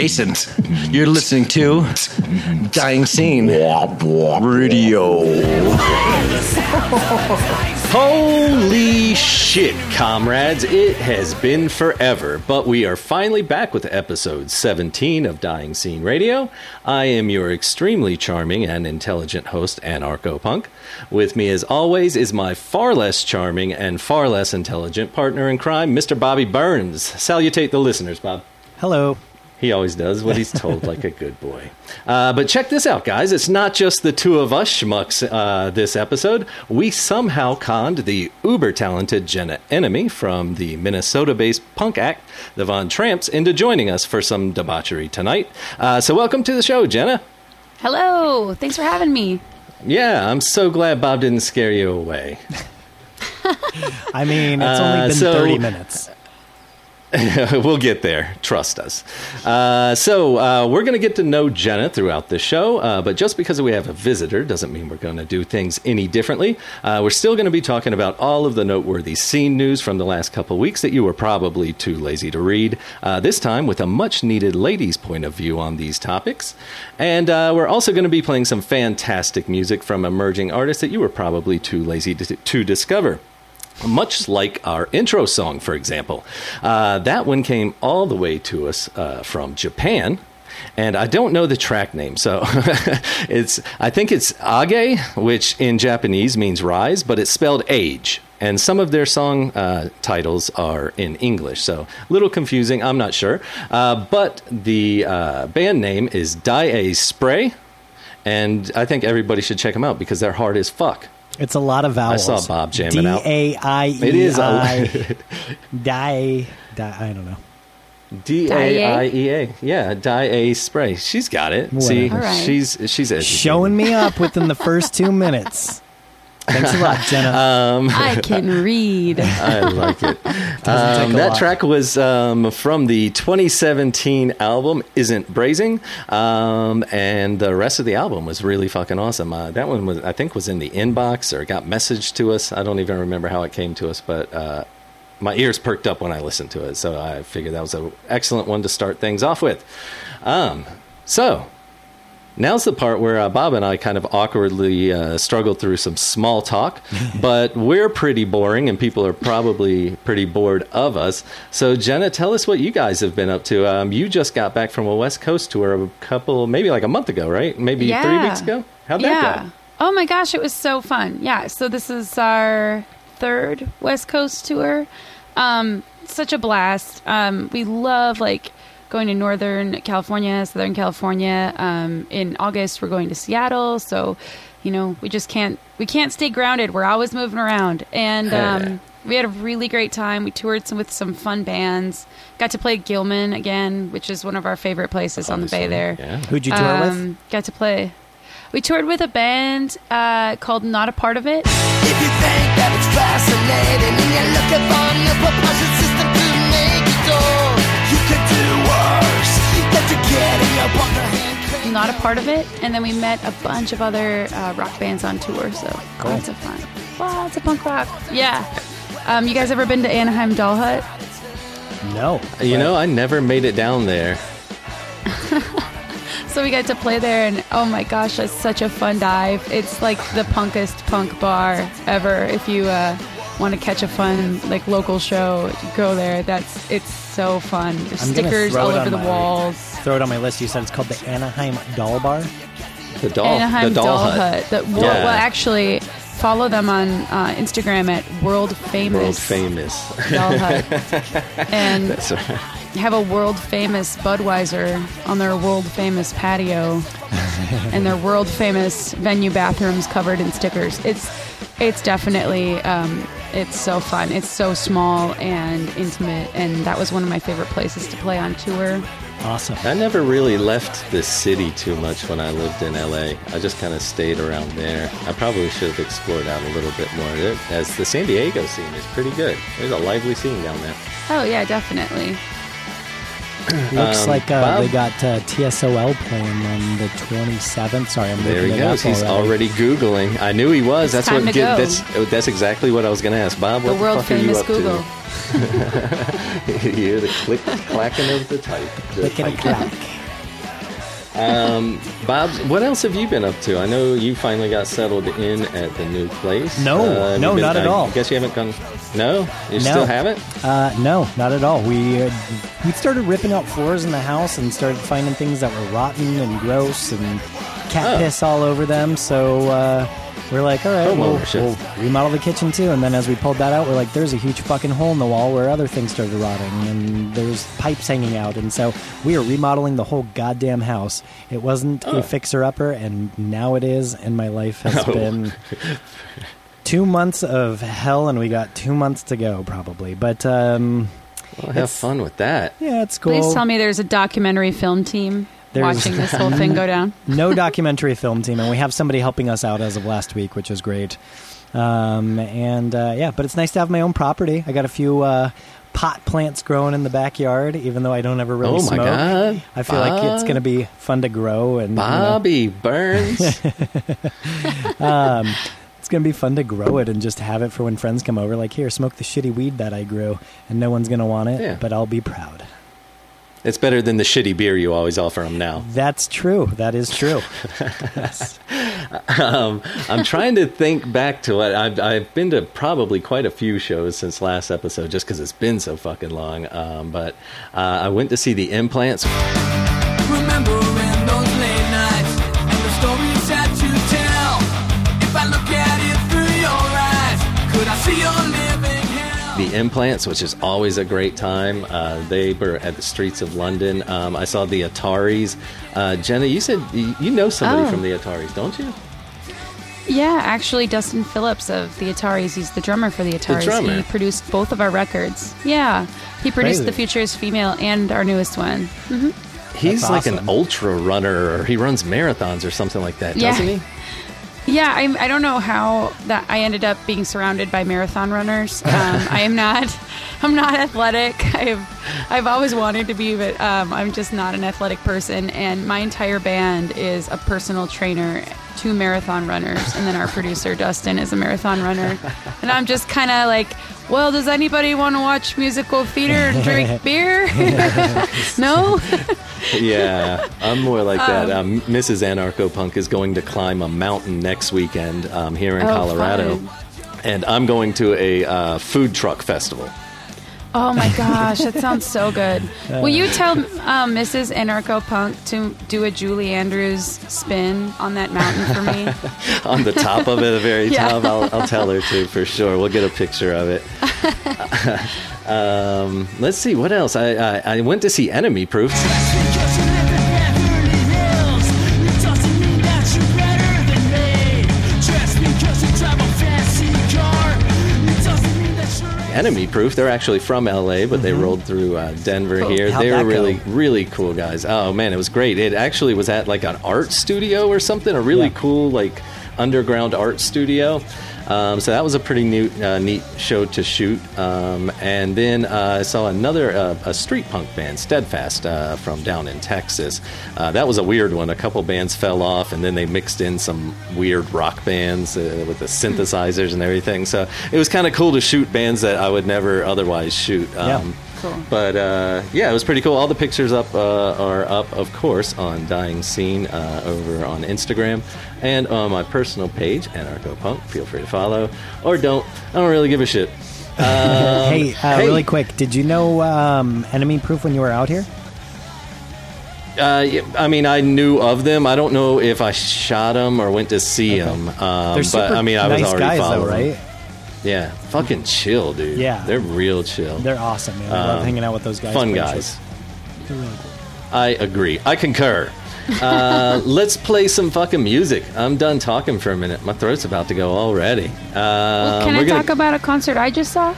This is Chris and Jason. You're listening to Dying Scene Radio. Holy shit, comrades. It has been forever, but we are finally back with episode 17 of Dying Scene Radio. I am your extremely charming and intelligent host, Anarcho Punk. With me, as always, is my far less charming and far less intelligent partner in crime, Mr. Bobby Burns. Salutate the listeners, Bob. Hello. He always does what he's told, like a good boy. Uh, but check this out, guys. It's not just the two of us schmucks uh, this episode. We somehow conned the uber talented Jenna Enemy from the Minnesota based punk act, the Von Tramps, into joining us for some debauchery tonight. Uh, so, welcome to the show, Jenna. Hello. Thanks for having me. Yeah, I'm so glad Bob didn't scare you away. I mean, it's only Uh, been so- 30 minutes. we'll get there. Trust us. Uh, so uh, we're going to get to know Jenna throughout the show, uh, but just because we have a visitor doesn't mean we're going to do things any differently. Uh, we're still going to be talking about all of the noteworthy scene news from the last couple weeks that you were probably too lazy to read. Uh, this time with a much-needed ladies' point of view on these topics, and uh, we're also going to be playing some fantastic music from emerging artists that you were probably too lazy to, to discover much like our intro song, for example. Uh, that one came all the way to us uh, from Japan. And I don't know the track name, so it's I think it's Age, which in Japanese means rise, but it's spelled age. And some of their song uh, titles are in English, so a little confusing. I'm not sure, uh, but the uh, band name is Die A Spray, and I think everybody should check them out because they're hard as fuck. It's a lot of vowels. I saw Bob jamming out. D A I E It is a- I. Die. Die. I don't know. D A I E A. Yeah, Die A spray. She's got it. See, Whatever. All right. she's she's educated. Showing me up within the first two minutes. Thanks a lot, Jenna. Um, I can read. I like it. Um, that lot. track was um, from the 2017 album "Isn't Brazing," um, and the rest of the album was really fucking awesome. Uh, that one was, I think, was in the inbox or got messaged to us. I don't even remember how it came to us, but uh, my ears perked up when I listened to it. So I figured that was an excellent one to start things off with. Um, so Now's the part where uh, Bob and I kind of awkwardly uh, struggled through some small talk, but we're pretty boring and people are probably pretty bored of us. So, Jenna, tell us what you guys have been up to. Um, you just got back from a West Coast tour a couple, maybe like a month ago, right? Maybe three weeks ago? How'd that yeah. go? Oh my gosh, it was so fun. Yeah. So this is our third West Coast tour. Um, such a blast. Um, we love like going to Northern California, Southern California. Um, in August, we're going to Seattle. So, you know, we just can't we can't stay grounded. We're always moving around, and um, we had a really great time. We toured some, with some fun bands. Got to play Gilman again, which is one of our favorite places on the bay there. Yeah. Who'd you tour with? Um, Got to play. We toured with a band uh, called Not a Part of It. Not a Part of It, and then we met a bunch of other uh, rock bands on tour. So lots of fun. Lots of punk rock. Yeah. Um, you guys ever been to Anaheim Doll Hut? no. You know, I never made it down there. So we got to play there, and oh my gosh, it's such a fun dive. It's like the punkest punk bar ever. If you uh, want to catch a fun like local show, go there. That's it's so fun. There's I'm stickers all over the my- walls. Throw it on my list. You said it's called the Anaheim Doll Bar. The doll, Anaheim the doll, hut. The, well, Yeah. well, actually, follow them on uh, Instagram at World Famous World famous. Doll Hut, and That's right. have a world famous Budweiser on their world famous patio, and their world famous venue bathrooms covered in stickers. It's it's definitely um, it's so fun. It's so small and intimate, and that was one of my favorite places to play on tour. Awesome. I never really left the city too much when I lived in LA. I just kind of stayed around there. I probably should have explored out a little bit more. It, as the San Diego scene is pretty good. There's a lively scene down there. Oh yeah, definitely. Looks Um, like uh, Bob? they got uh, TSOL playing on the 27th. Sorry, I'm There he goes. up He's already googling. I knew he was. It's that's time what. to Get, go. that's that's exactly what I was going to ask Bob. What The world fuck are you famous up to? Google. you hear the click clacking of the type. the Lickety type. clack. Bob, what else have you been up to? I know you finally got settled in at the new place. No, you no, not at I all. guess you haven't gone. No, you No. still haven't. Uh, no, not at all. We uh, we started ripping out floors in the house and started finding things that were rotten and gross and cat Oh. piss all over them. So uh, we're like, all right, we'll, we'll remodel the kitchen too. And then as we pulled that out, we're like, there's a huge fucking hole in the wall where other things started rotting, and there's pipes hanging out. And so we are remodeling the whole goddamn house. It wasn't Oh. a fixer upper, and now it is. And my life has Oh. been two months of hell, and we got two months to go probably. But um, Well, have fun with that. yeah, it's cool. Please tell me there's a documentary film team There's- watching this whole thing go down. no documentary film team, and we have somebody helping us out as of last week, which is great. Um, and uh, yeah, but it's nice to have my own property. I got a few uh, pot plants growing in the backyard, even though I don't ever really oh my smoke. God! I feel like it's going to be fun to grow, and you know, Bobby Burns. um, it's going to be fun to grow it and just have it for when friends come over. Like, here, smoke the shitty weed that I grew, and no one's going to want it, Yeah. but I'll be proud. It's better than the shitty beer you always offer them now. That's true. That is true. um, I'm trying to think back to it. I've, I've been to probably quite a few shows since last episode, just because it's been so fucking long. Um, but uh, I went to see the implants. The implants, which is always a great time. Uh, they were at the streets of London. Um, I saw the Ataris. Uh, Jenna, you said you you know somebody Oh. from the Ataris, don't you? Yeah, actually, Dustin Phillips of the Ataris. He's the drummer for the Ataris. drummer? He produced both of our records. Yeah, he produced Crazy. The Future is Female and our newest one. He's That's like an ultra runner, or he runs marathons or something like that, Yeah. doesn't he? Yeah, I'm, I don't know how that I ended up being surrounded by marathon runners. Um, I am not. I'm not athletic. I've I've always wanted to be, but um, I'm just not an athletic person. And my entire band is a personal trainer, two marathon runners, and then our producer Dustin is a marathon runner. And I'm just kind of like, well, does anybody want to watch musical theater and drink beer? no. yeah, I'm more like that. Um, Mrs. Anarcho Punk is going to climb a mountain next weekend um, here in Oh, Colorado, fun. and I'm going to a uh, food truck festival. Oh my gosh, that sounds so good. Will you tell um, Mrs. Anarcho Punk to do a Julie Andrews spin on that mountain for me? on the top of it, the very Yeah. top. I'll, I'll tell her to for sure. We'll get a picture of it. um, let's see what else. I, I I went to see Enemy Proof. Enemy Proof. They're actually from LA, but they rolled through uh, Denver Cool. here. How'd they were really, go? really cool guys. Oh man, it was great. It actually was at like an art studio or something. A really Yeah. cool like underground art studio. Um, so that was a pretty neat, uh, neat show to shoot. Um, and then uh, I saw another uh, a street punk band, Steadfast, uh, from down in Texas. Uh, that was a weird one. A couple bands fell off, and then they mixed in some weird rock bands uh, with the synthesizers and everything. So it was kind of cool to shoot bands that I would never otherwise shoot. Um, Yeah. Cool. But uh, yeah, it was pretty cool. All the pictures up uh, are up, of course, on Dying Scene uh, over on Instagram and on my personal page, Anarcho Punk. Feel free to follow or don't. I don't really give a shit. Um, hey, uh, hey. really quick, did you know um, Enemy Proof when you were out here? Uh, I mean, I knew of them. I don't know if I shot them or went to see them. Um, They're super but I mean, I was nice already guys, though, following. right? Them. Yeah, fucking chill, dude. Yeah. they're real chill. They're awesome, man. I love Um, hanging out with those guys. fun guys. shows. They're really cool. I agree. I concur. Uh, let's play some fucking music. I'm done talking for a minute. My throat's about to go already. Uh, Well, can I we're gonna- talk about a concert I just saw?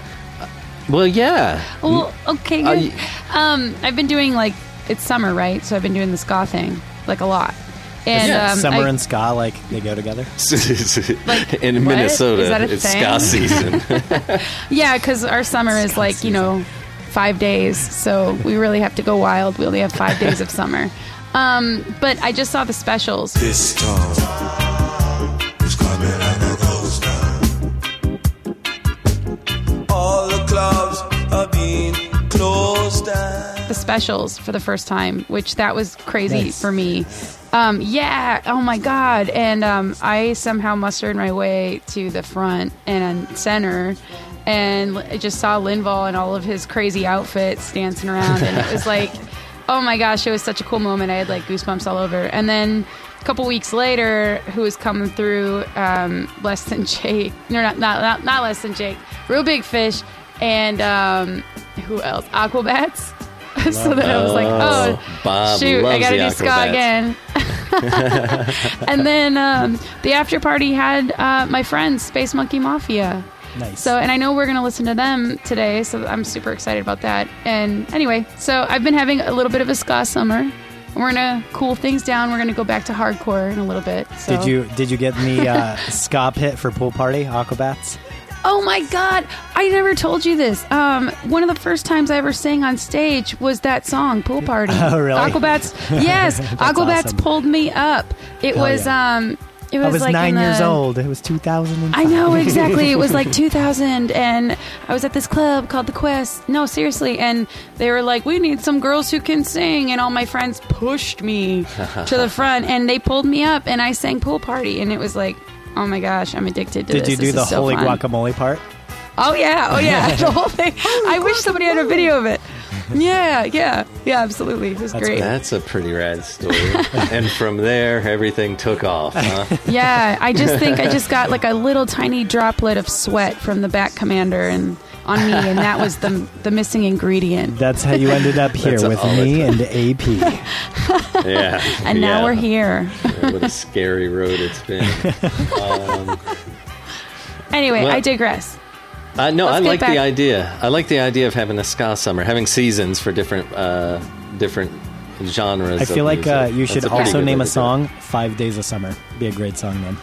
Well, yeah. Well, okay, good. you- Um, I've been doing like it's summer, right? So I've been doing the ska thing like a lot. And Yeah, um, Summer I- and ska, like they go together. Like, in what? Minnesota, Is that a it's thing? ska season. yeah, because our summer is like you know five days, so we really have to go wild. We only have five days of summer. Um, but I just saw the specials. This storm is coming and it goes down. All the clubs specials for the first time, which that was crazy Nice. for me. Um, yeah, oh my god! And um, I somehow mustered my way to the front and center, and I just saw Lynval and all of his crazy outfits dancing around, and it was like, oh my gosh, it was such a cool moment. I had like goosebumps all over. And then a couple weeks later, who was coming through, um, less than Jake, no, not not not, not less than Jake, real big fish, and um, who else? Aquabats. so then I was like, oh, Bob shoot, I gotta do ska again. and then um, the after party had uh, my friends, Space Monkey Mafia. Nice. So, and I know we're going to listen to them today, so I'm super excited about that. And anyway, so I've been having a little bit of a ska summer. We're going to cool things down. We're going to go back to hardcore in a little bit. So. did you did you get in the uh, ska pit for pool party aquabats? Oh my God! I never told you this. Um, one of the first times I ever sang on stage was that song "Pool Party." Oh, really? Aquabats. Yes, Aquabats awesome. pulled me up. It Hell was yeah. um, it was, I was like nine in years old. It was 2000. I know exactly. It was like 2000, and I was at this club called the Quest. No, seriously, and they were like, "We need some girls who can sing," and all my friends pushed me to the front, and they pulled me up, and I sang "Pool Party," and it was like, "Oh my gosh, I'm addicted to this. Did this." you do This the is so holy fun. guacamole part? Oh yeah, oh yeah, the whole thing. I wish somebody had a video of it. Yeah, yeah, yeah, absolutely. It was That's great. That's a pretty rad story. and from there, everything took off. Huh? Yeah, I just think I just got like a little tiny droplet of sweat from the Bat Commander and on me, and that was the the missing ingredient. That's how you ended up here That's with me and AP. Yeah. And now Yeah. we're here. what a scary road it's been. Anyway, Well- I digress. Uh, no, Let's I like back- the idea. I like the idea of having a ska summer, having seasons for different uh, different genres. I feel of like uh, you should also name a to do it. song Five Days of Summer. Be a great song name.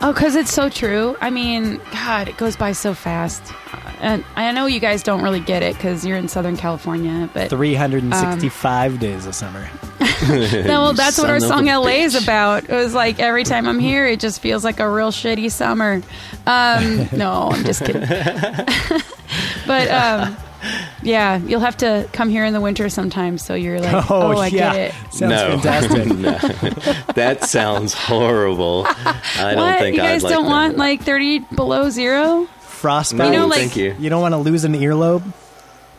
Oh, because it's so true. I mean, God, it goes by so fast. Uh, And I know you guys don't really get it because you're in Southern California, but 365 days of summer. No, well, that's what our song LA is about. It was like every time I'm here, it just feels like a real shitty summer. Um, no, I'm just kidding. but um, yeah, you'll have to come here in the winter sometimes. So you're like, oh, oh, I yeah. get it. Sounds no, fantastic. no, that sounds horrible. I don't what? think you guys I'd like don't that. want like 30 below zero? Frostbite. No, know, like- thank you. You don't want to lose an earlobe?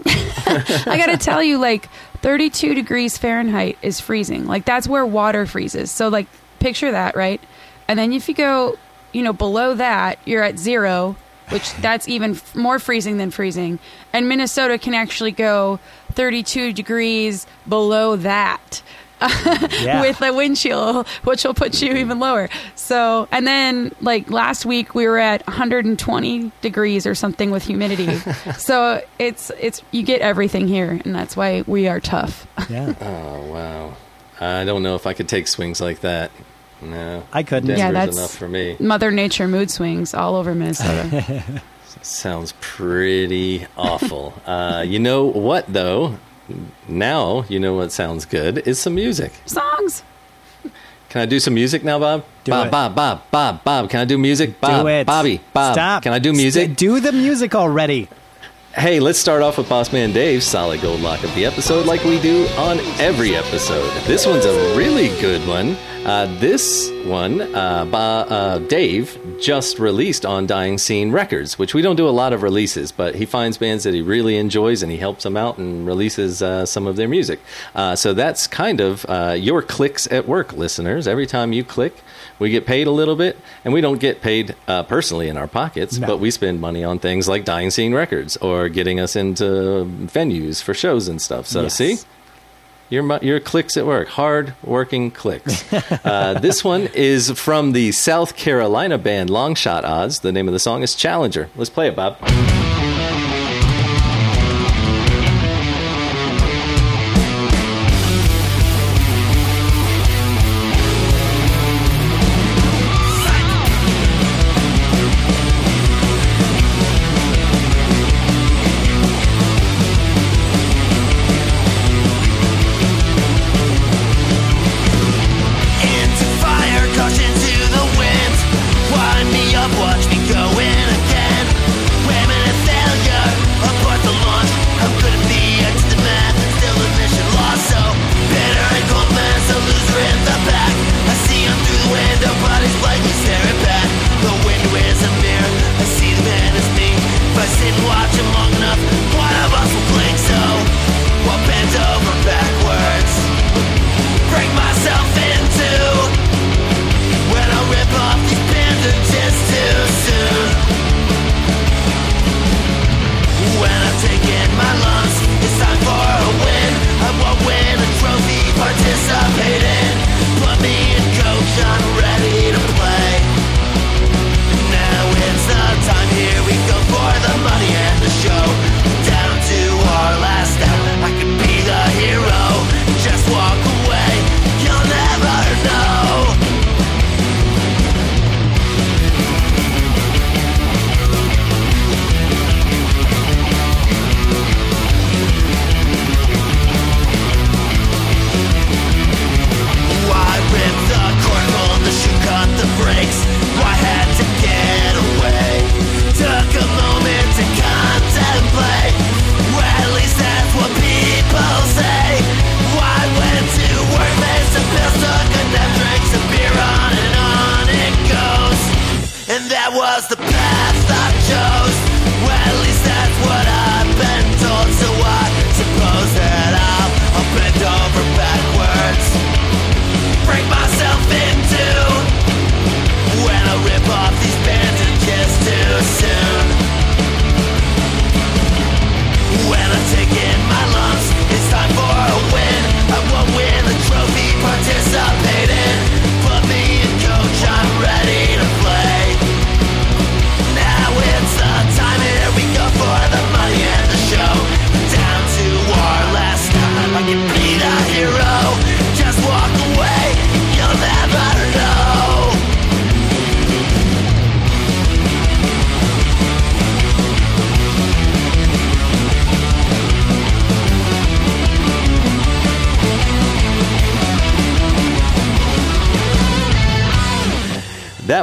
I got to tell you, like 32 degrees Fahrenheit is freezing. Like that's where water freezes. So like picture that, right? And then if you go, you know, below that, you're at zero, which that's even f- more freezing than freezing. And Minnesota can actually go 32 degrees below that. Yeah. with the wind chill, which will put you even lower. So, and then like last week we were at 120 degrees or something with humidity. so it's it's you get everything here, and that's why we are tough. yeah. Oh wow! I don't know if I could take swings like that. No, I couldn't. Denver's Yeah, that's- enough for me. Mother Nature mood swings all over Minnesota. Sounds pretty awful. Uh, you know what though? Now you know what sounds good is some music. Songs. Can I do some music now, Bob? Do Bob, it. Bob, Bob, Bob, Bob. Can I do music? Bob, do it. Bobby, Bob. Stop. Can I do music? St- do the music already. Hey, let's start off with Boss Man Dave's solid gold lock of the episode, like we do on every episode. This one's a really good one. Uh, this one, uh, ba- uh, Dave just released on Dying Scene Records, which we don't do a lot of releases, but he finds bands that he really enjoys and he helps them out and releases uh, some of their music. Uh, so that's kind of uh, your clicks at work, listeners. Every time you click, we get paid a little bit, and we don't get paid uh, personally in our pockets, No. but we spend money on things like Dying Scene Records or getting us into venues for shows and stuff. So, Yes. see, your your clicks at work, hard working clicks. uh, this one is from the South Carolina band Longshot Odds. The name of the song is Challenger. Let's play it, Bob.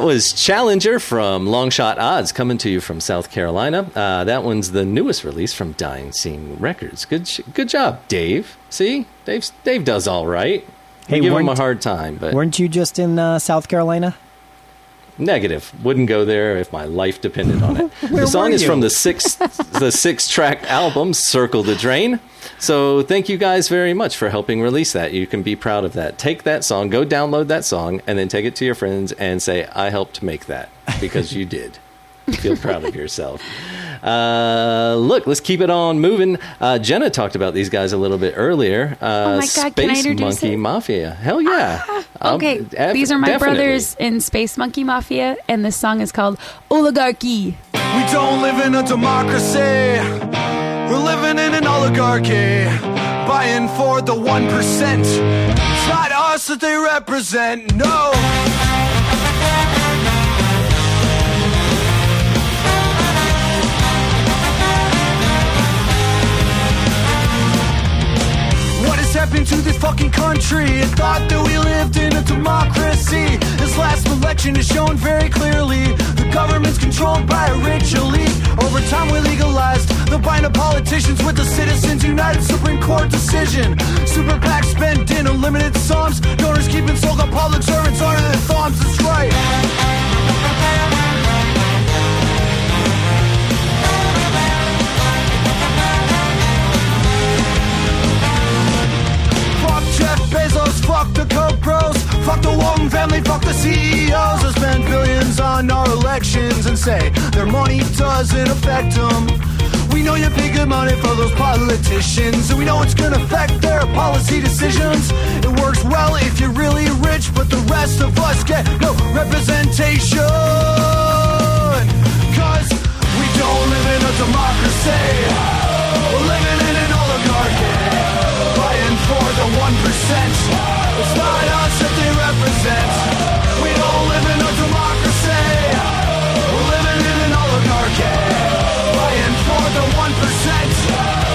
Was Challenger from Longshot Odds coming to you from South Carolina. Uh, that one's the newest release from Dying Scene Records. Good, sh- good job, Dave. See, Dave, Dave does all right. Hey, give him a hard time, but Weren't you just in uh, South Carolina? Negative. Wouldn't go there if my life depended on it. The song is from the six, the six-track album "Circle the Drain." So thank you guys very much for helping release that. You can be proud of that. Take that song, go download that song, and then take it to your friends and say, "I helped make that," because you did. Feel proud of yourself. Uh, look, let's keep it on moving. Uh, Jenna talked about these guys a little bit earlier. Uh, Oh my God, can I Space Monkey it? Mafia. Hell yeah. Um, Okay, def- these are my definitely. brothers in Space Monkey Mafia, and this song is called Oligarchy. We don't live in a democracy. We're living in an oligarchy. Buying for the 1%. It's not us that they represent, no. What into this fucking country? It thought that we lived in a democracy. This last election has shown very clearly the government's controlled by a rich elite. Over time, we legalized the buying of politicians with the Citizens United Supreme Court decision. Super PACs spend in unlimited sums. Donors keeping sold on public servants under their thumbs. That's right. Fuck the Koch bros, fuck the Walton family, fuck the CEOs that spend billions on our elections and say their money doesn't affect them. We know you pay good money for those politicians, and we know it's gonna affect their policy decisions. It works well if you're really rich, but the rest of us get no representation. Cause we don't live in a democracy, we're living in an oligarchy percent. It's not us that they represent. We don't live in a democracy. We're living in an oligarchy. Fighting for the one percent.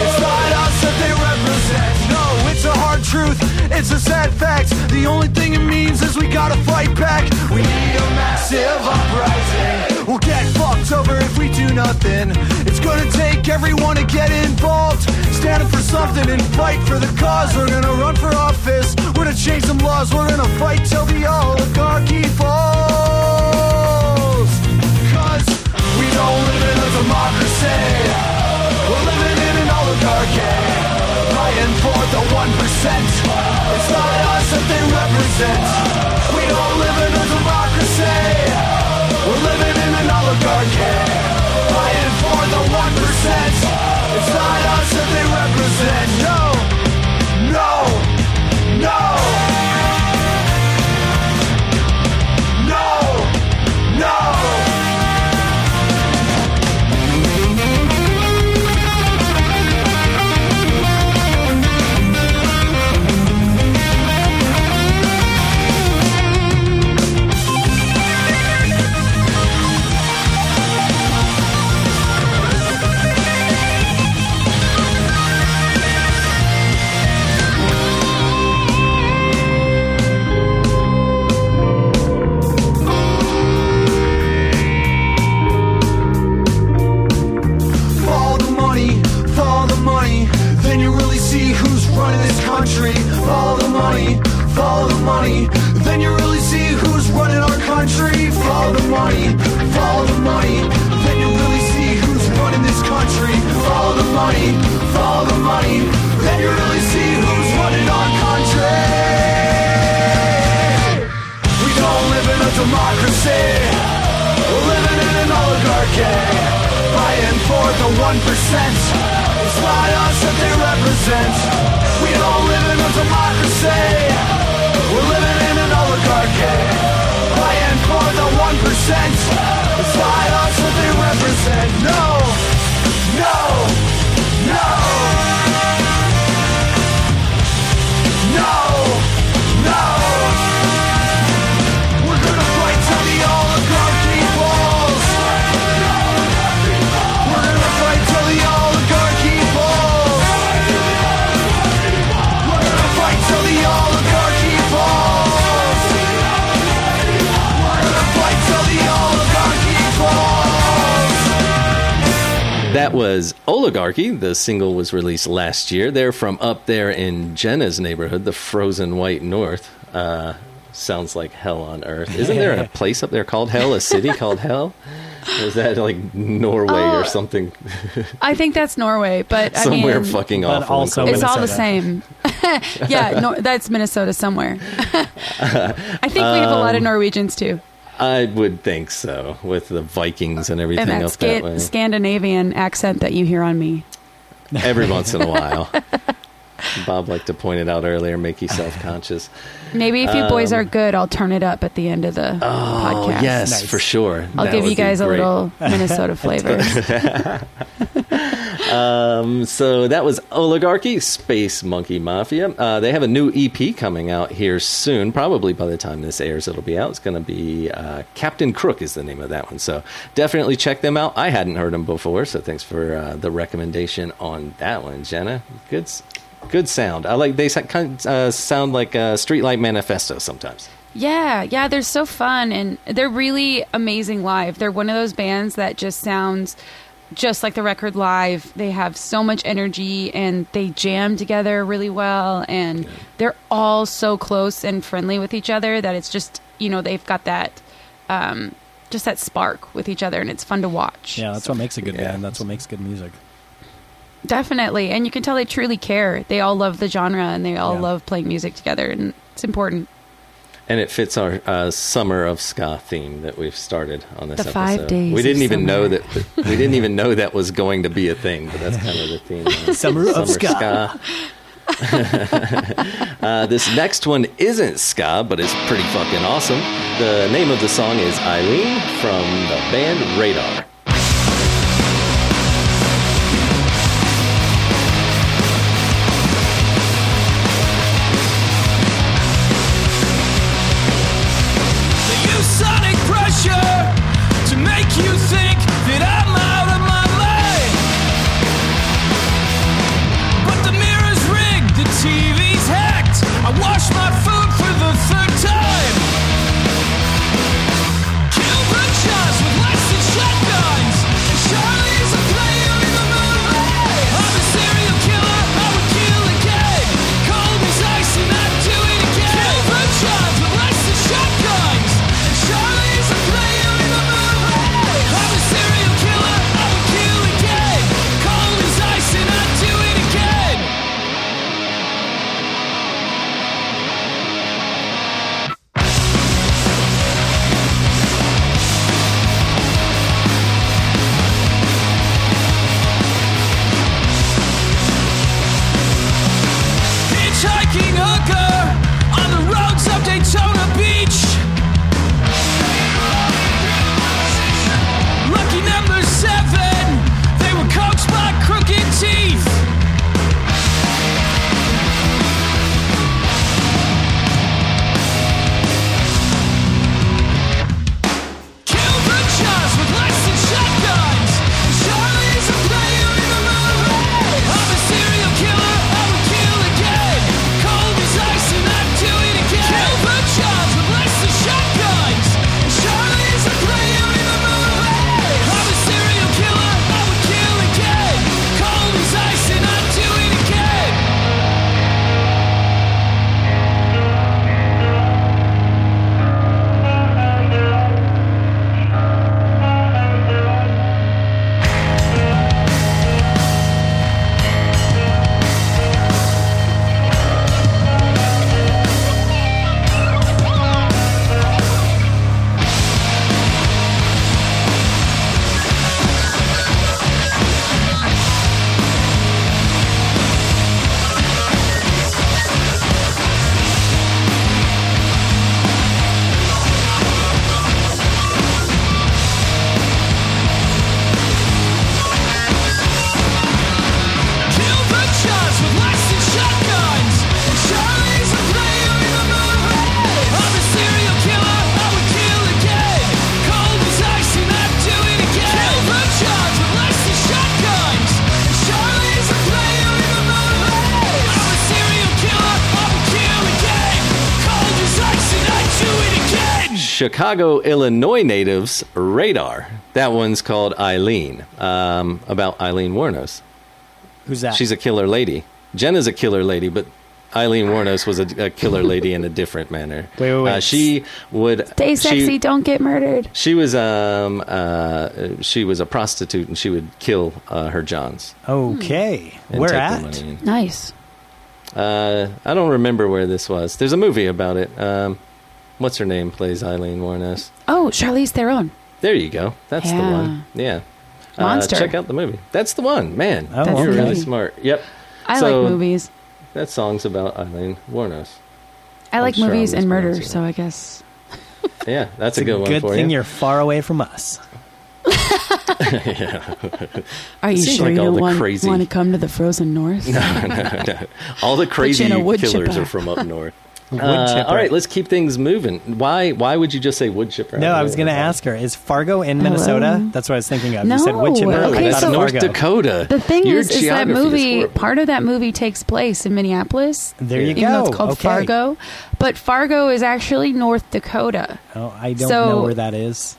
It's not us that they represent. No, it's a hard truth. It's a sad fact. The only thing it means is we gotta fight back. We need a massive uprising. We'll get fucked over if we do nothing. It's gonna take everyone to get involved. Stand up for something and fight for the cause. We're gonna run for office. We're gonna change some laws. We're gonna fight till the oligarchy falls. Cause we don't live in a democracy. We're living in an oligarchy. Fighting for the 1%. It's not us that they represent. We don't live in a democracy. We're living in an. Fighting for the 1%. It's not us that they represent. No. Follow the money, follow the money. Then you really see who's running this country. Follow the money, follow the money. Then you really see who's running our country. We don't live in a democracy. We're living in an oligarchy. Buying for the 1%. It's not us that they represent. We don't live in a democracy. We're living in an oligarchy. For the 1%. It's not us that they represent. No. No. That was Oligarchy. The single was released last year. They're from up there in Jenna's neighborhood, the frozen white north. Uh, sounds like hell on earth. Isn't there a place up there called Hell, a city called Hell? Or is that like Norway Oh, or something? I think that's Norway, but I Somewhere mean, fucking But awful. also cold. it's all the same. yeah, no, that's Minnesota somewhere. I think we have a lot of Norwegians too, I would think so, with the Vikings and everything and that up that way. Scandinavian accent that you hear on me. Every once in a while. Bob liked to point it out earlier, make you self conscious. Maybe if you boys are good, I'll turn it up at the end of the Um, Oh, podcast. yes, Nice. for sure. I'll That give you guys a little Minnesota flavor. Um, so that was Oligarchy, Space Monkey Mafia. Uh, they have a new EP coming out here soon. Probably by the time this airs, it'll be out. It's going to be uh, Captain Crook is the name of that one. So definitely check them out. I hadn't heard them before, so thanks for uh, the recommendation on that one, Jenna. Good, good sound. I like they uh, sound like uh, Streetlight Manifesto sometimes. Yeah, yeah, they're so fun and they're really amazing live. They're one of those bands that just sounds just like the record live. They have so much energy and they jam together really well and they're all so close and friendly with each other that it's just, you know, they've got that um just that spark with each other and it's fun to watch. Yeah, that's what makes a good Yeah. band. That's what makes good music. Definitely. And you can tell they truly care. They all love the genre and they all Yeah. love playing music together and it's important. And it fits our uh, summer of ska theme that we've started on this The episode. five days we didn't of even know that we didn't even know that was going to be a thing, but that's kind of the theme. uh, Summer of ska. ska. uh, this next one isn't ska, but it's pretty fucking awesome. The name of the song is Eileen from the band Radar. Chicago, Illinois natives Radar. That one's called Eileen, um, about Aileen Wuornos. Who's that? She's a killer lady. Jenna's a killer lady, but Aileen Wuornos was a, a killer lady in a different manner. Wait, wait, wait. Uh, she would Stay sexy, She, don't get murdered. she was um uh she was a prostitute and she would kill uh, her johns. okay. Where at? Nice. Uh, I don't remember where this was. There's a movie about it. Um, what's her name? Plays Aileen Wuornos. Oh, Charlize Theron. There you go. That's the one. Yeah. Uh, Monster. check out the movie. That's the one. Man, Oh, That's you're the really smart. Yep. I So- like movies. That song's about Aileen Wuornos. I like I'm movies I'm and murder, mispronouncing so I guess. Yeah, that's It's a good one good for thing you. are far away from us. yeah. Are you sure like you all don't the want, crazy- want to come to the frozen north? no, no, no. All the crazy in a wood killers chipper. are from up north. Wood Uh, all right, let's keep things moving. Why? Why would you just say wood chipper? No, I was going to ask her. Is Fargo in Minnesota? That's what I was thinking of. you said No. wood chipper. I Okay, thought That's of so- North Dakota. The thing Your is, is that movie, horrible. part of that movie takes place in Minneapolis. There you even go. though it's called Okay. Fargo. But Fargo is actually North Dakota. Oh, I don't So- know where that is.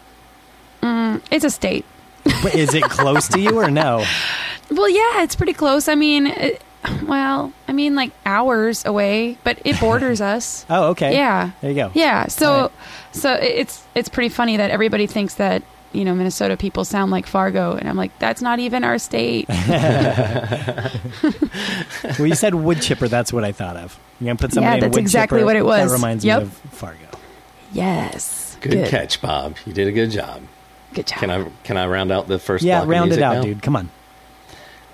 It's a state. But is it close to you or no? Well, yeah, it's pretty close. I mean, it, well, I mean, like hours away, but it borders us. Oh, okay. Yeah. There you go. Yeah. So, All right. so it's it's pretty funny that everybody thinks that you know Minnesota people sound like Fargo, and I'm like, that's not even our state. Well, you said wood chipper. That's what I thought of. You're going to put somebody Yeah, in a that's wood exactly chipper. what it was. That reminds Yep. me of Fargo. yes. Good, catch, Bob. You did a good job. Good job. Can I can I round out the first? Yeah, block of round it out, now? dude. Come on.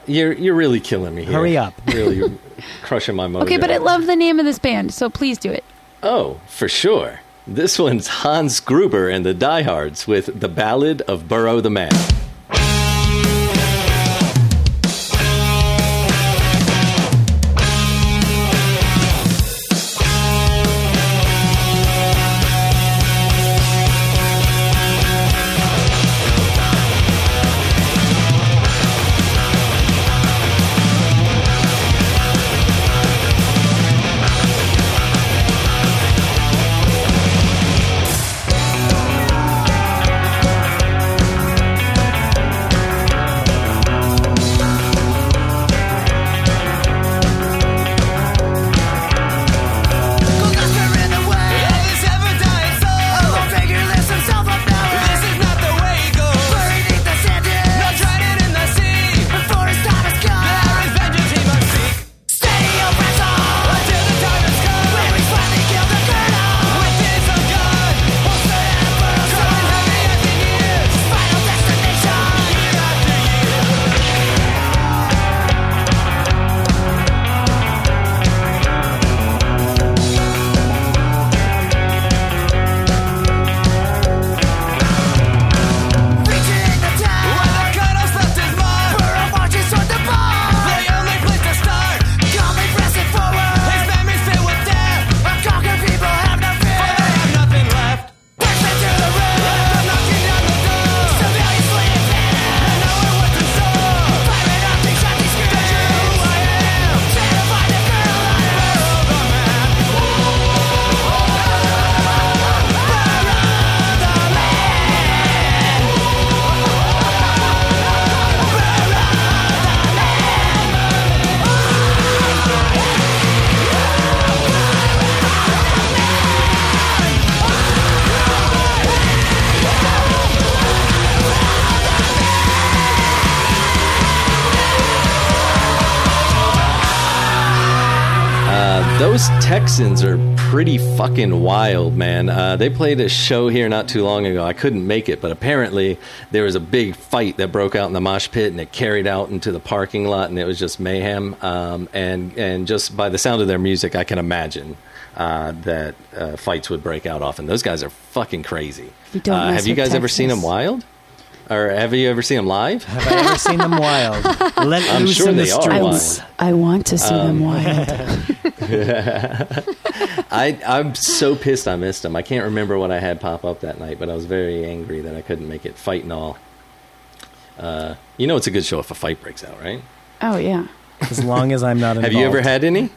You're you're really killing me here. Hurry up. really crushing my mojo. okay, but I love the name of this band, so please do it. Oh, for sure. This one's Hans Gruber and the Diehards with the Ballad of Burrow the Man. Texans are pretty fucking wild, man. Uh, they played a show here not too long ago. I couldn't make it, but apparently there was a big fight that broke out in the mosh pit, and it carried out into the parking lot, and it was just mayhem. Um, and and just by the sound of their music, I can imagine uh, that uh, fights would break out often. Those guys are fucking crazy. You Uh, have you guys guy ever seen them wild? Or have you ever seen them live? Have I ever seen them wild? Let I'm loose sure in the they are I, wild. streets. I want to see Um, them wild. I, I'm so pissed I missed them. I can't remember what I had pop up that night, but I was very angry that I couldn't make it. Fight and all. Uh, you know it's a good show if a fight breaks out, right? Oh yeah. As long as I'm not involved. Have you ever had any?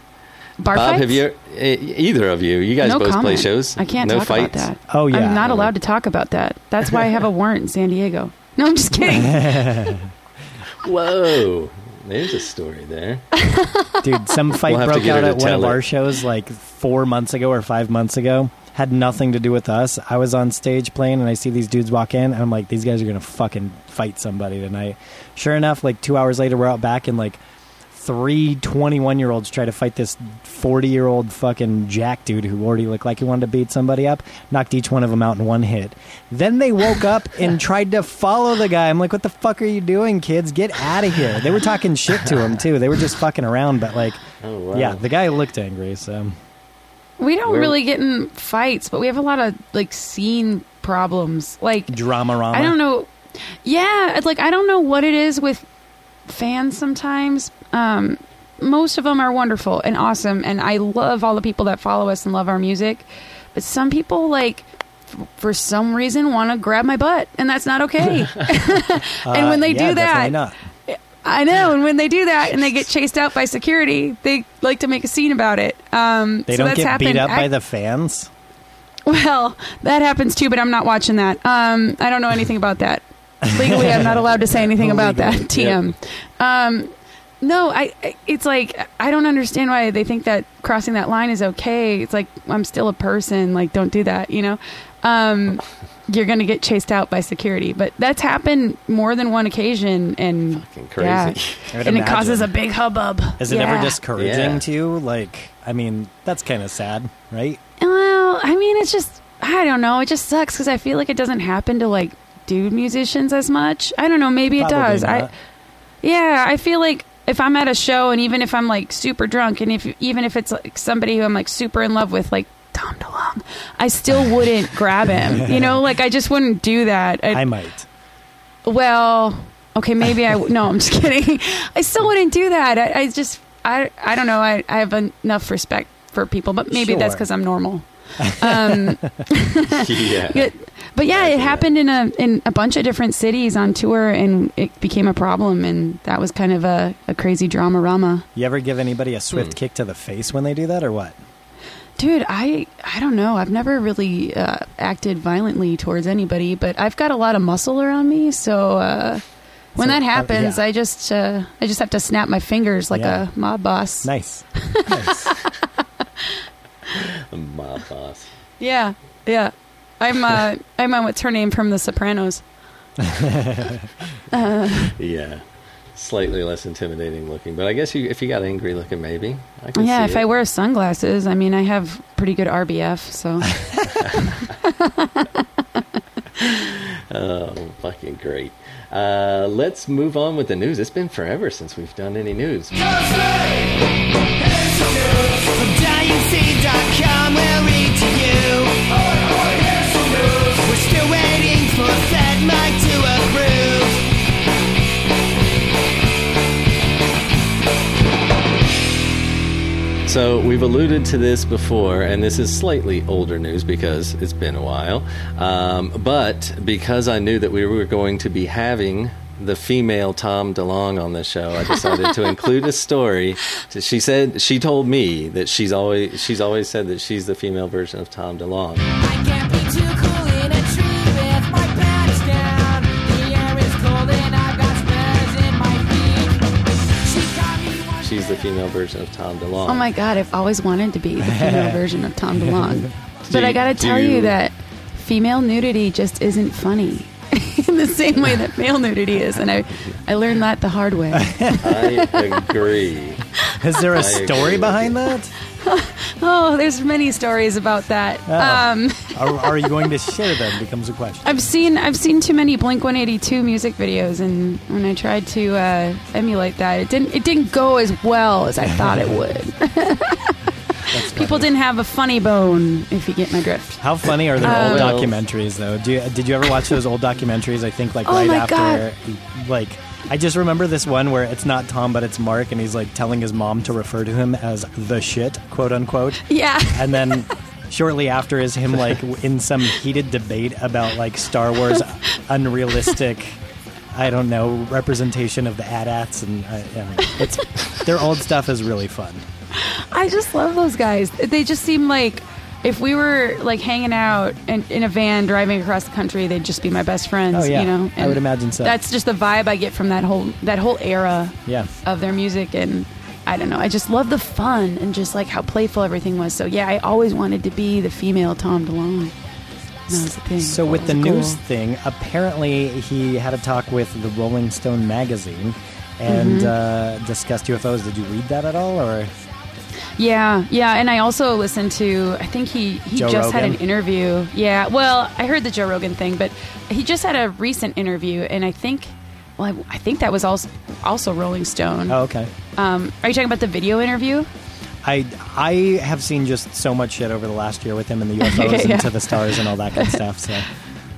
Bar Bob, fights? have you e- either of you? You guys no both play shows. I can't no talk fights. about that. Oh, yeah. I'm not allowed to talk about that. That's why I have a warrant in San Diego. No, I'm just kidding. Whoa, there's a story there. Dude, some fight We'll broke out at one of it. our shows like four months ago or five months ago. Had nothing to do with us. I was on stage playing, and I see these dudes walk in, and I'm like, these guys are gonna fucking fight somebody tonight. Sure enough, like two hours later, we're out back, and like three 21 year olds try to fight this 40 year old fucking jack dude who already looked like he wanted to beat somebody up. Knocked each one of them out in one hit. Then they woke up and tried to follow the guy. I'm like, what the fuck are you doing, kids? Get out of here. They were talking shit to him too. They were just fucking around, but like. Oh wow. Yeah, the guy looked angry, so we don't Where- really get in fights, but we have a lot of like scene problems. Like drama. I don't know. Yeah, like I don't know what it is with fans sometimes. Um, most of them are wonderful and awesome, and I love all the people that follow us and love our music. But some people, like, f- for some reason, want to grab my butt, and that's not okay. and when they Uh, yeah, do that. I know. And when they do that and they get chased out by security, they like to make a scene about it. Um, They so don't that's get happened. beat up by the fans. well, that happens too, but I'm not watching that. Um, I don't know anything about that. Legally, I'm not allowed to say anything about that. TM. Um, no, I. I- It's like I don't understand why they think that crossing that line is okay. It's like I'm still a person. Like, don't do that. You know. Um, you're gonna get chased out by security, but that's happened more than one occasion, and Fucking crazy. yeah, I would and it causes a big hubbub. Is it Yeah. ever discouraging Yeah. to you? Like, I mean, that's kind of sad, right? Well, I mean, it's just I don't know. It just sucks because I feel like it doesn't happen to like dude musicians as much. I don't know. Maybe it Probably does. I yeah. I feel like if I'm at a show and even if I'm like super drunk and if even if it's like somebody who I'm like super in love with, like Tom DeLonge, I still wouldn't grab him. You know, like I just wouldn't do that. I, I might. well, okay, maybe I. No, I'm just kidding. I still wouldn't do that. I, I just, I, I don't know. I, I have enough respect for people, but maybe that's because I'm normal. Um, yeah. Yeah, but yeah, it happened in a in a bunch of different cities on tour, and it became a problem, and that was kind of a, a crazy drama rama. You ever give anybody a Hmm. swift kick to the face when they do that, or what? Dude, I I don't know. I've never really uh, acted violently towards anybody, but I've got a lot of muscle around me, so uh, when So, that uh, happens, yeah. I just uh, I just have to snap my fingers like Yeah. a mob boss. Nice. nice. Mob boss. Yeah, yeah. I'm uh, I'm on what's her name from The Sopranos. Yeah. Slightly less intimidating looking, but I guess you, if you got angry looking, maybe. I can Yeah, see if it. I wear sunglasses, I mean, I have pretty good RBF, so Oh, fucking great. Uh, let's move on with the news. It's been forever since we've done any news. From So we've alluded to this before, and this is slightly older news because it's been a while. Um, but because I knew that we were going to be having the female Tom DeLonge on the show, I decided to include a story. She said she told me that she's always she's always said that she's the female version of Tom DeLonge. Female version of Tom DeLonge. oh my god, I've always wanted to be the female version of Tom DeLonge. But I gotta tell you- you that female nudity just isn't funny. In the same way that male nudity is, and I, I learned that the hard way. I agree. Is there a I story behind you. that? Oh, there's many stories about that. Oh. Um, Are, are you going to share them? Becomes a question. I've seen I've seen too many Blink 182 music videos, and when I tried to uh, emulate that, it didn't it didn't go as well as I thought it would. People didn't have a funny bone, if you get my drift. How funny are their Uh, old documentaries, though? Do you, did you ever watch those old documentaries? I think like Oh right after, like I just remember this one where it's not Tom but it's Mark, and he's like telling his mom to refer to him as the shit, quote unquote, Yeah, and then. Shortly after is him like in some heated debate about like Star Wars unrealistic, I don't know representation of the AT-ATs and uh, I it's their old stuff is really fun. I just love those guys. They just seem like if we were like hanging out in, in a van driving across the country, they'd just be my best friends. Oh, yeah. you know. I would imagine so. That's just the vibe I get from that whole that whole era Yeah. of their music, and I don't know. I just love the fun and just like how playful everything was. So yeah, I always wanted to be the female Tom DeLonge. That was the thing. So with the was news thing, apparently he had a talk with the Rolling Stone magazine and Mm-hmm. uh, discussed UFOs. Did you read that at all, or Yeah, yeah, and I also listened to. I think he he Joe just had an interview. Yeah, well, I heard the Joe Rogan thing, but he just had a recent interview, and I think, well, I, I think that was also also Rolling Stone. oh, okay? Um, are you talking about the video interview? I I have seen just so much shit over the last year with him and the UFOs Yeah. and to the stars and all that kind of stuff. So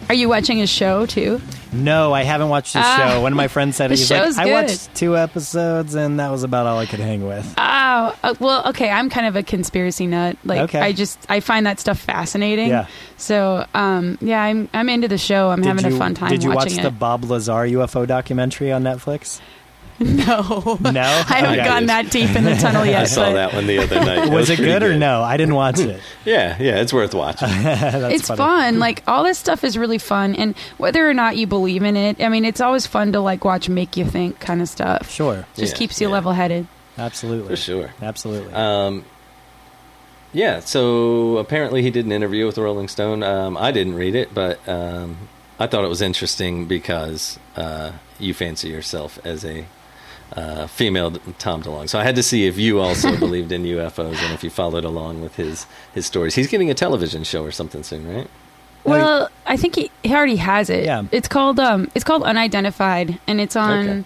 Are you watching his show too? no, I haven't watched his Ah, show. One of my friends said he's like, I good." watched two episodes and that was about all I could hang with. Oh, uh, well, okay. I'm kind of a conspiracy nut. Like, Okay. I just I find that stuff fascinating. Yeah. So, um, yeah, I'm I'm into the show. I'm having you, a fun time Did you watch watching the it. Bob Lazar UFO documentary on Netflix? no, No, I haven't Okay. gone that deep in the tunnel yet. I saw but that one the other night. Was it pretty good or no? I didn't watch it. Yeah, yeah, it's worth watching. That's it's funny. fun. Like all this stuff is really fun, and whether or not you believe in it, I mean, it's always fun to like watch make you think kind of stuff. Sure, Just Yeah, keeps you yeah. level headed. absolutely, For sure. absolutely. Um, yeah, so apparently he did an interview with Rolling Stone. Um, I didn't read it, but um, I thought it was interesting because uh, you fancy yourself as a uh, female Tom DeLonge. So I had to see if you also believed in UFOs and if you followed along with his, his stories. He's getting a television show or something soon, right? Well, I think he, he already has it. Yeah. It's called um it's called Unidentified and it's on Okay.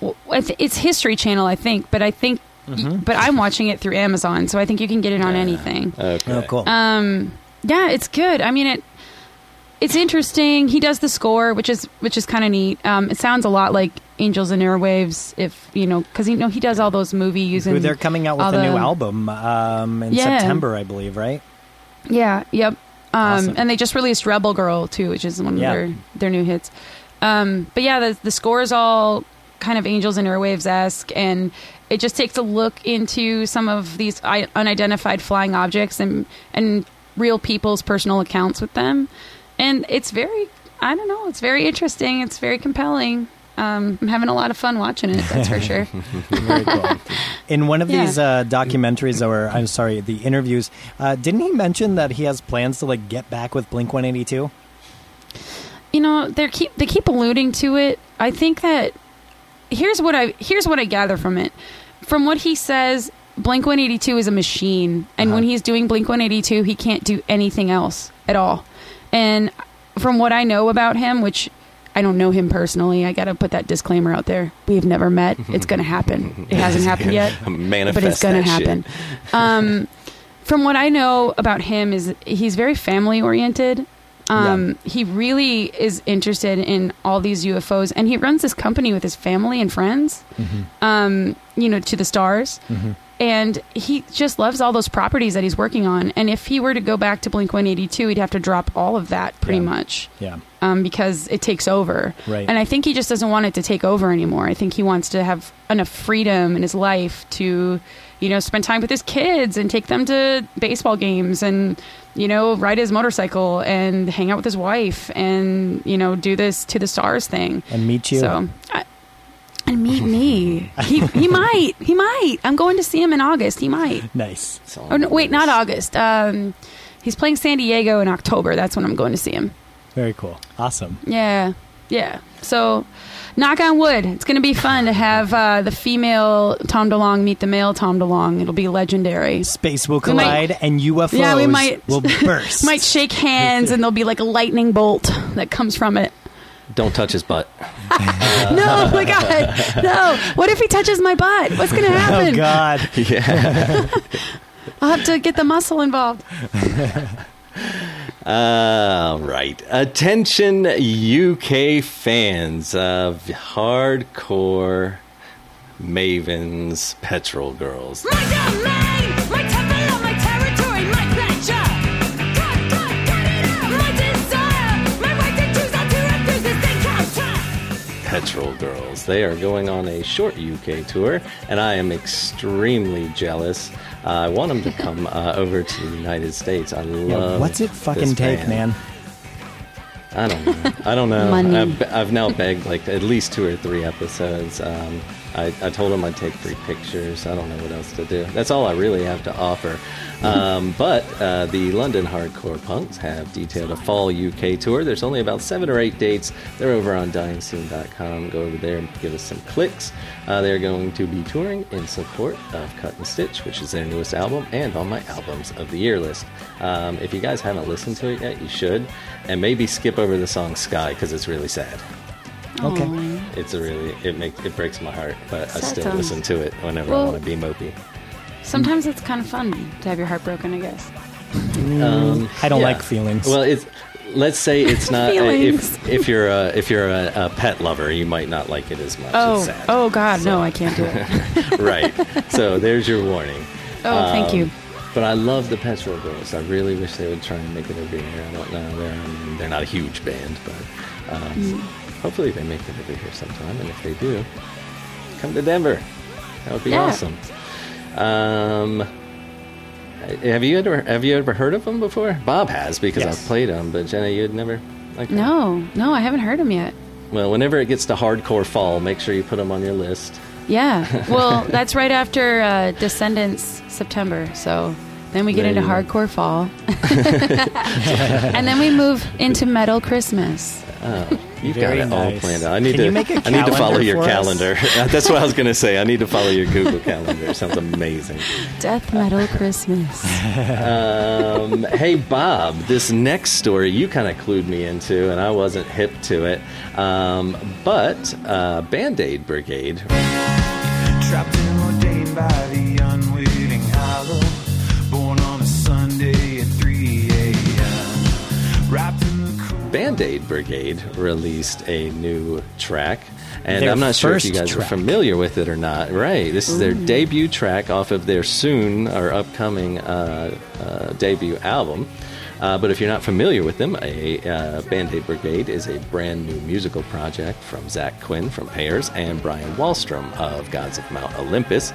well, it's History Channel, I think, but I think Mm-hmm. but I'm watching it through Amazon, so I think you can get it on anything. No cool. Um yeah, it's good. I mean it it's good. I mean it it's interesting. He does the score, which is which is kind of neat. Um, it sounds a lot like Angels and Airwaves, if you know, because you know he does all those movies and they're coming out with a new the- album um, in Yeah. September, I believe, right? Yeah, yep. Um, Awesome. And they just released Rebel Girl too, which is one Yeah. of their their new hits. Um, but yeah, the the score is all kind of Angels and Airwaves esque, and it just takes a look into some of these unidentified flying objects and and real people's personal accounts with them. And it's very, I don't know, it's very interesting. It's very compelling. Um, I'm having a lot of fun watching it. That's for sure. Very cool. In one of Yeah. these uh, documentaries, or I'm sorry, the interviews, uh, didn't he mention that he has plans to like get back with Blink 182? you know they keep they keep alluding to it i think that here's what i here's what i gather from it from what he says blink 182 is a machine and when Uh-huh. he's doing blink 182 he can't do anything else at all and from what i know about him which i don't know him personally i gotta put that disclaimer out there we've never met it's gonna happen it hasn't happened yet but it's going to happen. Um, from what I know about him, is he's very family oriented. Um, He really is interested in all these UFOs, and he runs this company with his family and friends. Um, you know, to the stars. And he just loves all those properties that he's working on. And if he were to go back to Blink 182, he'd have to drop all of that pretty Yeah. much Yeah. um, because it takes over. Right. And I think he just doesn't want it to take over anymore. I think he wants to have enough freedom in his life to, you know, spend time with his kids and take them to baseball games and, you know, ride his motorcycle and hang out with his wife and, you know, do this to the stars thing. And meet you. So, I, and meet me. he, he might. He might. I'm going to see him in August. He might. nice. It's Oh, no, wait, not. August. Um, he's playing San Diego in October. That's when I'm going to see him. Very cool. Awesome. Yeah, yeah. So, knock on wood. It's going to be fun to have uh, the female Tom DeLonge meet the male Tom DeLonge. It'll be legendary. Space will We might- collide and UFOs Yeah, we might- will burst. Might shake hands and there'll be like a lightning bolt that comes from it. Don't touch his butt. No, oh my God, no! What if he touches my butt? What's going to oh, happen? oh. God. Yeah. I'll have to get the muscle involved. All right. Attention, UK fans of hardcore mavens, petrol girls. Petrol Girls. They are going on a short UK tour, and I am extremely jealous. Uh, I want them to come uh, over to the United States. I Yeah, love. what's it fucking take, band. man? I don't know. I don't know. I've, I've now begged like at least two or three episodes. Um, I, I told him I'd take free pictures. I don't know what else to do. That's all I really have to offer. Um, but uh, the London Hardcore Punks have detailed a fall UK tour. There's only about seven or eight dates. They're over on DyingScene.com. Go over there and give us some clicks. Uh, they're going to be touring in support of Cut and Stitch, which is their newest album, and on my albums of the year list. Um, if you guys haven't listened to it yet, you should, and maybe skip over the song Sky because it's really sad. Okay. It's a really it makes it breaks my heart, but I still song. listen to it whenever I want to be mopey. Sometimes it's kind of fun to have your heart broken, I guess. Um, I don't yeah. like feelings. Well, it's let's say it's not Feelings. if if you're a, if you're a, a pet lover, you might not like it as much. Oh, it's sad. oh God, So- no, I can't do it. right. So there's your warning. Oh, thank Um, you. But I love the Petrol Girls. I really wish they would try and make it over here. I don't know. They're, I mean, they're not a huge band, but um, Mm. Hopefully they make it over here sometime. And if they do, come to Denver. That would be Yeah. awesome. Um, have you ever have you ever heard of them before? Bob has because Yes. I've played them, but Jenna, you'd never. Okay. No, no, I haven't heard them yet. Well, whenever it gets to hardcore fall, make sure you put them on your list. Yeah. Well, that's right after uh, Descendents September. So then we get into hardcore fall. and then we move into metal Christmas. Oh, you've Very got it all planned out. I need Can to. you make a I need to follow your calendar. That's what I was going to say. I need to follow your Google calendar. It sounds amazing. Death metal Christmas. Um, hey, Bob, this next story you kind of clued me into, and I wasn't hip to it. Um, but uh, Band Aid Brigade Trapped and ordained by the Band Aid Brigade released a new track. And Their I'm not sure if you guys are familiar with it or not. Right. This is their debut track off of their soon or upcoming uh, uh, debut album. Uh, but if you're not familiar with them, a uh, Band Aid Brigade is a brand new musical project from Zach Quinn from Pears and Brian Wahlstrom of Gods of Mount Olympus.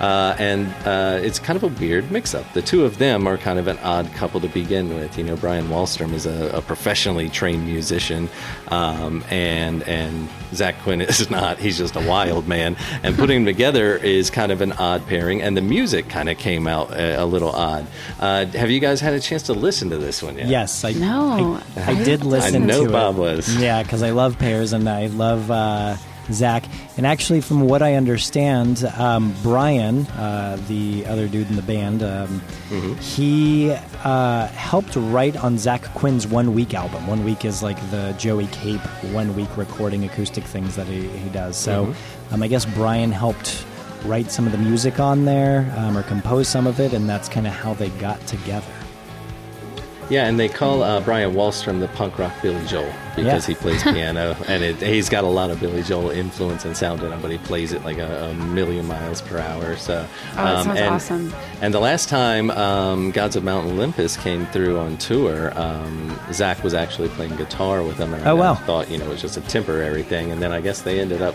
Uh, and uh, it's kind of a weird mix up. The two of them are kind of an odd couple to begin with. You know, Brian Wahlstrom is a, a professionally trained musician, um, and, and Zach Quinn is not. He's just a wild man. And putting them together is kind of an odd pairing, and the music kind of came out a, a little odd. Uh, have you guys had a chance to listen to this one yet? Yes, I No, I, I did listen to it. I know to Bob it. was. Yeah, because I love Pears and I love uh, Zach. And actually, from what I understand, um, Brian, uh, the other dude in the band, um, Mm-hmm. he uh, helped write on Zach Quinn's One Week album. One Week is like the Joey Cape one week recording acoustic things that he, he does. So Mm-hmm. um, I guess Brian helped write some of the music on there um, or compose some of it, and that's kind of how they got together. Yeah, and they call uh, Brian Wahlstrom the punk rock Billy Joel because Yeah. he plays piano, and it, he's got a lot of Billy Joel influence and sound in him, but he plays it like a, a million miles per hour. So, um, Oh, that sounds and, awesome. And the last time um, Gods of Mount Olympus came through on tour, um, Zach was actually playing guitar with them, and Oh, I wow. thought you know it was just a temporary thing, and then I guess they ended up.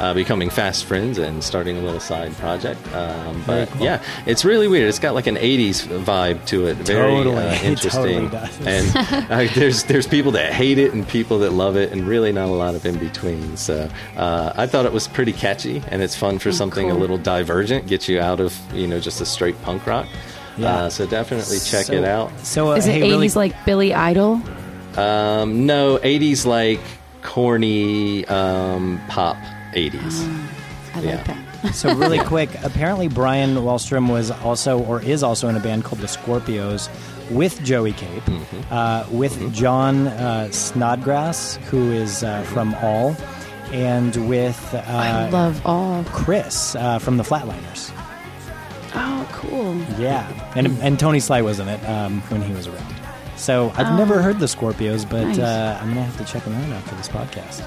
Uh, becoming fast friends and starting a little side project, um, but cool. yeah, it's really weird. It's got like an '80s vibe to it. Very Totally. uh, It interesting. totally does. And uh, there's there's people that hate it and people that love it, and really not a lot of in between. So uh, I thought it was pretty catchy, and it's fun for something a little divergent, get you out of you know just a straight punk rock. Yeah. Uh, so definitely check So- it out. So uh, Is it hey, 80s really- like Billy Idol? Um, no, 80s like corny um, pop 80s. I Yeah. like that. So really quick, apparently Brian Wahlstrom was also or is also in a band called the Scorpios with Joey Cape, Mm-hmm. uh, with John uh, Snodgrass, who is uh, from All, and with I uh, love all. Chris uh, from the Flatliners. Oh, cool. Yeah, and and Tony Sly was in it um, when he was around. So I've Oh. never heard the Scorpios, but Nice. uh, I'm gonna have to check them out after this podcast.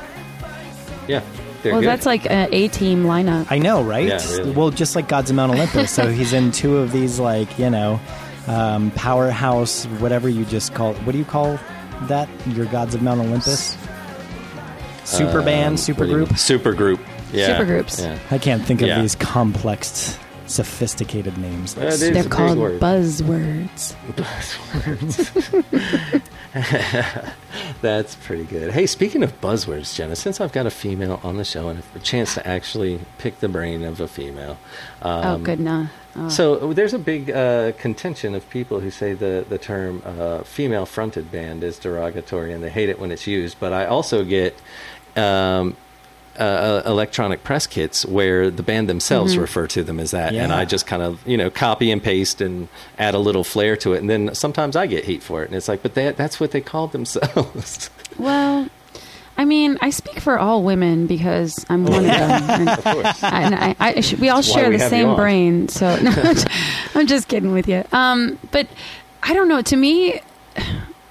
Yeah, they're Well, good. that's like an A team lineup. I know, right? Yeah, really. Well, just like Gods of Mount Olympus. so he's in two of these, like you know, um, powerhouse, whatever you just call. it. What do you call that? Your Gods of Mount Olympus? Super band, super what do you- group. super group. Yeah. Supergroups. Yeah. I can't think of Yeah. these complex, sophisticated names. It is a They're called word. buzzwords. That's pretty good. Hey, speaking of buzzwords, Jenna, since I've got a female on the show and a chance to actually pick the brain of a female. Um, oh, good nah. Oh. So there's a big uh, contention of people who say the the term uh, female fronted band is derogatory and they hate it when it's used. But I also get um, uh, electronic press kits where the band themselves Mm-hmm. refer to them as that, and I just kind of you know copy and paste and add a little flair to it, and then sometimes I get heat for it, and it's like, but that that's what they called themselves. Well, I mean, I speak for all women because I'm one of them. And, of course. and I, I, sh- we all That's share we the same brain. So no, I'm just kidding with you. Um, but I don't know. To me,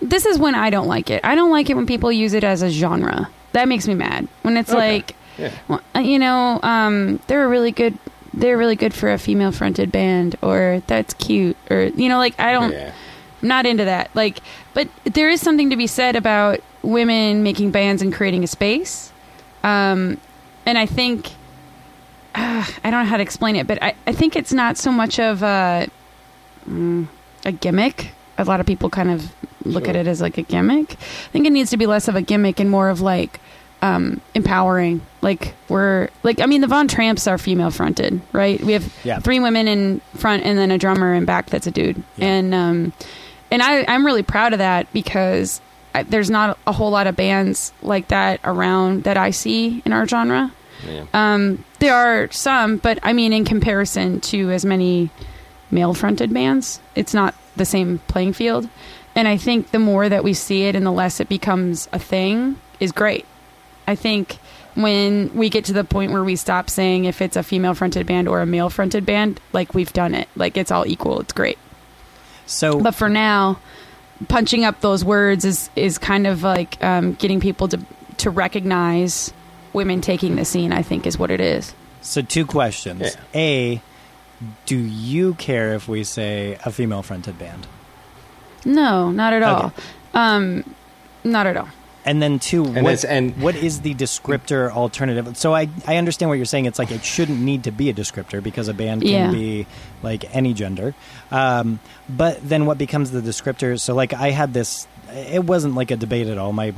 this is when I don't like it. I don't like it when people use it as a genre. That makes me mad. When it's Okay. like, Yeah. well, uh, you know, um, they're a really good. They're really good for a female fronted band, or that's cute, or you know, like I don't. Yeah. I'm not into that. Like, but there is something to be said about women making bands and creating a space. Um, and I think uh, I don't know how to explain it, but I, I think it's not so much of a mm, a gimmick. A lot of people kind of look Sure. at it as like a gimmick. I think it needs to be less of a gimmick and more of like um, empowering. Like we're like I mean the Von Tramps are female fronted, right? We have Yeah. three women in front and then a drummer in back that's a dude. Yeah. And um, and I I'm really proud of that because I, there's not a whole lot of bands like that around that I see in our genre. Yeah. Um, there are some, but I mean, in comparison to as many male fronted bands, it's not the same playing field. And I think the more that we see it and the less it becomes a thing is great. I think when we get to the point where we stop saying if it's a female fronted band or a male fronted band, like we've done it. Like it's all equal. It's great. So But for now, punching up those words is is kind of like um, getting people to to recognize women taking the scene. I think is what it is. So two questions. Yeah. A, do you care if we say a female fronted band? No, not at all. Okay. Um, not at all. And then two, And what, and- what is the descriptor alternative? So I, I understand what you're saying. It's like it shouldn't need to be a descriptor because a band can Yeah. be like any gender. Um, but then what becomes the descriptor? So like I had this, it wasn't like a debate at all. My,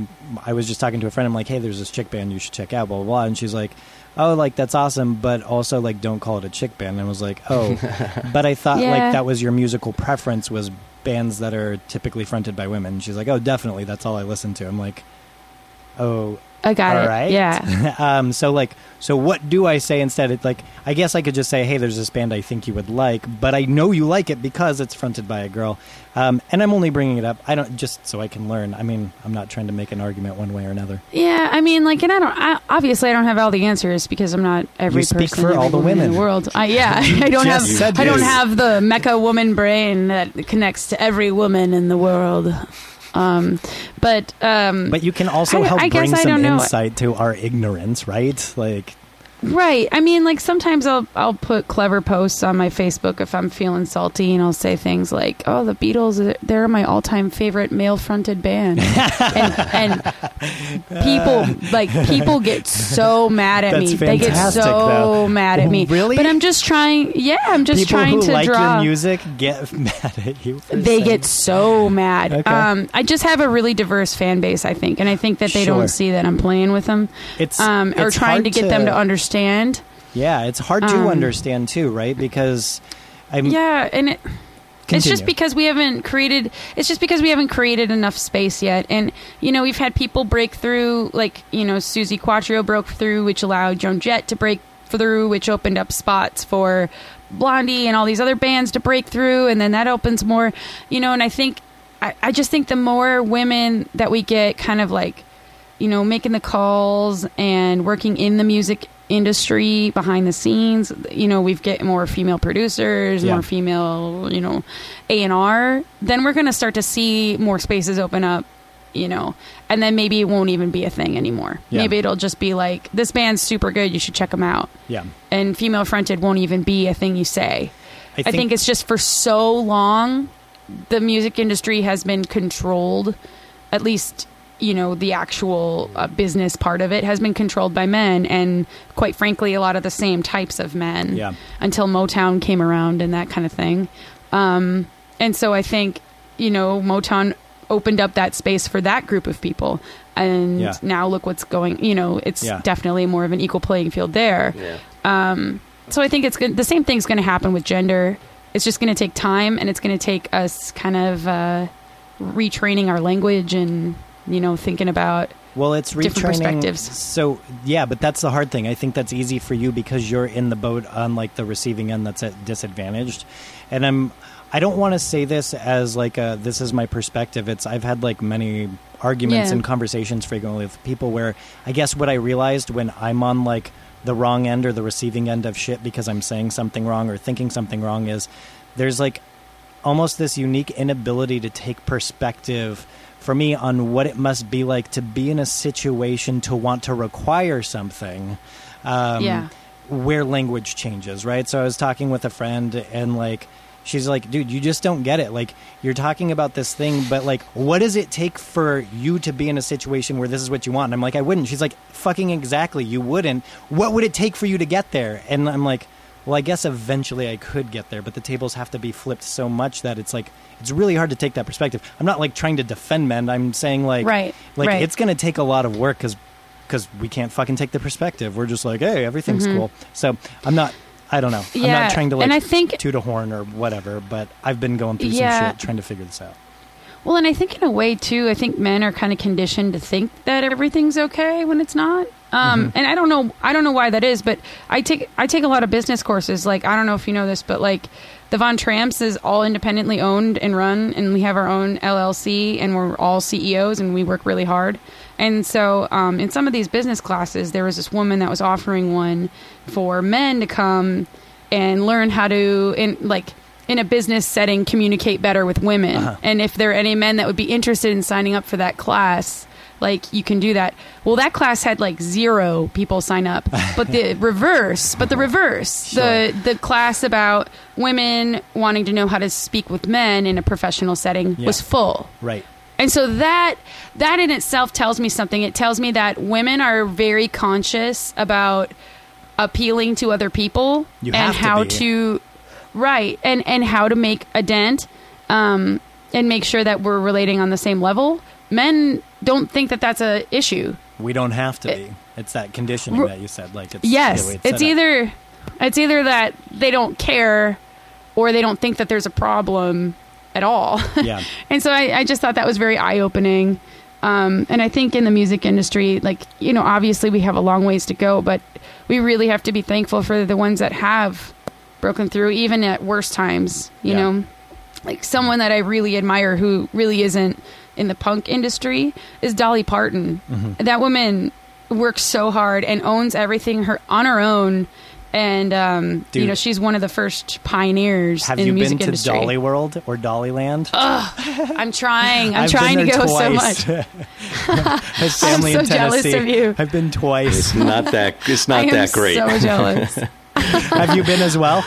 I was just talking to a friend. I'm like, hey, there's this chick band you should check out, blah, blah, blah. And she's like, oh, like that's awesome, but also like don't call it a chick band. And I was like, oh, but I thought Yeah. like that was your musical preference was bands that are typically fronted by women. She's like, oh, definitely. That's all I listen to. I'm like, oh, I got all it. right. Yeah. um, so like, so what do I say instead? It like, I guess I could just say, hey, there's this band I think you would like, but I know you like it because it's fronted by a girl. Um, and I'm only bringing it up. I don't just so I can learn. I mean, I'm not trying to make an argument one way or another. Yeah, I mean, like, and I don't. I, obviously, I don't have all the answers because I'm not every You speak person, for all the women in the world. I, yeah, I don't have. I don't have the mecha woman brain that connects to every woman in the world. Um, but um, But you can also I- help I bring some insight to our ignorance, right? Like, Right. I mean, like sometimes I'll I'll put clever posts on my Facebook if I'm feeling salty, and I'll say things like, "Oh, the Beatles, they're my all-time favorite male-fronted band," and, and people like people get so mad at That's me. They get so though. mad at me. Really? But I'm just trying. Yeah, I'm just people trying to like draw. your music get mad at you. They get so mad. Okay. Um, I just have a really diverse fan base, I think, and I think that they Sure. don't see that I'm playing with them, It's um, or it's trying to get them to understand. Yeah, it's hard to Um, understand too, right? Because I'm Yeah, and it, it's just because we haven't created. It's just because we haven't created enough space yet, and you know we've had people break through, like you know Suzi Quatro broke through, which allowed Joan Jett to break through, which opened up spots for Blondie and all these other bands to break through, and then that opens more, you know. And I think, I, I just think the more women that we get, kind of like you know, making the calls and working in the music industry behind the scenes. You know, we've get more female producers, Yeah. more female, you know, A and R. Then we're going to start to see more spaces open up. You know, and then maybe it won't even be a thing anymore. Yeah. Maybe it'll just be like this band's super good. You should check them out. yeah. And female fronted won't even be a thing you say. I think, it's just for so long the music industry has been controlled, at least you know the actual uh, business part of it has been controlled by men and quite frankly a lot of the same types of men Yeah. until motown came around and that kind of thing um, and so i think you know motown opened up that space for that group of people and Yeah. now look what's going you know it's Yeah. definitely more of an equal playing field there Yeah. um, so I think it's good. The same thing's going to happen with gender. It's just going to take time, and it's going to take us kind of uh, retraining our language and you know thinking about. Well, it's different retraining. perspectives. So yeah, but that's the hard thing. I think that's easy for you because you're in the boat on like the receiving end that's at disadvantaged, and I'm. I don't want to say this as like a, this is my perspective. It's I've had like many arguments Yeah. and conversations frequently with people where I guess what I realized when I'm on like the wrong end or the receiving end of shit because I'm saying something wrong or thinking something wrong is there's like almost this unique inability to take perspective for me on what it must be like to be in a situation to want to require something um, Yeah. where language changes right? So i was talking with a friend and like she's like dude you just don't get it. Like you're talking about this thing but like what does it take for you to be in a situation where this is what you want? And i'm like i wouldn't. She's like fucking exactly. You wouldn't. What would it take for you to get there? And i'm like well, I guess eventually I could get there, but the tables have to be flipped so much that it's like it's really hard to take that perspective. I'm not like trying to defend men. I'm saying like Right, like right. it's going to take a lot of work because because we can't fucking take the perspective. We're just like, hey, everything's cool. So I'm not. I don't know. I'm Mm-hmm. Not trying to like and I think- toot a horn or whatever, but I've been going through Yeah. some shit trying to figure this out. Well, and I think in a way too, I think men are kind of conditioned to think that everything's okay when it's not. Um, And I don't know, I don't know why that is, but I take I take a lot of business courses. Like I don't know if you know this, but like the Von Tramps is all independently owned and run, and we have our own LLC, and we're all CEOs, and we work really hard. And so, um, in some of these business classes, there was this woman that was offering one for men to come and learn how to, in like in a business setting, communicate better with women. Uh-huh. And if there are any men that would be interested in signing up for that class, like you can do that. Well, that class had like zero people sign up, but the reverse, but the reverse, the the class about women wanting to know how to speak with men in a professional setting Yeah. was full. Right. And so that that in itself tells me something. It tells me that women are very conscious about appealing to other people You and to how be. to right and and how to make a dent um, and make sure that we're relating on the same level. Men don't think that that's a issue. We don't have to be. It's that conditioning that you said. Like it's Yes, the it's set up. either it's either that they don't care or they don't think that there's a problem at all. Yeah. and so I, I just thought that was very eye opening. Um, and I think in the music industry, like you know, obviously we have a long ways to go, but we really have to be thankful for the ones that have broken through, even at worst times. You Yeah. know, like someone that I really admire who really isn't in the punk industry is Dolly Parton. Mm-hmm. That woman works so hard and owns everything her on her own. And um, you know she's one of the first pioneers Have in you the music been to industry. Dolly World or Dollyland? I'm trying. I'm I've trying to there go so much. His I'm family so in jealous Tennessee. of you. I've been twice. It's not that. It's not I am that great. So jealous. Have you been as well?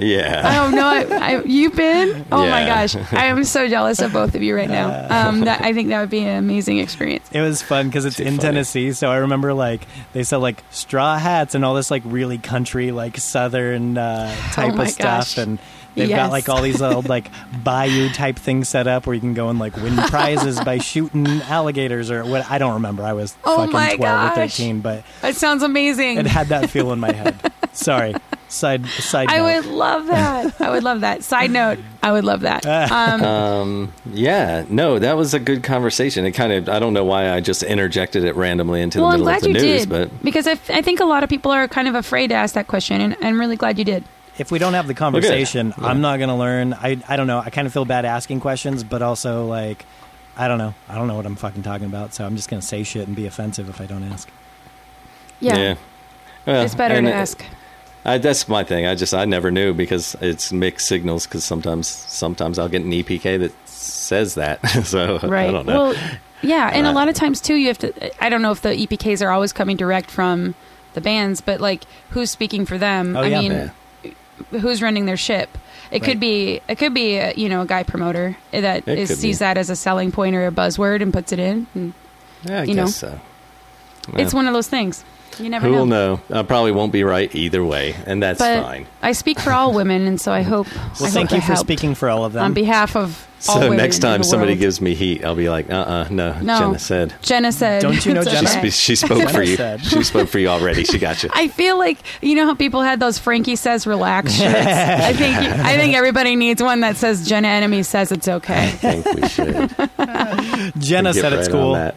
Yeah. oh no, I, I, you've been. Oh my Yeah. gosh, I am so jealous of both of you right now. Um, that I think that would be an amazing experience. It was fun because it's Too in funny. Tennessee. So I remember like they sell like straw hats and all this like really country like southern uh, type Oh my of stuff, and they've Yes. got like all these old like bayou type things set up where you can go and like win prizes by shooting alligators or what. I don't remember. I was Oh fucking my twelve or thirteen, but it sounds amazing. it had that feel in my head. Sorry. Side side. I note. would love that. I would love that. Side note, I would love that. Um, Um, yeah, no, that was a good conversation. It kind of, I don't know why I just interjected it randomly into well, the I'm middle of the you news, did but because I, f- I think a lot of people are kind of afraid to ask that question, and I'm really glad you did. If we don't have the conversation, I'm not going to learn. I, I don't know. I kind of feel bad asking questions, but also like, I don't know. I don't know what I'm fucking talking about. So I'm just going to say shit and be offensive if I don't ask. Yeah, Well, it's better to ask. I, that's my thing. I just I never knew because it's mixed signals. Because sometimes sometimes I'll get an EPK that says that. so right I don't know. well yeah and a Uh, lot of times too you have to i don't know if the epks are always coming direct from the bands but like who's speaking for them Oh, i yeah. mean Yeah. Who's running their ship It could be it could be uh, you know a guy promoter that is, sees be. that as a selling point or a buzzword and puts it in. And Yeah, I You guess know. so. It's one of those things. You never Who know. will know? I probably won't be right either way, and that's But fine. I speak for all women, and so I hope. Well, I thank hope you I for speaking for all of them. on behalf of all So women next in time the somebody world. gives me heat, I'll be like, uh, uh no, No. Jenna said. Jenna said, Don't you know It's Jenna? okay. She, she spoke for you. said. She spoke for you already. She got you. I feel like you know how people had those Frankie says relax shirts. I think I think everybody needs one that says Jenna Enemy says it's okay. I think we should. Jenna get said it's right on cool. that.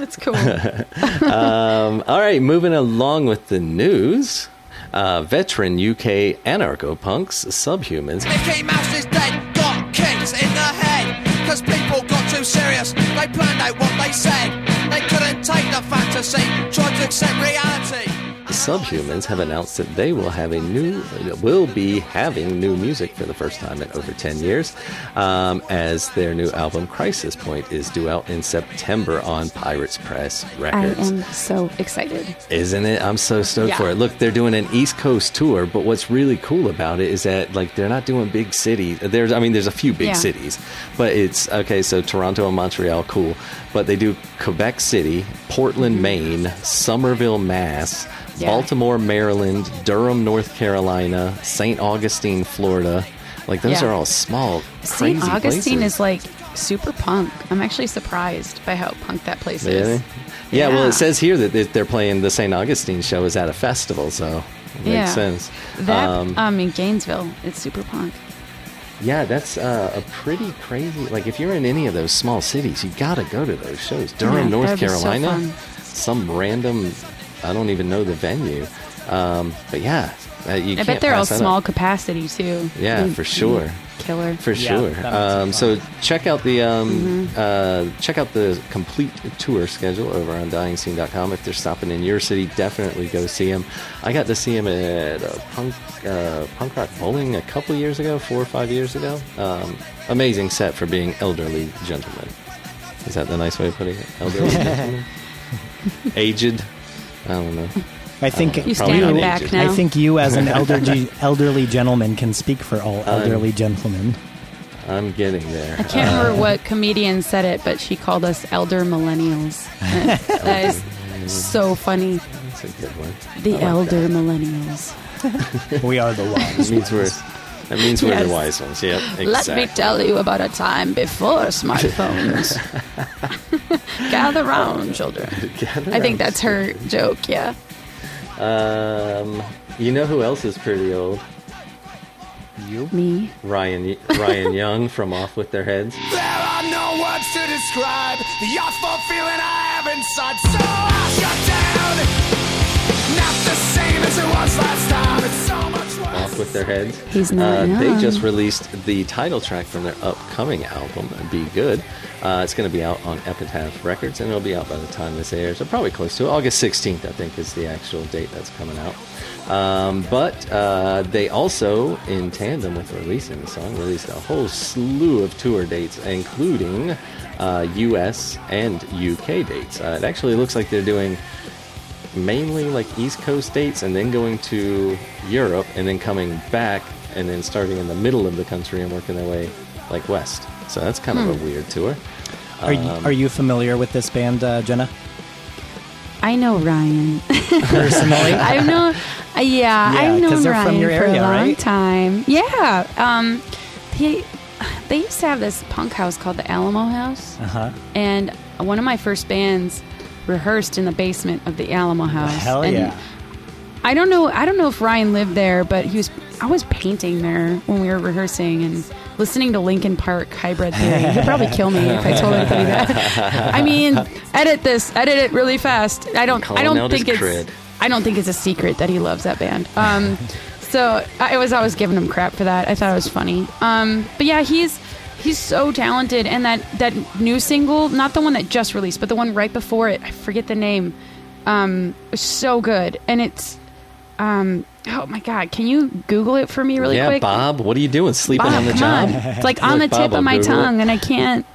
That's cool. Um, all right, moving along with the news. Uh, veteran UK anarcho punks, subhumans, Mickey Mouse is dead, got kicked in the head. Cause people got too serious, they planned out what they said. They couldn't take the fantasy, tried to accept reality. Subhumans have announced that they will have a new, will be having new music for the first time in over 10 years, um, as their new album Crisis Point is due out in September on Pirates Press Records. I am so excited. Isn't it? I'm so stoked Yeah. for it. Look, they're doing an East Coast tour, but what's really cool about it is that like they're not doing big cities. There's, I mean, there's a few big Yeah. cities, but it's okay. So Toronto and Montreal, cool, but they do Quebec City, Portland, Maine, Somerville, Mass. Yeah. Baltimore, Maryland, Durham, North Carolina, St. Augustine, Florida. Like those Yeah. are all small, St. Augustine places. is like super punk. I'm actually surprised by how punk that place Really? is. Yeah, well, it says here that they- they're playing the St. Augustine show is at a festival, so it makes sense. That Um, um, in Gainesville, it's super punk. yeah, that's uh, a pretty crazy. Like, if you're in any of those small cities, you got to go to those shows. Durham, Yeah, North that'd so Carolina, some random, I don't even know the venue. Um, but yeah, uh, you I can't bet they're all small up. capacity too. Yeah, for sure. Killer. For Yeah, sure. that Um, so check out the um, Mm-hmm. uh, check out the complete tour schedule over on DyingScene.com. If they're stopping in your city, definitely go see them. I got to see them at uh, punk uh, punk rock bowling a couple years ago, four or five years ago. Um, amazing set for being elderly gentlemen. Is that the nice way of putting it? Elderly gentlemen, aged. I don't know. I think You you, Probably stand back now. I think you, as an elderly elderly gentleman, can speak for all elderly gentlemen. I'm getting there. I can't Uh, remember what comedian said it, but she called us elder millennials. that is so funny. That's a good one. The like elder that. millennials. We are the That ones. means we're that means we're Yes. the wise ones. Yep, exactly. Let me tell you about a time before smartphones. Gather round, children. Gather I think that's her joke, yeah. Um, you know who else is pretty old? You, me. Ryan Ryan Young from Off with Their Heads. There are no words to describe the awful feeling I have inside. So I shut down. Not the same as it was last time. It's so much worse. Off with Their Heads. He's not Uh, they just released the title track from their upcoming album, Be Good. Uh, it's going to be out on Epitaph Records, and it'll be out by the time this airs. Or probably close to it. August 16th, I think, is the actual date that's coming out. Um, but uh, they also, in tandem with releasing the song, released a whole slew of tour dates, including uh, U.S. and U.K. dates. Uh, it actually looks like they're doing mainly like East Coast dates and then going to Europe and then coming back and then starting in the middle of the country and working their way like west. So that's kind of Hmm. a weird tour. Are you, Um, are you familiar with this band, uh, Jenna? I know Ryan. Personally, I know. Uh, yeah, Yeah, I've 'cause known they're from Ryan your for area, a long right? time. Yeah. Um, they they used to have this punk house called the Alamo House, uh huh. and one of my first bands rehearsed in the basement of the Alamo House. Hell And yeah! I don't know. I don't know if Ryan lived there, but he was. I was painting there when we were rehearsing and listening to Linkin Park Hybrid Theory. He'd probably kill me if I told anybody that. I mean, edit this. Edit it really fast. I don't. I don't think it's. cred. I don't think it's a secret that he loves that band. Um, so I was always giving him crap for that. I thought it was funny. Um, but yeah, he's he's so talented, and that that new single, not the one that just released, but the one right before it, I forget the name, um, was so good, and it's. Um, oh my god! Can you Google it for me really yeah, quick? Bob, what are you doing? Sleeping Bob, on the job? on. It's like on the tip Bob, of my I'll it. tongue, and I can't.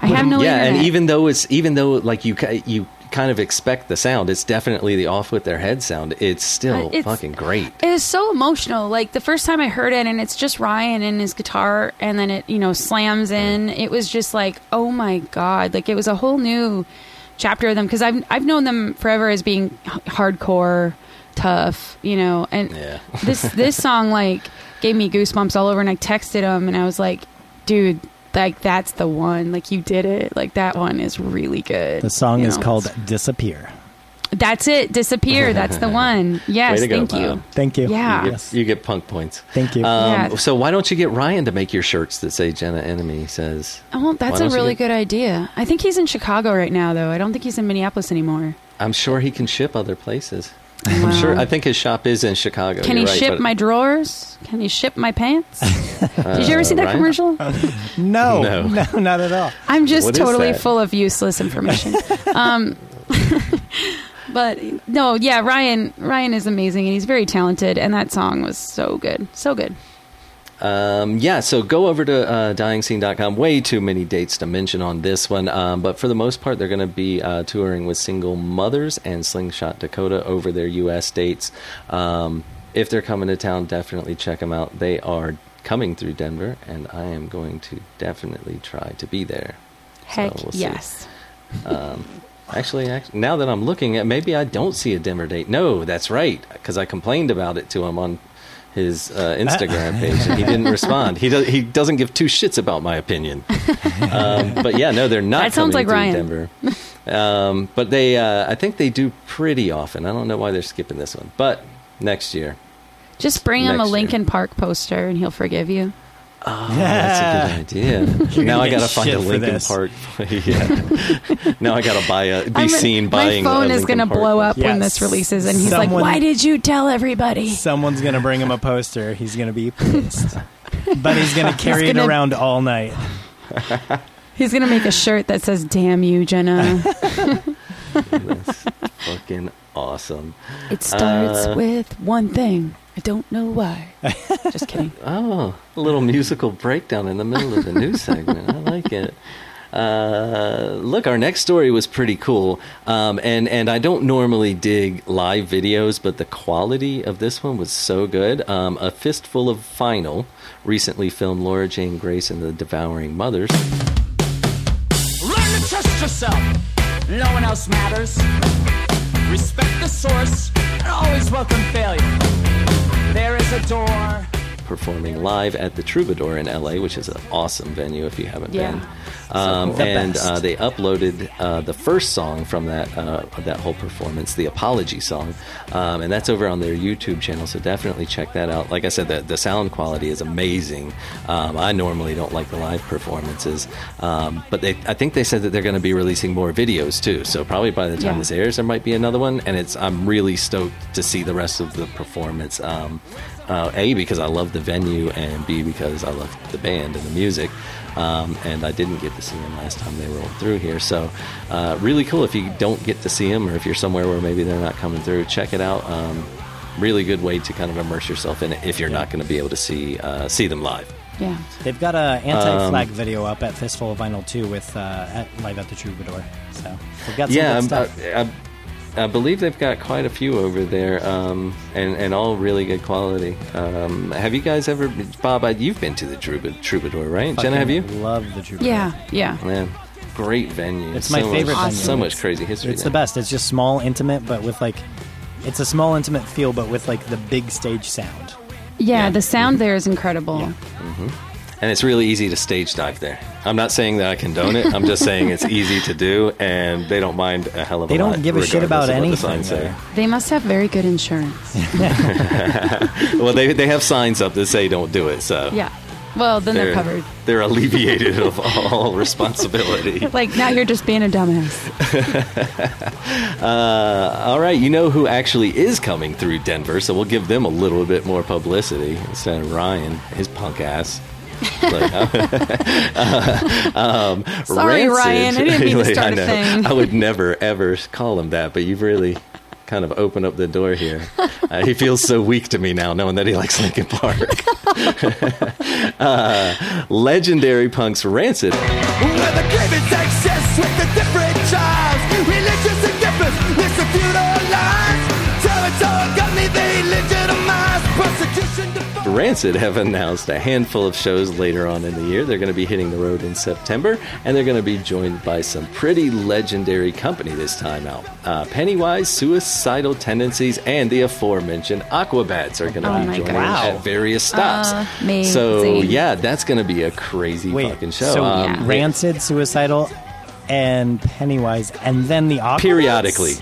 I have no idea. yeah, internet. and even though it's even though like you you kind of expect the sound. It's definitely the off with their head sound. It's still Uh, it's- fucking great. It is so emotional. Like the first time I heard it, and it's just Ryan and his guitar, and then it, you know, slams in. It was just like, oh my god! Like it was a whole new chapter of them because I've I've known them forever as being h- hardcore, tough, you know. And Yeah. this this song like gave me goosebumps all over, and I texted him, and I was like, dude. Like that's the one. Like you did it. Like that one is really good. The song you is know? called Disappear. That's it. Disappear. That's the one. Yes. Go, thank you. Bob. Thank you. Yeah. You Yes. get, you get punk points. Thank you. Um, Yeah. So why don't you get Ryan to make your shirts that say Jenna Enemy says? Oh, that's a really get- good idea. I think he's in Chicago right now, though. I don't think he's in Minneapolis anymore. I'm sure he can ship other places. I'm sure. I think his shop is in Chicago. Can he You're right, ship but- my drawers? Can he ship my pants? Did you ever see that Ryan? commercial? no, No. no, not at all. I'm just What is totally full of useless information. um, but no, yeah, Ryan. Ryan is amazing and he's very talented. And that song was so good, so good. Um, yeah, so go over to uh, dyingscene.com. Way too many dates to mention on this one. Um, but for the most part, they're going to be uh, touring with Single Mothers and Slingshot Dakota over their U.S. dates. Um, if they're coming to town, definitely check them out. They are coming through Denver, and I am going to definitely try to be there. Heck we'll see. yes. Actually, act- now that I'm looking at, maybe I don't see a Denver date. No, that's right, because I complained about it to him on his uh, Instagram page, and he didn't respond. He does, he doesn't give two shits about my opinion. Um, but yeah, no, they're not. That sounds like Ryan. Denver. Um, but they, uh, I think they do pretty often. I don't know why they're skipping this one, but next year. Just bring him a Next year. Linkin Park poster and he'll forgive you. Oh, that's a good idea. now I got to find shit a for Linkin this. Park. yeah. now I got to buy a. Be I'm- seen buying. My phone a is Linkin going to Park blow poster. up when this releases, and he's like, "Why did you tell everybody?" Someone's gonna bring him a poster. He's gonna be pissed, but he's gonna carry gonna- it around all night. He's going to make a shirt that says "Damn you, Jenna." That's fucking awesome. It starts Uh, with one thing. I don't know why. Just kidding. Oh, a little musical breakdown in the middle of the news segment. I like it. Uh, look, our next story was pretty cool, um, and and I don't normally dig live videos, but the quality of this one was so good. Um, a Fistful of Vinyl recently filmed Laura Jane Grace and the Devouring Mothers. Learn to trust yourself. No one else matters. Respect the source and always welcome failure. There is a door. Performing live at the Troubadour in LA, which is an awesome venue if you haven't Yeah. been. Um, The and best. uh, they uploaded uh, the first song from that uh, that whole performance, the apology song, um, and that's over on their YouTube channel. So definitely check that out. Like I said, the, the sound quality is amazing. Um, I normally don't like the live performances, um, but they I think they said that they're going to be releasing more videos too. So probably by the time Yeah. this airs, there might be another one. And it's I'm really stoked to see the rest of the performance. Um, uh, a because I love the venue, and B because I love the band and the music. Um, and I didn't get to see them last time they rolled through here, so uh, really cool. If you don't get to see them, or if you're somewhere where maybe they're not coming through, check it out. Um, really good way to kind of immerse yourself in it if you're not going to be able to see uh, see them live. Yeah. They've got a anti-flag Um, video up at Fistful of Vinyl too, with uh, at, live at the Troubadour. So they've got some yeah, good I'm- stuff. I, I, I believe they've got quite a few over there, um, and and all really good quality. Um, have you guys ever, Bob? I, you've been to the Trouba- Troubadour, right? Jenna, have you? Love the Troubadour. Yeah. Yeah. Man, great venue. It's my So favorite much, venue. So much crazy history. It's there. the best. It's just small, intimate, but with like, it's a small, intimate feel, but with like the big stage sound. Yeah. Yeah. The sound there is incredible. Yeah. And it's really easy to stage dive there. I'm not saying that I condone it. I'm just saying it's easy to do, and they don't mind a hell of a lot. They don't give a shit about of what the anything. signs say. there. They must have very good insurance. Well, they they have signs up that say don't do it, so yeah. Well, then they're, covered. They're alleviated of all responsibility. Like now you're just being a dumbass. Uh, all right, you know who actually is coming through Denver, so we'll give them a little bit more publicity instead of Ryan, his punk ass. Like, um, Sorry, Rancid- Ryan, I didn't mean to start I a know. thing. I would never ever call him that, but you've really kind of opened up the door here. Uh, he feels so weak to me now, knowing that he likes Linkin Park. uh, legendary punks Rancid Rancid have announced a handful of shows later on in the year. They're going to be hitting the road in September, and they're going to be joined by some pretty legendary company this time out. Uh, Pennywise, Suicidal Tendencies, and the aforementioned Aquabats are going to Oh be joining gosh. at various stops. Amazing. So yeah, that's going to be a crazy Wait, fucking show. so Um, Yeah. Rancid, Suicidal, and Pennywise, and then the Aquabats? periodically.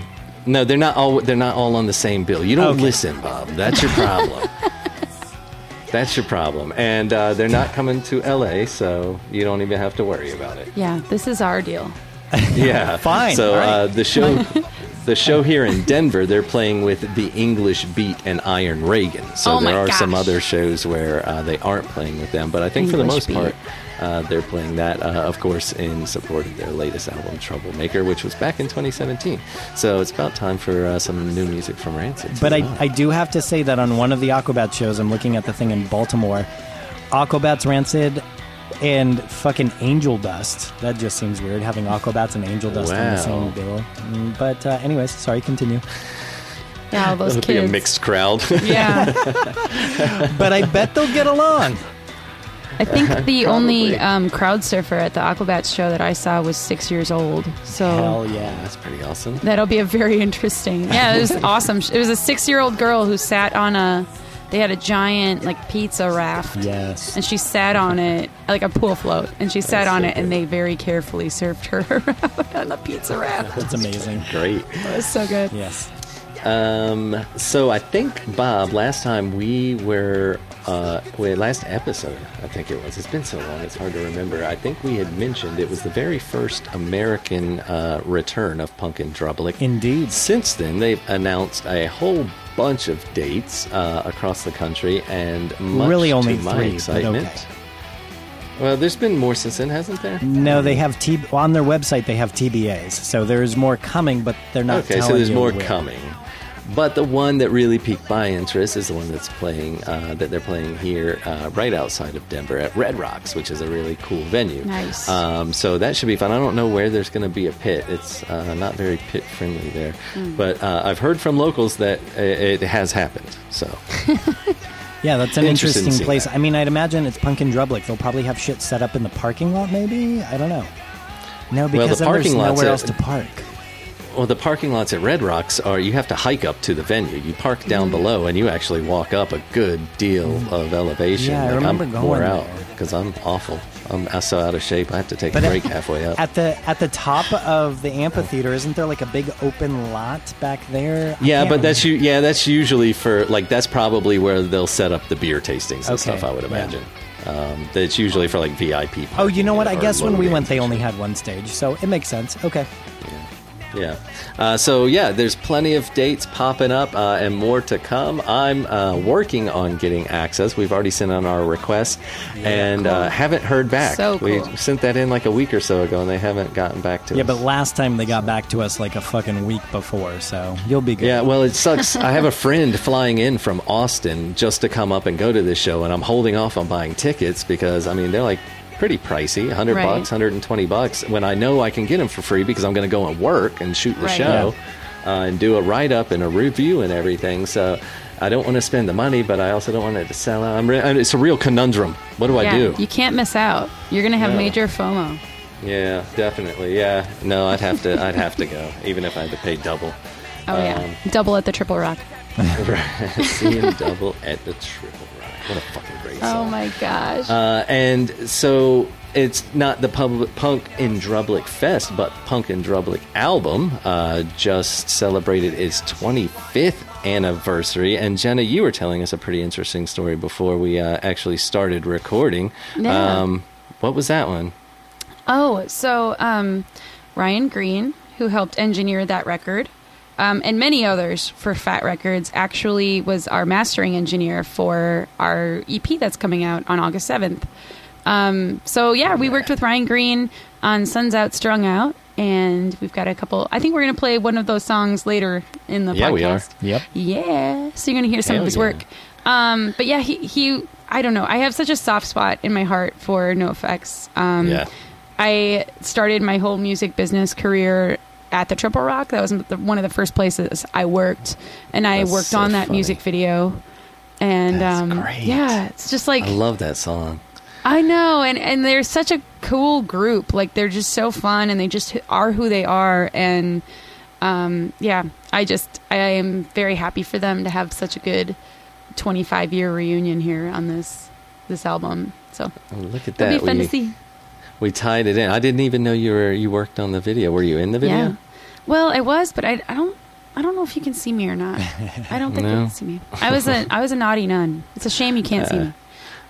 No, they're not all. They're not all on the same bill. You don't Okay. listen, Bob. That's your problem. That's your problem. And uh, they're not coming to L.A., so you don't even have to worry about it. Yeah, this is our deal. Yeah, Fine, So all right. uh, the show, the show here in Denver, they're playing with the English Beat and Iron Reagan. So Oh there are some other shows where uh, they aren't playing with them, but I think for the English most part. Beat. Uh, they're playing that, uh, of course, in support of their latest album, Troublemaker, which was back in 2017. So it's about time for uh, some new music from Rancid. But I, I do have to say that on one of the Aquabats shows, I'm looking at the thing in Baltimore, Aquabats Rancid and fucking Angel Dust. That just seems weird having Aquabats and Angel Dust on the same bill. Mm, But uh, anyways, sorry, continue. Yeah, all those It'll be a mixed crowd. Yeah, But I bet they'll get along. I think the only um, crowd surfer at the Aquabats show that I saw was six years old. So Hell yeah. That's pretty awesome. That'll be a very interesting. Yeah, it was awesome. It was a six-year-old girl who sat on a. They had a giant like pizza raft, Yes. and she sat on it like a pool float, and she sat That's on so it, and they very carefully served her around on the pizza raft. That's amazing. Great. That was so good. Yes. Um, so I think Bob, last time we were, uh, wait, last episode, I think it was. It's been so long, it's hard to remember. I think we had mentioned it was the very first American uh, return of Punk and Drublic. Indeed. Since then, they've announced a whole bunch of dates uh, across the country, and Really only my three, excitement. okay. Well, there's been more since then, hasn't there? No, they have T on their website. They have TBAs, so there's more coming, but they're not. Okay, so there's more when. coming. But the one that really piqued my interest is the one that's playing uh, that they're playing here uh, right outside of Denver at Red Rocks, which is a really cool venue. Nice. Um, so that should be fun. I don't know where there's going to be a pit. It's uh, not very pit friendly there, Hmm. but uh, I've heard from locals that it, it has happened. So Yeah, that's an Interested interesting place. that. I mean, I'd imagine it's Punk and Drublic. They'll probably have shit set up in the parking lot, maybe. I don't know. No, because the then there's parking lot's nowhere at- else to park. Well, the parking lots at Red Rocks are you have to hike up to the venue. You park down below, and you actually walk up a good deal of elevation. Yeah, I Like, remember I'm going wore out because I'm awful. I'm so out of shape. I have to take But a at- break halfway up. At the at the top of the amphitheater, isn't there like a big open lot back there? I Yeah, but that's remember. you. Yeah, that's usually for like that's probably where they'll set up the beer tastings and Okay, stuff. I would yeah. imagine. Um, that's usually for like VIP. Oh, you know what? I guess when we went, they only had one stage, so it makes sense. Okay. Yeah. Uh, so yeah, there's plenty of dates popping up uh, and more to come. I'm uh, working on getting access. We've already sent in our request and uh, haven't heard back. So We sent that in like a week or so ago, and they haven't gotten back to Yeah, us. Yeah, but last time they got back to us like a fucking week before, so you'll be good. Yeah, well, it sucks. I have a friend flying in from Austin just to come up and go to this show, and I'm holding off on buying tickets because I mean they're like pretty pricey, 100 Right. bucks, 120 bucks. When I know I can get them for free because I'm going to go and work and shoot the Right. show, uh, and do a write up and a review and everything. So. I don't want to spend the money, but I also don't want it to sell out. I'm re- it's a real conundrum. What do yeah, I do? you can't miss out. You're gonna have No. major FOMO. Yeah, definitely. Yeah, no, I'd have to. I'd have to go, even if I had to pay double. Oh yeah, Um, double at the Triple Rock. Seeing double at the Triple Rock. What a fucking Oh my gosh. Uh, and so it's not the pub- Punk in Drublic Fest, but Punk in Drublic album uh, just celebrated its 25th anniversary. And Jenna, you were telling us a pretty interesting story before we uh, actually started recording. Yeah. Um, what was that one? Oh, so um, Ryan Greene, who helped engineer that record, um, and many others for Fat Records, actually was our mastering engineer for our EP that's coming out on August 7th. Um, so, yeah, we worked with Ryan Greene on Suns Out, Strung Out, and we've got a couple. I think we're going to play one of those songs later in the Yeah, podcast. we are. Yep. Yeah. So you're going to hear some Hell of his yeah. work. Um, but yeah, he, he, I don't know. I have such a soft spot in my heart for NOFX. Um, Yeah. I started my whole music business career at the Triple Rock. That was the, one of the first places I worked, and I That's worked so on that funny. music video. And That's um, great. yeah, it's just like I love that song. I know, and and they're such a cool group. Like they're just so fun, and they just are who they are. And um, yeah, I just I am very happy for them to have such a good 25 year reunion here on this this album. So Oh, look at it'll that. be fun we, to see. we tied it in. I didn't even know you were you worked on the video. Were you in the video? Yeah. Well, I was, but I, I don't I don't know if you can see me or not. I don't think you can see me. I was a I was a naughty nun. It's a shame you can't see Uh, me.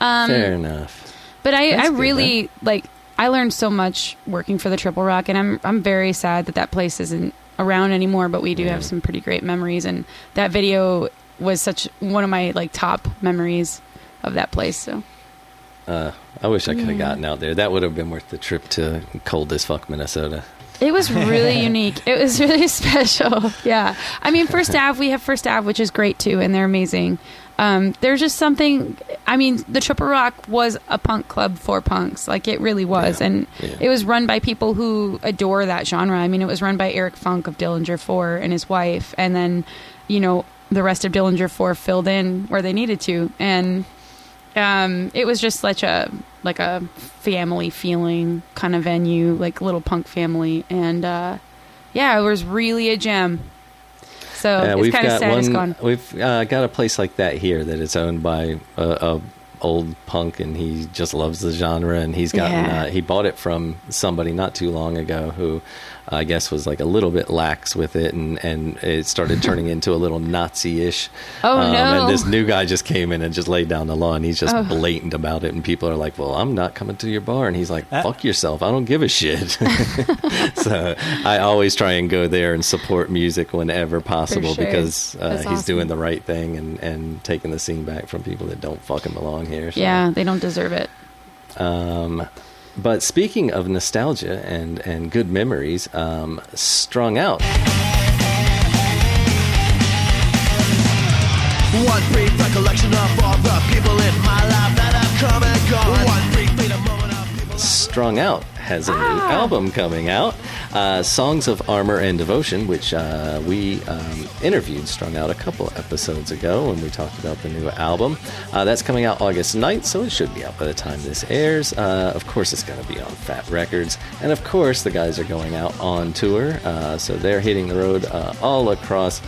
Um, Fair enough. But I, That's I good, really like. I learned so much working for the Triple Rock, and I'm I'm very sad that that place isn't around anymore. But we do Yeah. have some pretty great memories, and that video was such one of my like top memories of that place. So Uh, I wish I could have Yeah. gotten out there. That would have been worth the trip to cold as fuck Minnesota. It was really unique. It was really special. Yeah, I mean, First Ave, we have First Ave, which is great too, and they're amazing. Um, there's just something. I mean, the Triple Rock was a punk club for punks. Like it really was, Yeah. and Yeah. it was run by people who adore that genre. I mean, it was run by Erik Funk of Dillinger Four and his wife, and then you know the rest of Dillinger Four filled in where they needed to, and um, it was just such a like a family feeling kind of venue, like little punk family, and uh, yeah, it was really a gem. So yeah, it's we've kind of got sad it's one. gone. We've uh, got a place like that here that is owned by a, a old punk, and he just loves the genre. And he's gotten Yeah. uh, he bought it from somebody not too long ago who I guess was like a little bit lax with it, and and it started turning into a little Nazi-ish. Oh, no. And this new guy just came in and just laid down the law, and he's just Oh. blatant about it. And people are like, "Well, I'm not coming to your bar," and he's like, Uh. "Fuck yourself! I don't give a shit." so I always try and go there and support music whenever possible sure. because uh, he's awesome. doing the right thing and, and taking the scene back from people that don't fucking belong here. So, Yeah, they don't deserve it. Um, but speaking of nostalgia and, and good memories, um, Strung Out. One brief recollection of all the people in my life that have come and gone. One brief fleeting moment of people. Strung Out has a new Ah. album coming out, uh, Songs of Armor and Devotion, which uh, we um, interviewed Strung Out a couple episodes ago when we talked about the new album. Uh, that's coming out August 9th, so it should be out by the time this airs. Uh, of course, it's going to be on Fat Records. And of course, the guys are going out on tour, uh, so they're hitting the road uh, all across.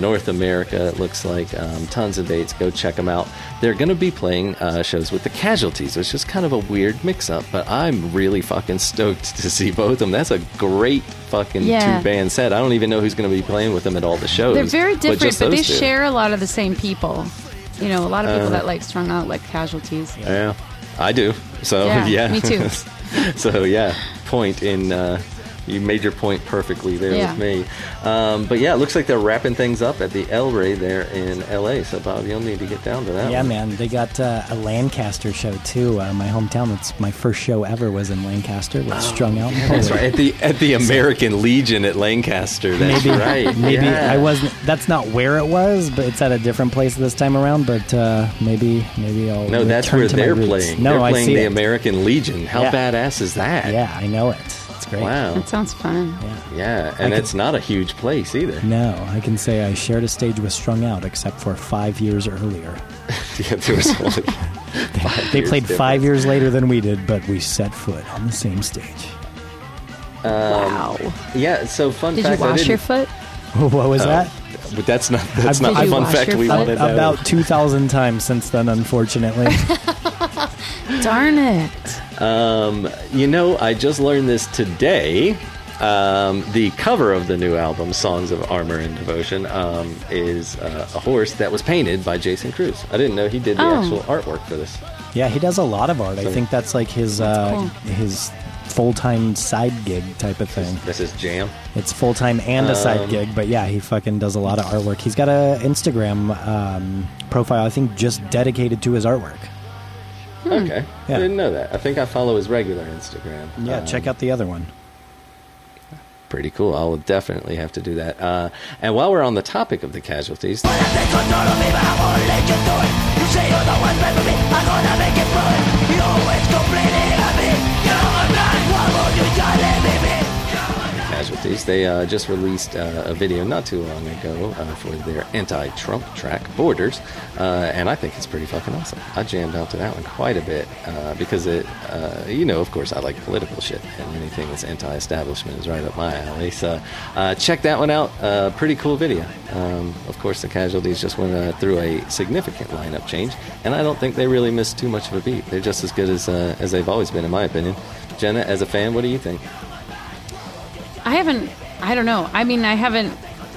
North America, it looks like. Um, tons of dates. Go check them out. They're going to be playing uh, shows with the Casualties, which is kind of a weird mix up, but I'm really fucking stoked to see both of them. That's a great fucking Yeah. two band set. I don't even know who's going to be playing with them at all the shows. They're very different, just but, they two. share a lot of the same people. You know, a lot of people Uh, that like strung out like casualties. Yeah, I do. So, Yeah, yeah. me too. so, yeah, point in. Uh, you made your point perfectly there Yeah. with me. Um, but yeah, it looks like they're wrapping things up at the El Rey there in LA. So, Bob, you'll need to get down to that. Yeah, one. man. They got uh, a Lancaster show too. Uh, my hometown. It's my first show ever was in Lancaster with Strung Out. and Oh, That's right. At the at the American Legion at Lancaster. That's Maybe, right. maybe Yeah. I wasn't. That's not where it was, but it's at a different place this time around. But uh, maybe, maybe I'll. No, that's where to they're playing. No, they're I playing see the it. American Legion. How Yeah. badass is that? Yeah, I know it. It's great. Wow. That sounds fun. Yeah. Yeah, I and could- it's not a huge place either. No, I can say I shared a stage with Strung Out, except for five years earlier. Yeah, there was only five They years played five years later than we did, but we set foot on the same stage. Um, wow. Yeah. So fun Did you fact. I wash your foot? what was Oh, that? But that's not that's Did not the you fun fact your we foot? want to know. About 2,000 times since then, unfortunately. Darn it. Um, you know, I just learned this today. Um, the cover of the new album, Songs of Armor and Devotion, um, is uh, a horse that was painted by Jason Cruz. I didn't know he did the Oh. actual artwork for this. yeah, he does a lot of art. I think that's like his uh, cool. his full time side gig type of thing. This is Jam. It's full time and a side Um, gig, but yeah, he fucking does a lot of artwork. He's got a Instagram um, profile, I think, just dedicated to his artwork. Okay, Yeah. I didn't know that. I think I follow his regular Instagram. Yeah, Um, check out the other one. Pretty cool. I will definitely have to do that. Uh, and while we're on the topic of the casualties, course, they uh, just released uh, a video not too long ago uh, for their anti-Trump track "Borders," uh, and I think it's pretty fucking awesome. I jammed out to that one quite a bit uh, because it, you know, of course, I like political shit, and anything that's anti-establishment is right up my alley. So check that one out. Pretty cool video. Um, of course, the Casualties just went through a significant lineup change, and I don't think they really missed too much of a beat. They're just as good as as they've always been, in my opinion. Jenna, as a fan, what do you think? I haven't. I don't know. I mean, I haven't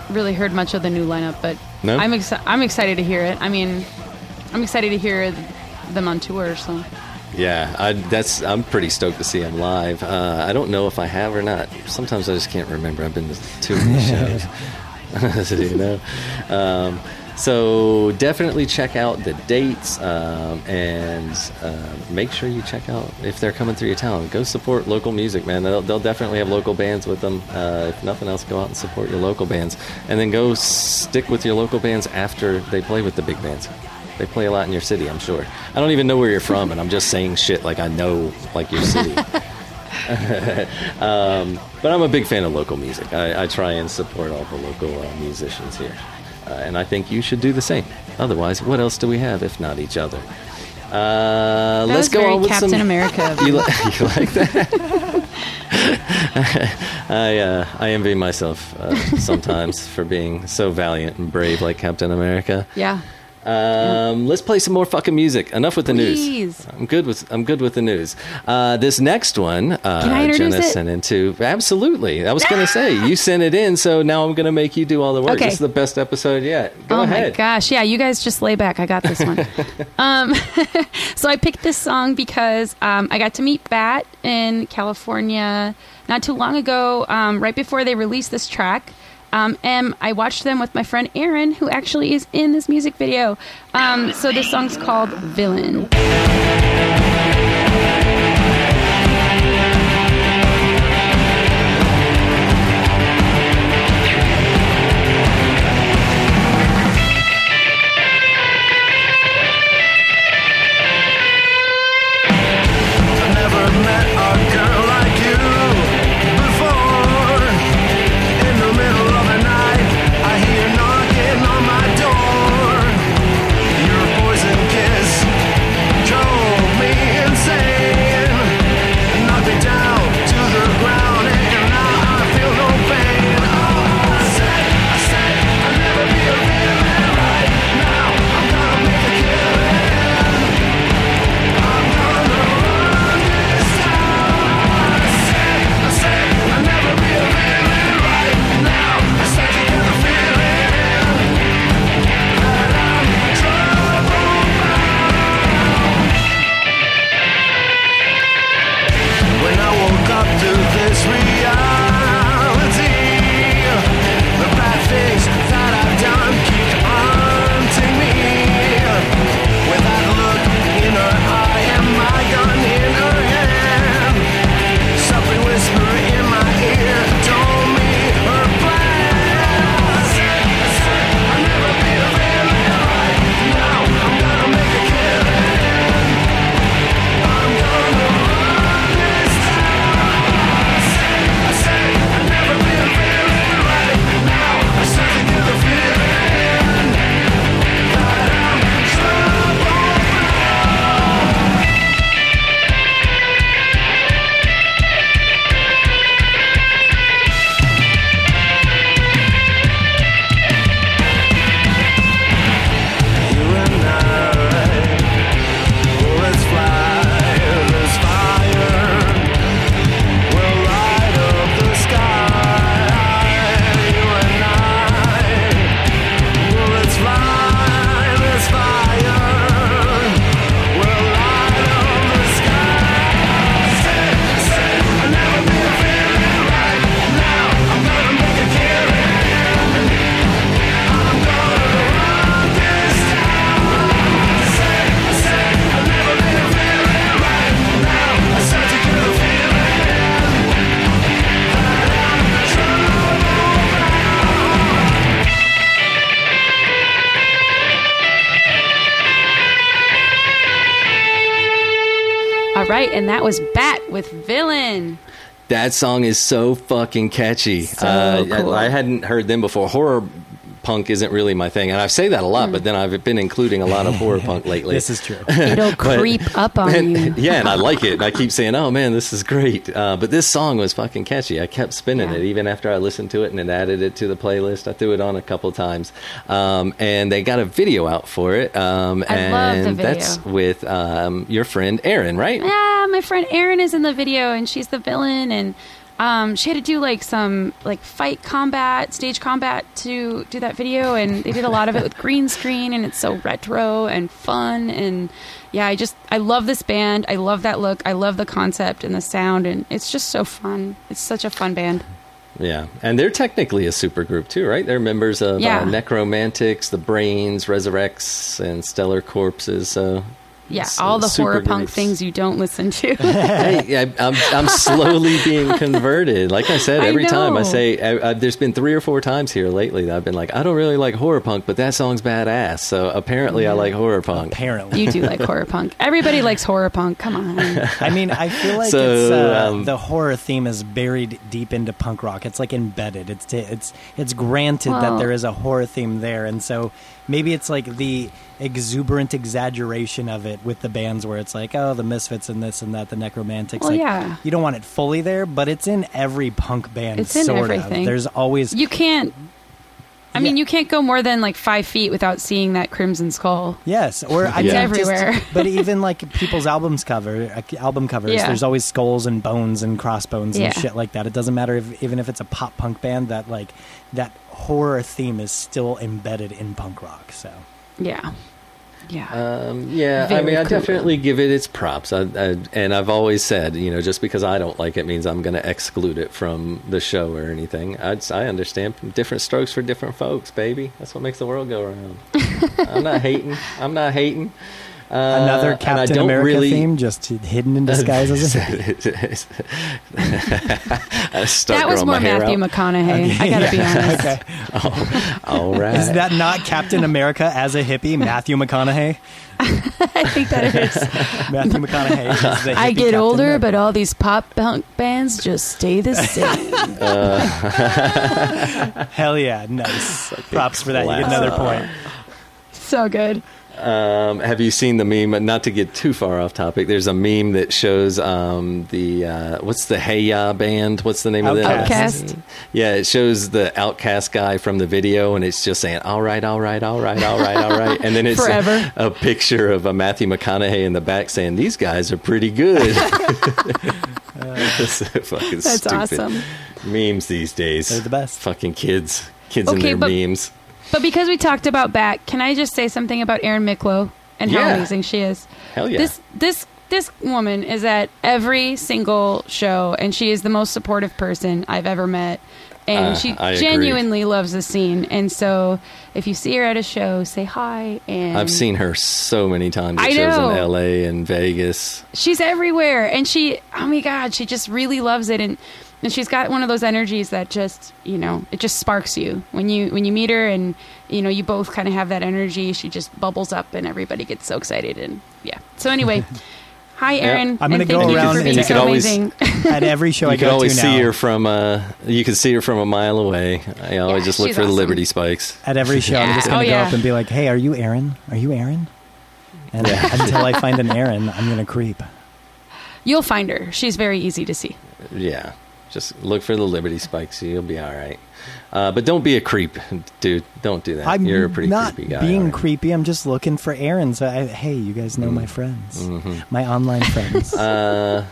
really heard much of the new lineup, but No? I'm exci- I'm excited to hear it. I mean, I'm excited to hear them on tour. So Yeah, I, that's I'm pretty stoked to see him live. Uh, I don't know if I have or not. Sometimes I just can't remember. I've been to too many shows. you know. Um, so definitely check out the dates um, and uh, make sure you check out if they're coming through your town. Go support local music, man. They'll, they'll definitely have local bands with them. Uh, if nothing else, go out and support your local bands, and then go stick with your local bands after they play with the big bands. They play a lot in your city, I'm sure. I don't even know where you're from, and I'm just saying shit like I know like your city. um, but I'm a big fan of local music. I, I try and support all the local uh, musicians here, uh, and I think you should do the same. Otherwise, what else do we have if not each other? Uh, let's go on with Captain some. America. You, you. li- you like that? I uh, I envy myself uh, sometimes for being so valiant and brave like Captain America. yeah. Um, let's play some more fucking music. Enough with the news. I'm good with I'm good with the news. Uh, this next one, uh, Can I introduce Jenna it? sent into absolutely. I was going to say you sent it in, so now I'm going to make you do all the work. Okay. This is the best episode yet. Go oh ahead. my gosh. Yeah, you guys just lay back. I got this one. um, so I picked this song because um, I got to meet Bat in California not too long ago, um, right before they released this track. Um, and I watched them with my friend Aaron, who actually is in this music video. Um, so this song's called Villain. And that was Bat with Villain. That song is so fucking catchy. So uh, cool. I, I hadn't heard them before. Horror punk isn't really my thing, and I say that a lot. But then I've been including a lot of horror punk lately. This is true. It'll creep up on And- you. yeah, and I like it. And I keep saying, "Oh man, this is great." Uh, but this song was fucking catchy. I kept spinning Yeah. it even after I listened to it and then added it to the playlist. I threw it on a couple times, um, and they got a video out for it. Um, I and love the video. that's with um, your friend Aaron, right? Yeah, my friend Aaron is in the video, and she's the villain, and um, she had to do like some like fight combat, stage combat to do that video, and they did a lot of it with green screen, and it's so retro and fun, and yeah, I just I love this band. I love that look. I love the concept and the sound, and it's just so fun. It's such a fun band. Yeah, and they're technically a super group too, right? They're members of Yeah. uh, Nekromantix, the Brains, Resurrects, and Stellar Corpses. So Yeah, s- all the super horror punk things you don't listen to. hey, I, I'm I'm slowly being converted. Like I said, I every time I say, I, I, there's been three or four times here lately that I've been like, I don't really like horror punk, but that song's badass. So apparently, I like horror punk. Apparently. you do like horror punk. Everybody likes horror punk. Come on. I mean, I feel like So, it's uh, um, the horror theme is buried deep into punk rock. It's like embedded. It's it's it's granted that there is a horror theme there, and so maybe it's like the exuberant exaggeration of it with the bands where it's like, oh, the Misfits and this and that, the Nekromantix. Well, like, yeah. you don't want it fully there, but it's in every punk band. It's in sort everything. Of. There's always You can't. I mean, Yeah. you can't go more than like five feet without seeing that crimson skull. Yes, or I It's mean, everywhere. Just, but even like people's albums cover, uh, album covers, Yeah. there's always skulls and bones and crossbones Yeah. and shit like that. It doesn't matter if even if it's a pop punk band that like that horror theme is still embedded in punk rock. So Yeah. Yeah. Um, yeah, I Very mean, I cool. definitely give it its props. I, I, and I've always said, you know, just because I don't like it means I'm going to exclude it from the show or anything. I, I understand different strokes for different folks, baby. That's what makes the world go around. I'm not hating. I'm not hating. Uh, another and I Captain don't America really- theme, just hidden in disguise as a hippie. That was more Matthew out. McConaughey. I gotta be honest. okay, All right. is that not Captain America as a hippie? Matthew McConaughey. I think that is. Matthew McConaughey. Is the I get Captain older, America. but all these pop punk bands just stay the same. hell yeah, nice. Props for that. You get another point. so good. Um, have you seen the meme? Not to get too far off topic, there's a meme that shows um, the uh, what's the Hey Ya band? What's the name of that? OutKast. Yeah, it shows the OutKast guy from the video, and it's just saying "All right, all right, all right, all right, all right," and then it's a, Forever. a picture of a Matthew McConaughey in the back saying, "These guys are pretty good." That's fucking That's stupid awesome. memes these days. They're the best. Fucking kids, kids Okay, and but- their memes. But because we talked about back, can I just say something about Erin Miklo and how Yeah. amazing she is? Hell yeah! This this this woman is at every single show, and she is the most supportive person I've ever met. And Uh, she I agree. genuinely loves the scene. And so, if you see her at a show, say hi. And I've seen her so many times I shows know. in L.A. and Vegas. she's everywhere and she oh my god she just really loves it and and she's got one of those energies that just you know it just sparks you when you when you meet her and you know you both kind of have that energy she just bubbles up and everybody gets so excited and yeah so anyway hi Erin I'm gonna go you around and being you so could always- amazing At every show I you go can always to see now. her from uh, you can see her from a mile away. I always Yeah, just look she's for the. Liberty Spikes. At every show, I'm just going to Oh, go yeah. up and be like, "Hey, are you Aaron? Are you Aaron?" And until I find an Aaron, I'm going to creep. you'll find her she's very easy to see Yeah, just look for the Liberty Spikes. You'll be all right. Uh, but don't be a creep, dude. Don't do that. I'm You're a pretty not creepy guy. being already. creepy. I'm just looking for Aaron. So, I, hey, you guys know my friends, Mhm. my online friends. Uh,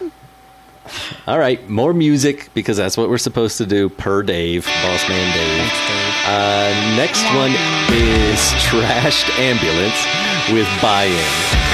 all right, more music because that's what we're supposed to do per Dave, Boss Man Dave. Uh, next one is Trashed Ambulance with Buy In.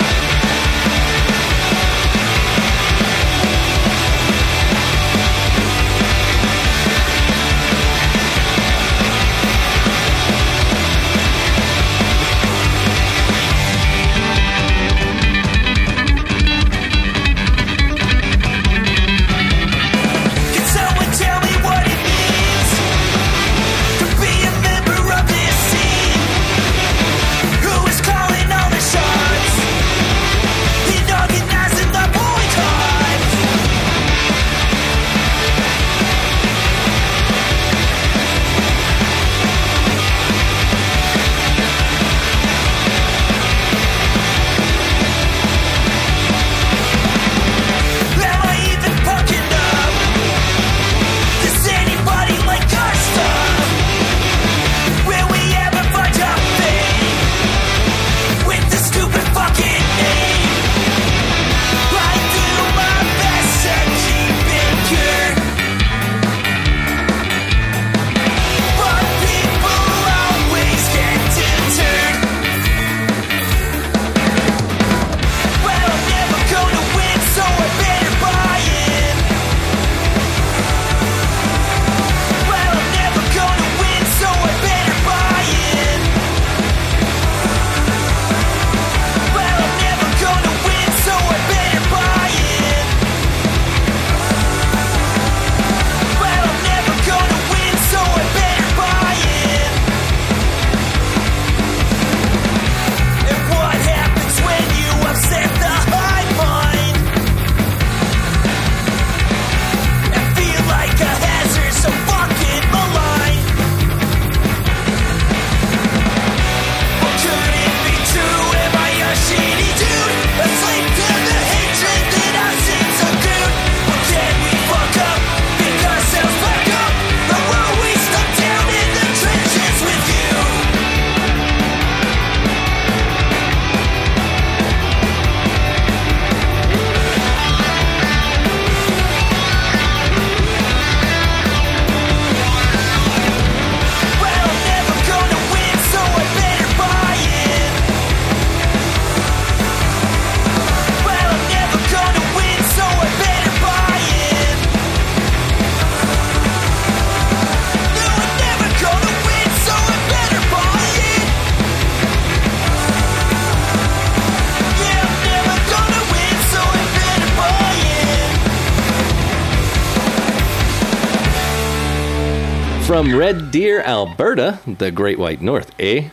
From Red Deer, Alberta, the Great White North, eh?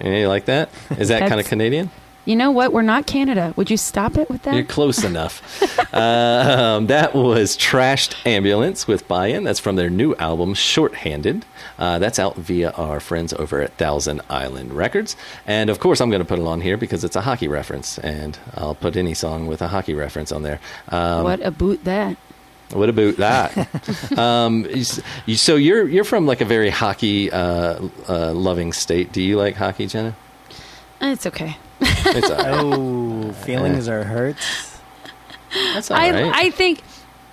Eh, like that? Is that kind of Canadian? You know what? We're not Canada. Would you stop it with that? You're close enough. um, that was Trashed Ambulance with Buy In. That's from their new album, Shorthanded. Uh, that's out via our friends over at Thousand Island Records. And of course, I'm going to put it on here because it's a hockey reference, and I'll put any song with a hockey reference on there. Um, what a boot that. What about that? um, you so you're you're from like a very hockey uh, uh, loving state. Do you like hockey, Jenna? It's okay. It's all right. Oh, feelings are hurt. That's all I right. I think.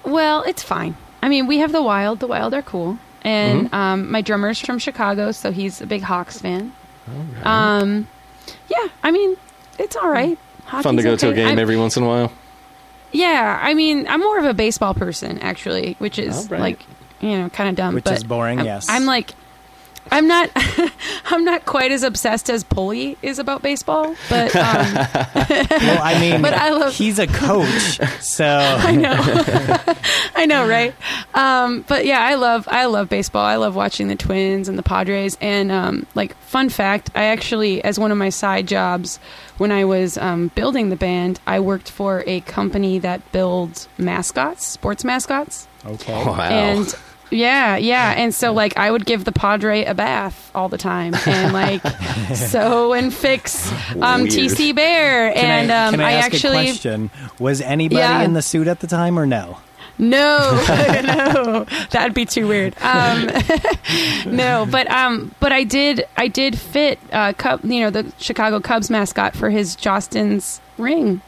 Well, it's fine. I mean, we have the Wild. The Wild are cool, and Mm-hmm. um, my drummer's from Chicago, so he's a big Hawks fan. Um, yeah. I mean, it's all right. Fun to Hockey's go to a game I'm- every once in a while. Yeah, I mean, I'm more of a baseball person actually, which is All right. like, you know, kind of dumb. Which but is boring, I'm, yes. I'm like, I'm not, I'm not quite as obsessed as Pulley is about baseball, but um, Well, I mean, But I love- he's a coach, so I know, I know, right? Um, but yeah, I love, I love baseball. I love watching the Twins and the Padres. And um, like, fun fact, I actually, as one of my side jobs, when I was um, building the band, I worked for a company that builds mascots, sports mascots. okay. Wow. And yeah, yeah. And so like I would give the Padre a bath all the time and like sew and fix um Weird. TC Bear Can and I, um can I, ask actually a question? Was anybody Yeah. in the suit at the time or no? No, no, that'd be too weird. Um, no, but um, but I did, I did fit, uh, Cub, you know, the Chicago Cubs mascot for his Jostens ring,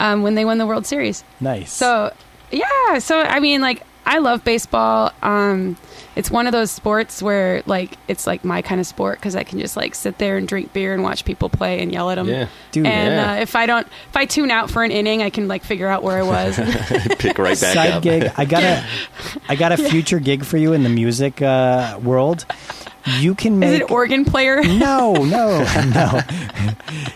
um, when they won the World Series. Nice. So yeah, so I mean, like I love baseball. Um, it's one of those sports where like it's like my kind of sport because I can just like sit there and drink beer and watch people play and yell at them. Yeah. Dude, and yeah. uh, if I don't, if I tune out for an inning, I can like figure out where I was. Pick right back Side up. gig. I got a, I got a future gig for you in the music uh, world. You can Is make it organ player? No, no, no.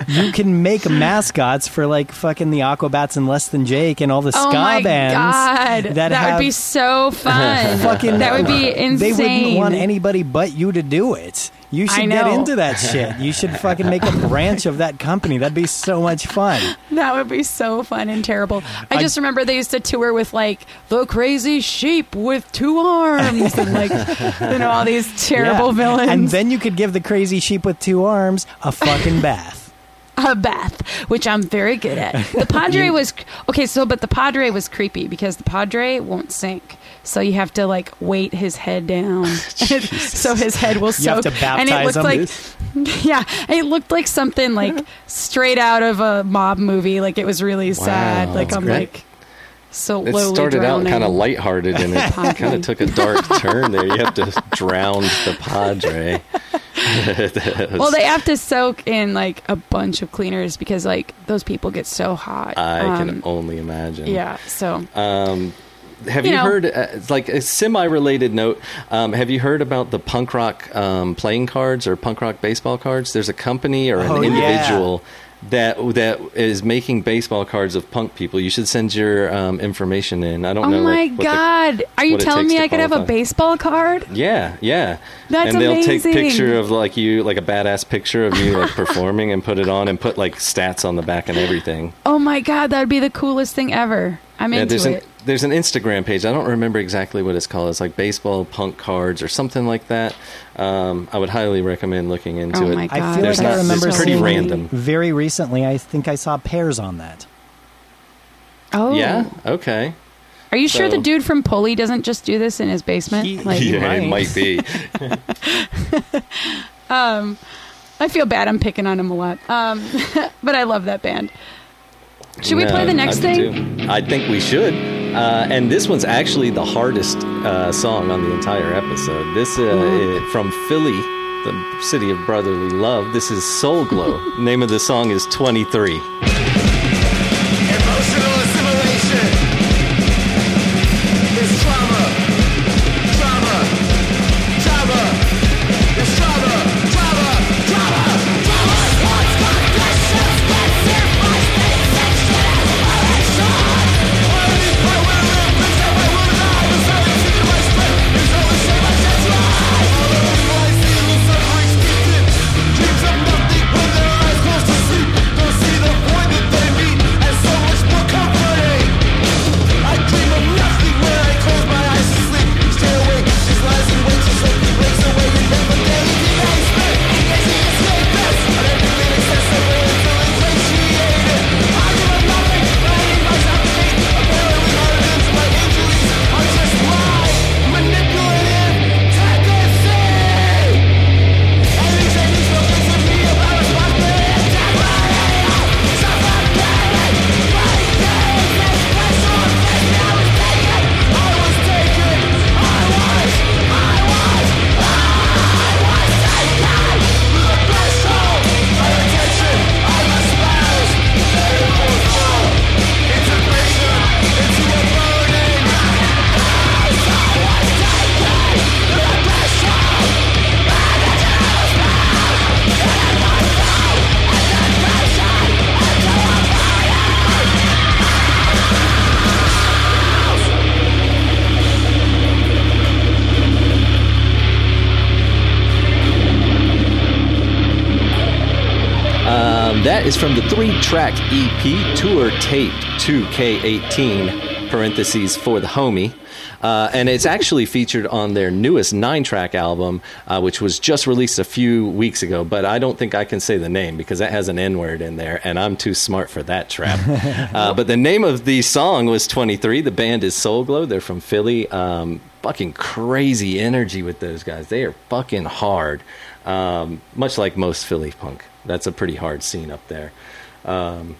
you can make mascots for like fucking the Aquabats and Less Than Jake and all the ska oh my bands. god, that that, have would be so fun. fucking. that would be insane. They wouldn't want anybody but you to do it. You should get into that shit. You should fucking make a branch of that company. That'd be so much fun. That would be so fun and terrible. I, I- just remember they used to tour with like the crazy sheep with two arms and like you know all these terrible Yeah. villains. And then you could give the crazy sheep with two arms a fucking bath. a bath, which I'm very good at. The Padre was okay, so but the Padre was creepy because the Padre won't sink. So you have to like weight his head down, so his head will You have soak. and it looked him. like, yeah, it looked like something like straight out of a mob movie. Like it was really sad. Like I'm great. like so It started out kind of lighthearted and it kind of took a dark turn there. You have to drown the Padre. Well, they have to soak in like a bunch of cleaners because like those people get so hot. I can Um, only imagine. Yeah. So Um, have you, You know. heard, uh, like a semi-related note? Um, have you heard about the punk rock um, playing cards or punk rock baseball cards? There's a company or an Oh, yeah. individual that that is making baseball cards of punk people. You should send your um, information in. I don't Oh know. my like, what the- God! Are you telling me I could have a baseball card? Yeah, yeah. That's and they'll take amazing. picture of like you, like a badass picture of you like performing, and put it on, and put like stats on the back and everything. Oh my God! That'd be the coolest thing ever. I'm Yeah, into there's an it. There's an Instagram page. I don't remember exactly what it's called. It's like baseball punk cards or something like that. Um, I would highly recommend looking into Oh it. my God! I feel There's like not- I it's remember pretty random. very recently. I think I saw Pears on that. Oh Yeah. Okay. Are you sure the dude from Pulley doesn't just do this in his basement? He- like, he- yeah, it might. might be. um, I feel bad. I'm picking on him a lot. Um, but I love that band. Should we No, play the next I thing? too. I think we should. Uh, and this one's actually the hardest uh, song on the entire episode. This uh, i- from Philly, the city of brotherly love. This is Soul Glo. Name of the song is 23. Three-track EP Tour Tape 2K18 parentheses for the homie. Uh, and it's actually featured on their newest nine-track album, uh, which was just released a few weeks ago. But I don't think I can say the name because that has an N-word in there, and I'm too smart for that trap. uh, but the name of the song was 23. The band is Soul Glo. They're from Philly. Um, fucking crazy energy with those guys. They are fucking hard, um, much like most Philly punk. That's a pretty hard scene up there. Um,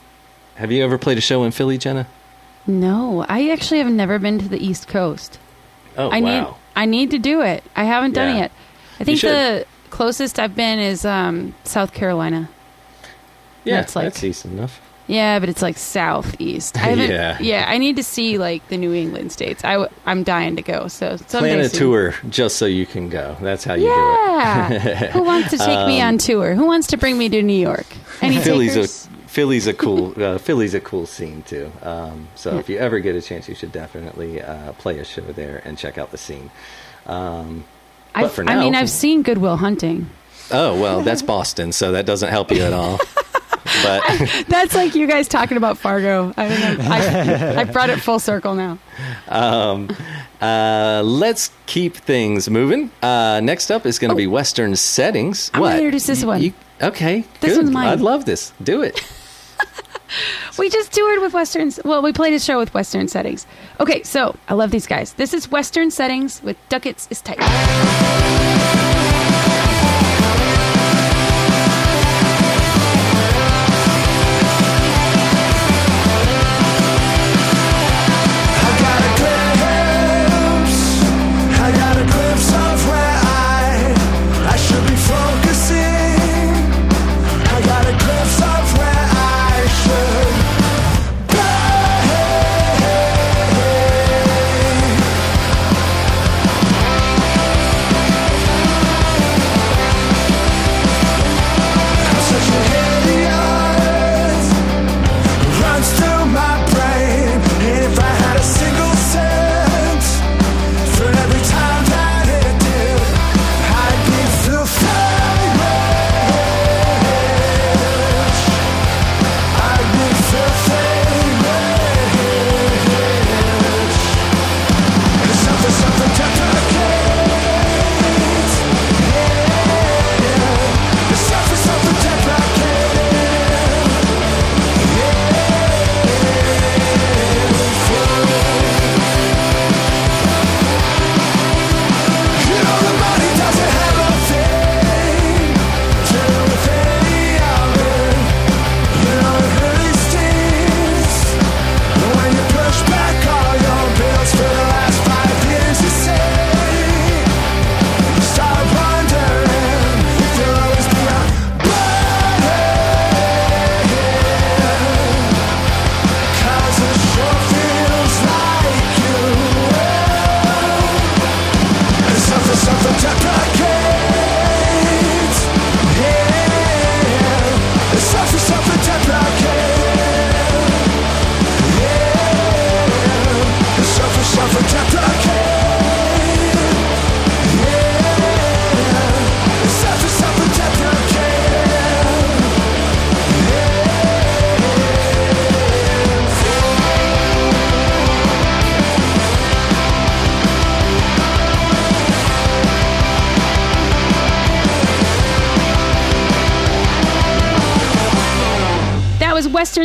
have you ever played a show in Philly, Jenna? No, I actually have never been to the East Coast. Oh I wow! need I need to do it. I haven't done Yeah. it yet. I think the closest I've been is um, South Carolina. yeah, that's like- that's decent enough. Yeah, but it's like southeast. I haven't, Yeah. yeah, I need to see like the New England states. I w- I'm dying to go. So Plan a soon. tour just so you can go. That's how you Yeah. do it. Who wants to take me on tour? Who wants to bring me to New York? Any Philly's takers? a Philly's a cool uh, Philly's a cool scene too. Um, so if you ever get a chance, you should definitely uh, play a show there and check out the scene. Um, but for I mean, I've seen Goodwill Hunting. oh well, that's Boston, so that doesn't help you at all. but That's like you guys talking about Fargo. I don't know. I, I brought it full circle now. um, uh, let's keep things moving. Uh, next up is going to be Western settings. Oh. I'm what? introduce this You- one. you- okay, This good. one's mine. I'd love this. Do it. We just toured with Western. Well, we played a show with Western settings. Okay, so I love these guys. This is Western settings with Ducats is tight.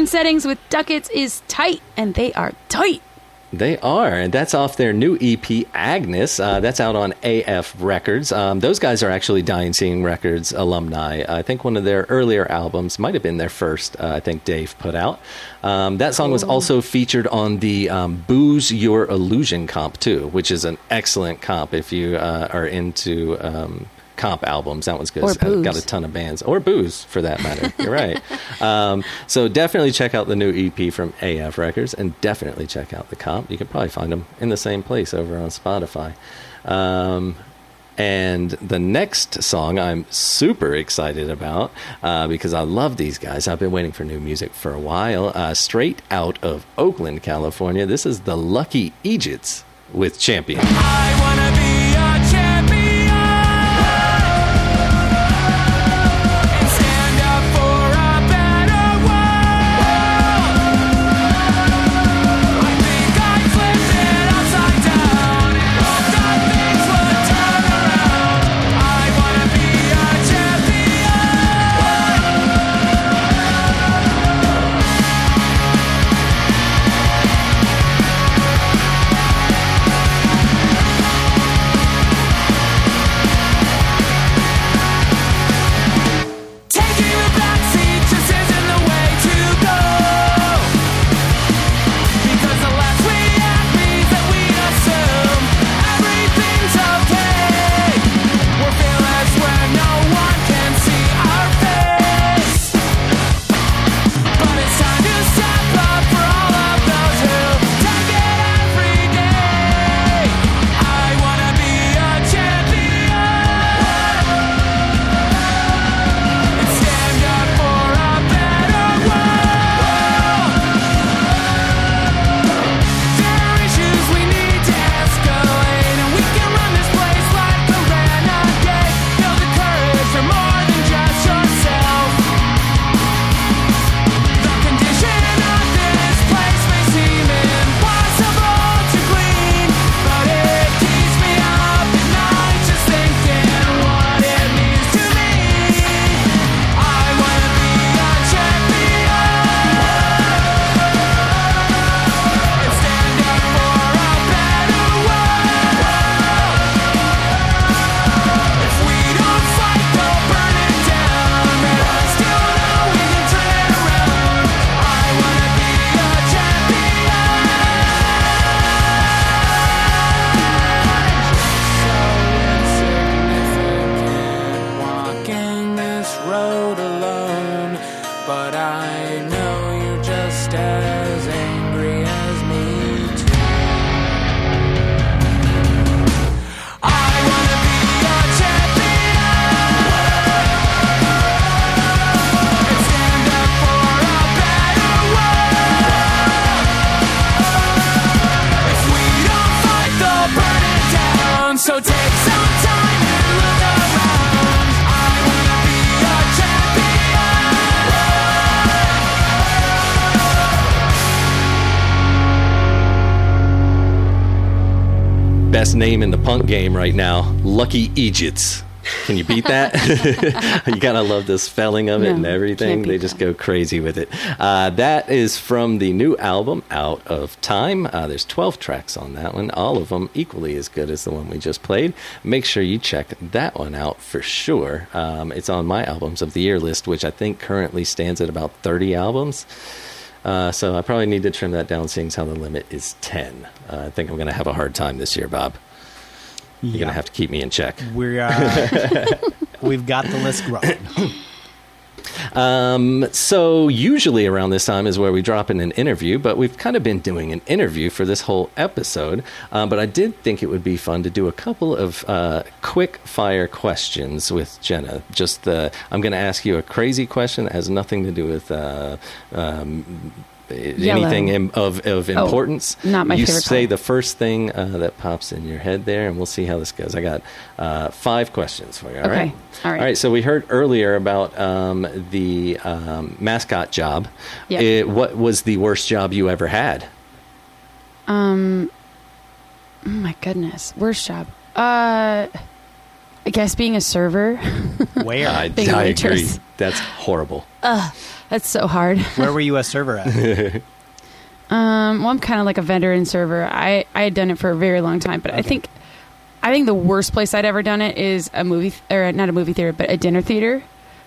Settings with Ducats is tight, and they are tight. They are, and that's off their new EP, Agnes. Uh, that's out on AF Records. Um, those guys are actually Dying Scene Records alumni. I think one of their earlier albums might have been their first. Uh, I think Dave put out. Um, that song was also featured on the um, "Booze Your Illusion" comp too, which is an excellent comp if you uh, are into. Comp albums. That one's good. Or It's got a ton of bands, or booze for that matter. You're right. Um, so definitely check out the new EP from AF Records, and definitely check out the comp. You can probably find them in the same place over on Spotify. Um, and the next song I'm super excited about uh, because I love these guys. I've been waiting for new music for a while. Uh, straight out of Oakland, California, this is the Lucky Eejits with Champion. Name in the punk game right now, Lucky Eejits. Can you beat that? you gotta love the spelling of it No, and everything. They just that. go crazy with it. Uh, that is from the new album, Out of Time. Uh, there's 12 tracks on that one, all of them equally as good as the one we just played. Make sure you check that one out for sure. Um, it's on my albums of the year list, which I think currently stands at about 30 albums. Uh, so I probably need to trim that down, seeing as how the limit is 10. Uh, I think I'm going to have a hard time this year, Bob. You're Yeah. to have to keep me in check. We are. we've got the list growing. Um, so usually around this time is where we drop in an interview, but we've kind of been doing an interview for this whole episode. Uh, but I did think it would be fun to do a couple of uh, quick fire questions with Jenna. Just the, I'm going to ask you a crazy question that has nothing to do with. Uh, um, Anything im- of of Oh, importance? not my you favorite say color. the first thing uh, that pops in your head there, and we'll see how this goes. I got uh, five questions for you. All Okay. right. All right. All right. So we heard earlier about um, the um, mascot job. Yep. It- what was the worst job you ever had? Um, oh my goodness, worst job. Uh, I guess being a server. Where? I, Being a I waitress. agree. That's horrible. That's so hard. Where were you a server at? Um, well, I'm kind of like a vendor and server. I I had done it for a very long time, but I think I think the worst place I'd ever done it is a movie th- or not a movie theater, but a dinner theater,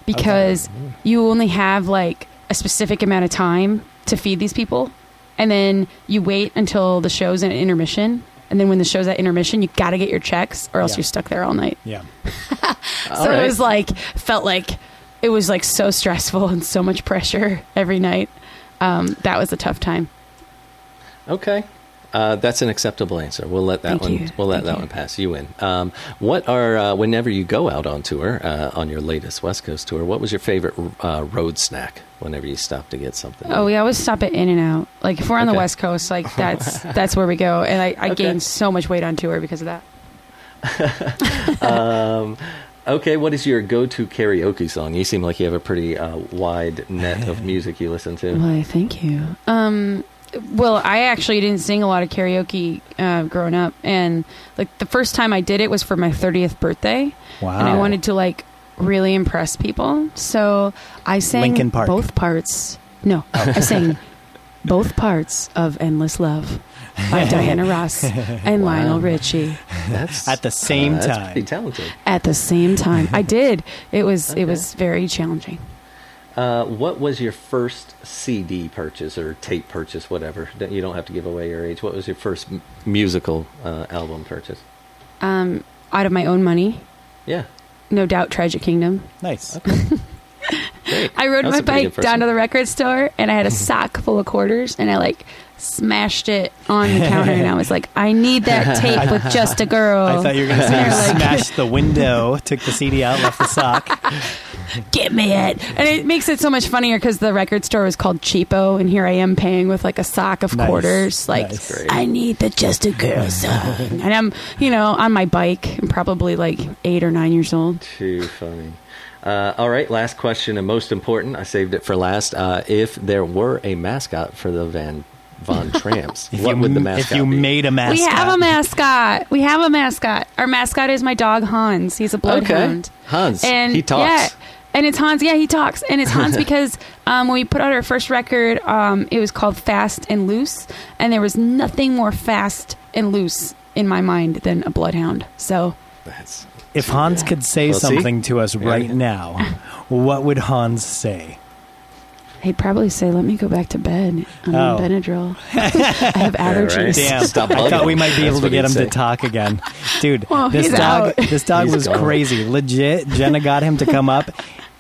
because you only have like a specific amount of time to feed these people, and then you wait until the show's at intermission. And then when the show's at intermission, you got to get your checks, or else Yeah. you're stuck there all night. Yeah. So right. it was like felt like it was like so stressful and so much pressure every night. Um, that was a tough time. Okay. Uh, that's an acceptable answer. We'll let that Thank one. you. We'll let Thank that you. one pass. You win. Um, what are uh, whenever you go out on tour uh, on your latest West Coast tour? What was your favorite uh, road snack? Whenever you stop to get something. Oh, we always stop at In-N-Out. Like if we're on the West Coast, like that's that's where we go. And I, I Okay. gained so much weight on tour because of that. um, okay, what is your go-to karaoke song? You seem like you have a pretty uh, wide net of music you listen to. Why, thank you. Um, well, I actually didn't sing a lot of karaoke uh, growing up, and like the first time I did it was for my thirtieth birthday, Wow. and I wanted to like really impress people, so I sang Linkin Park. both parts. No, I sang both parts of "Endless Love" by Diana Ross and Wow. Lionel Richie That's At the same uh, that's time. Pretty talented. at the same time. I did. It was Okay. it was very challenging. Uh, what was your first CD purchase or tape purchase, whatever? You don't have to give away your age. What was your first m- musical uh, album purchase? Um, out of my own money, Yeah, no doubt. Tragic Kingdom. Nice. great. I rode That's my bike down to the record store and I had a sock full of quarters and I like smashed it on the counter and I was like, I need that tape with just a girl. I thought you were going to say you like, smashed the window, took the CD out, left the sock. Get me it. And it makes it so much funnier because the record store was called Cheapo and here I am paying with like a sock of Nice. quarters. Like, Nice. I need the just a girl song. and I'm, you know, on my bike. I'm probably like eight or nine years old. Too funny. Uh, all right, last question and most important. I saved it for last. Uh, if there were a mascot for the Van Von Tramps, If what you, would the m- mascot If you be? made a mascot. We have a mascot. We have a mascot. Our mascot is my dog Hans. He's a bloodhound. Hans. And he talks. Yeah, and it's Hans. Yeah, he talks, and it's Hans because um, when we put out our first record, um, it was called Fast and Loose, and there was nothing more fast and loose in my mind than a bloodhound. So That's If Hans could say Well, see? something to us Yeah. right now, what would Hans say? He'd probably say, "Let me go back to bed. I'm Oh. on Benadryl. I have allergies." Damn, Stop I thought we might be That's able to get him say. to talk again, dude. Well, this he's dog, out. this dog He's was gone. crazy. Legit, Jenna got him to come up,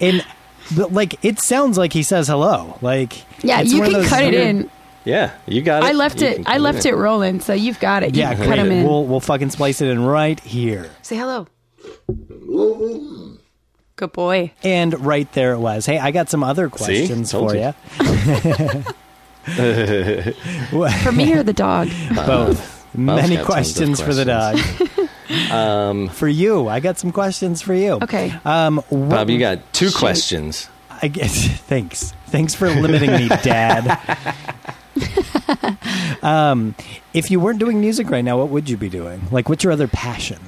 and but, like it sounds like he says hello. Like Yeah, it's you can those cut it in. yeah. You got it. I left You it. I left in. it rolling, so you've got it. You Yeah, can great. cut him in. We'll we'll fucking splice it in right here, Say hello. Good boy. and right there it was. Hey, I got some other questions Told for you. you. For me or the dog? Both. Many got tons of questions for the dog. Um, For you, I got some questions for you. Okay. Um, what, Bob, you got two Shoot. questions. I guess. Thanks. Thanks for limiting me, Dad. um, if you weren't doing music right now, what would you be doing? Like, what's your other passion?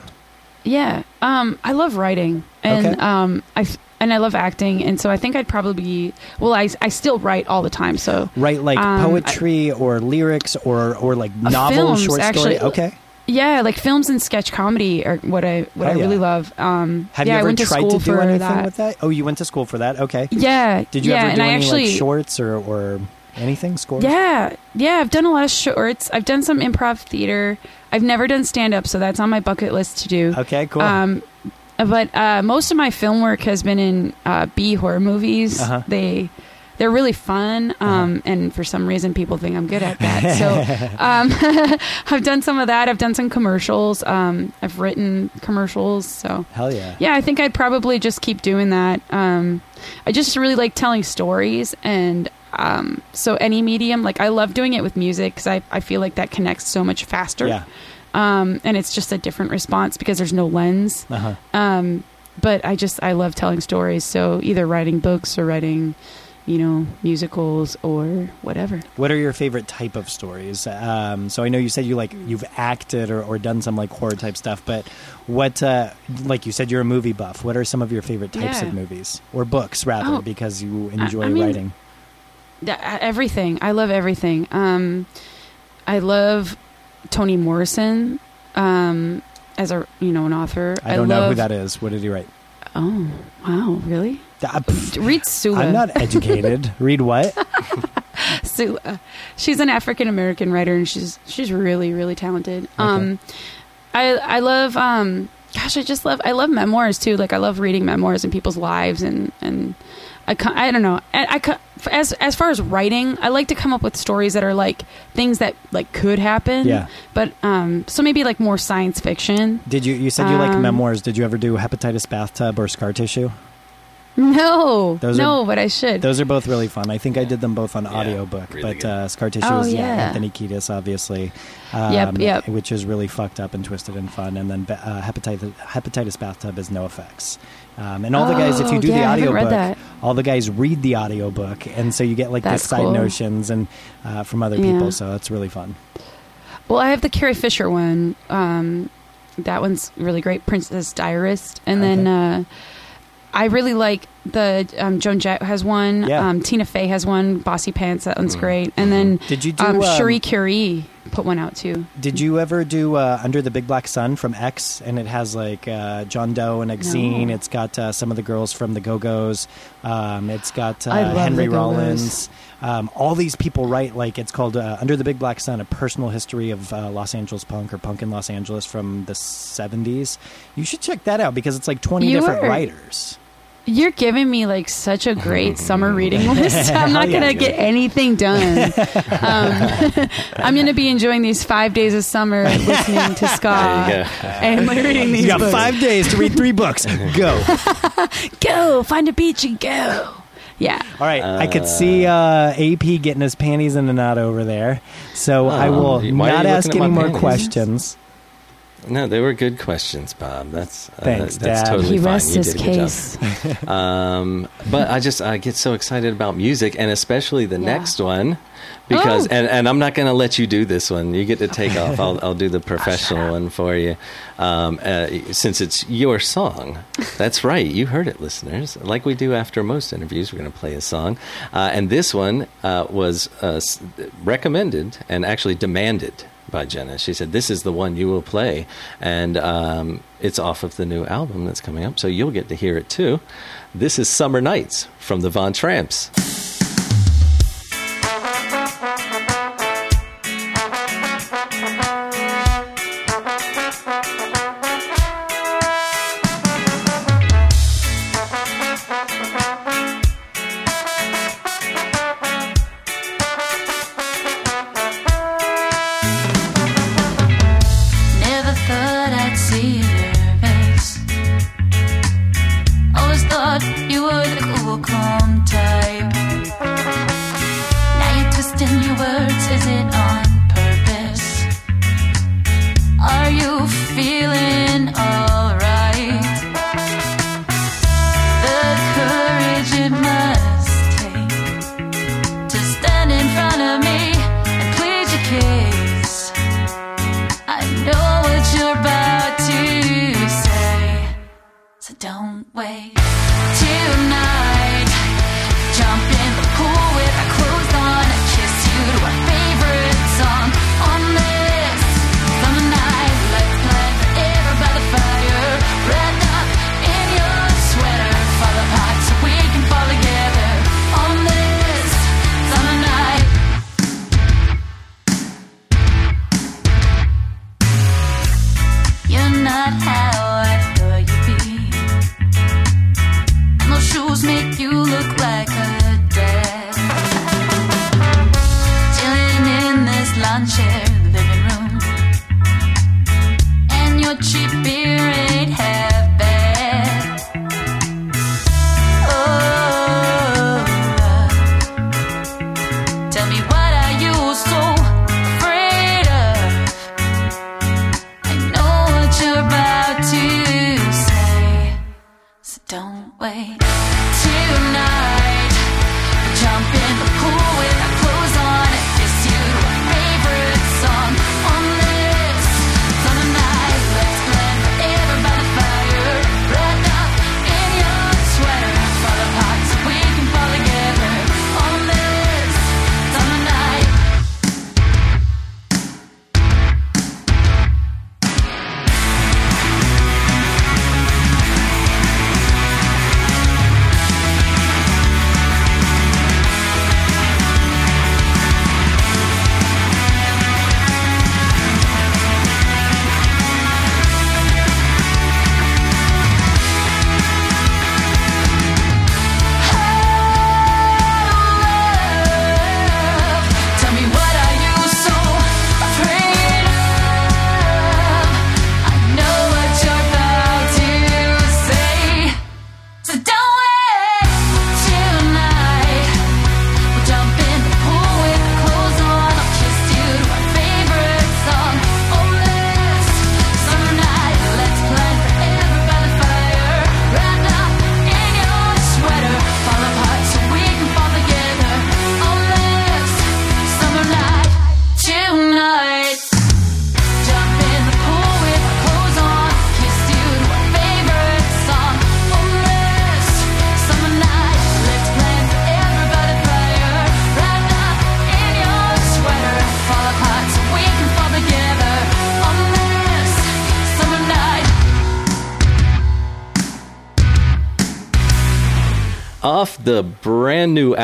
Yeah. Um, I love writing, and Okay. um, I and I love acting, and so I think I'd probably be. Well, I I still write all the time, so Write like Um, poetry or lyrics or or like novel, films, short actually. Okay. yeah, like films and sketch comedy are what I what Oh, I really love. Um, Have yeah, you I ever to tried school to do anything that. with that? Oh, you went to school for that. Okay. Yeah. Did you yeah, ever do any actually, like shorts or or anything scores? Yeah, yeah, I've done a lot of shorts. I've done some improv theater. I've never done stand up, so that's on my bucket list to do. Okay. Cool. Um, but uh, most of my film work has been in uh, B horror movies. Uh-huh. They they're really fun, um, and for some reason, people think I'm good at that. So um, I've done some of that. I've done some commercials. Um, I've written commercials. So Hell yeah. yeah, I think I'd probably just keep doing that. Um, I just really like telling stories, and um, so any medium, like I love doing it with music because I, I feel like that connects so much faster. Yeah. Um, and it's just a different response because there's no lens. Uh huh. Um, but I just I love telling stories. So either writing books or writing, you know, musicals or whatever. What are your favorite type of stories? Um, so I know you said you like you've acted or, or done some like horror type stuff, but what uh, like you said you're a movie buff. What are some of your favorite types Yeah. of movies or books rather? Oh, because you I- enjoy I mean, writing. Th- Everything. I love everything. Um, I love Toni Morrison um, as a you know an author. I don't know who that is. What did he write? Oh wow, really? Uh, Read Sula. I'm not educated. Read what? Sula. She's an African American writer, and she's she's really really talented. Um, I I love um, gosh, I just love I love memoirs too. Like I love reading memoirs and people's lives, and and I I don't know. I, I as as far as writing, I like to come up with stories that are like things that like could happen. Yeah. But um, so maybe like more science fiction. Did you you said you like Um, memoirs? Did you ever do hepatitis bathtub or scar tissue? No, Those are- no, but I should. Those are both really fun. I think I did them both on Yeah, audiobook, really but uh, Scar Tissue Oh, is yeah, yeah. Anthony Kiedis, obviously. Um, Yep, yep. Which is really fucked up and twisted and fun. And then uh, hepatitis, hepatitis Bathtub is NOFX. Um, and all the guys, if you Oh, do yeah, the audiobook, all the guys read the audiobook. And so you get like That's the side cool. notions and uh, from other Yeah. people. So it's really fun. Well, I have the Carrie Fisher one. Um, that one's really great, Princess Diarist, and then uh, I really like the um, Joan Jett has one. Yeah. Um, Tina Fey has one. Bossypants, that Mm. one's great. And then Did you do um, um, Cherie Currie put one out too. Did you ever do uh, Under the Big Black Sun from X? And it has like uh, John Doe and Exene. No. It's got uh, some of the girls from the Go Go's. Um, it's got uh, Henry Rollins. Um, all these people write like it's called uh, Under the Big Black Sun: A Personal History of uh, Los Angeles Punk or Punk in Los Angeles from the '70s. You should check that out because it's like 20 You different are- writers. You're giving me like such a great summer reading list. I'm not yeah, gonna get anything done. Um, I'm gonna be enjoying these five days of summer listening to ska There you go. and like, reading these You got books. five days to read three books. Go. Go find a beach and go. Yeah. All right, I could see uh, AP getting his panties in a knot over there, so I Oh, will why are you not ask any more panties? questions. No, they were good questions, Bob. That's uh, Thanks, that's Dad. totally He fine. rests You his did a good job. case. Um, but I just I get so excited about music, and especially the Yeah. next one, because Oh. and, and I'm not going to let you do this one. You get to take off. I'll I'll do the professional one for you, um, uh, since it's your song. That's right. You heard it, listeners. Like we do after most interviews, we're going to play a song, uh, and this one uh, was uh, recommended and actually demanded by Jenna. She said, "This is the one you will play," and um, it's off of the new album that's coming up, so you'll get to hear it too. This is "Summer Nights" from the Von Tramps. sunshine.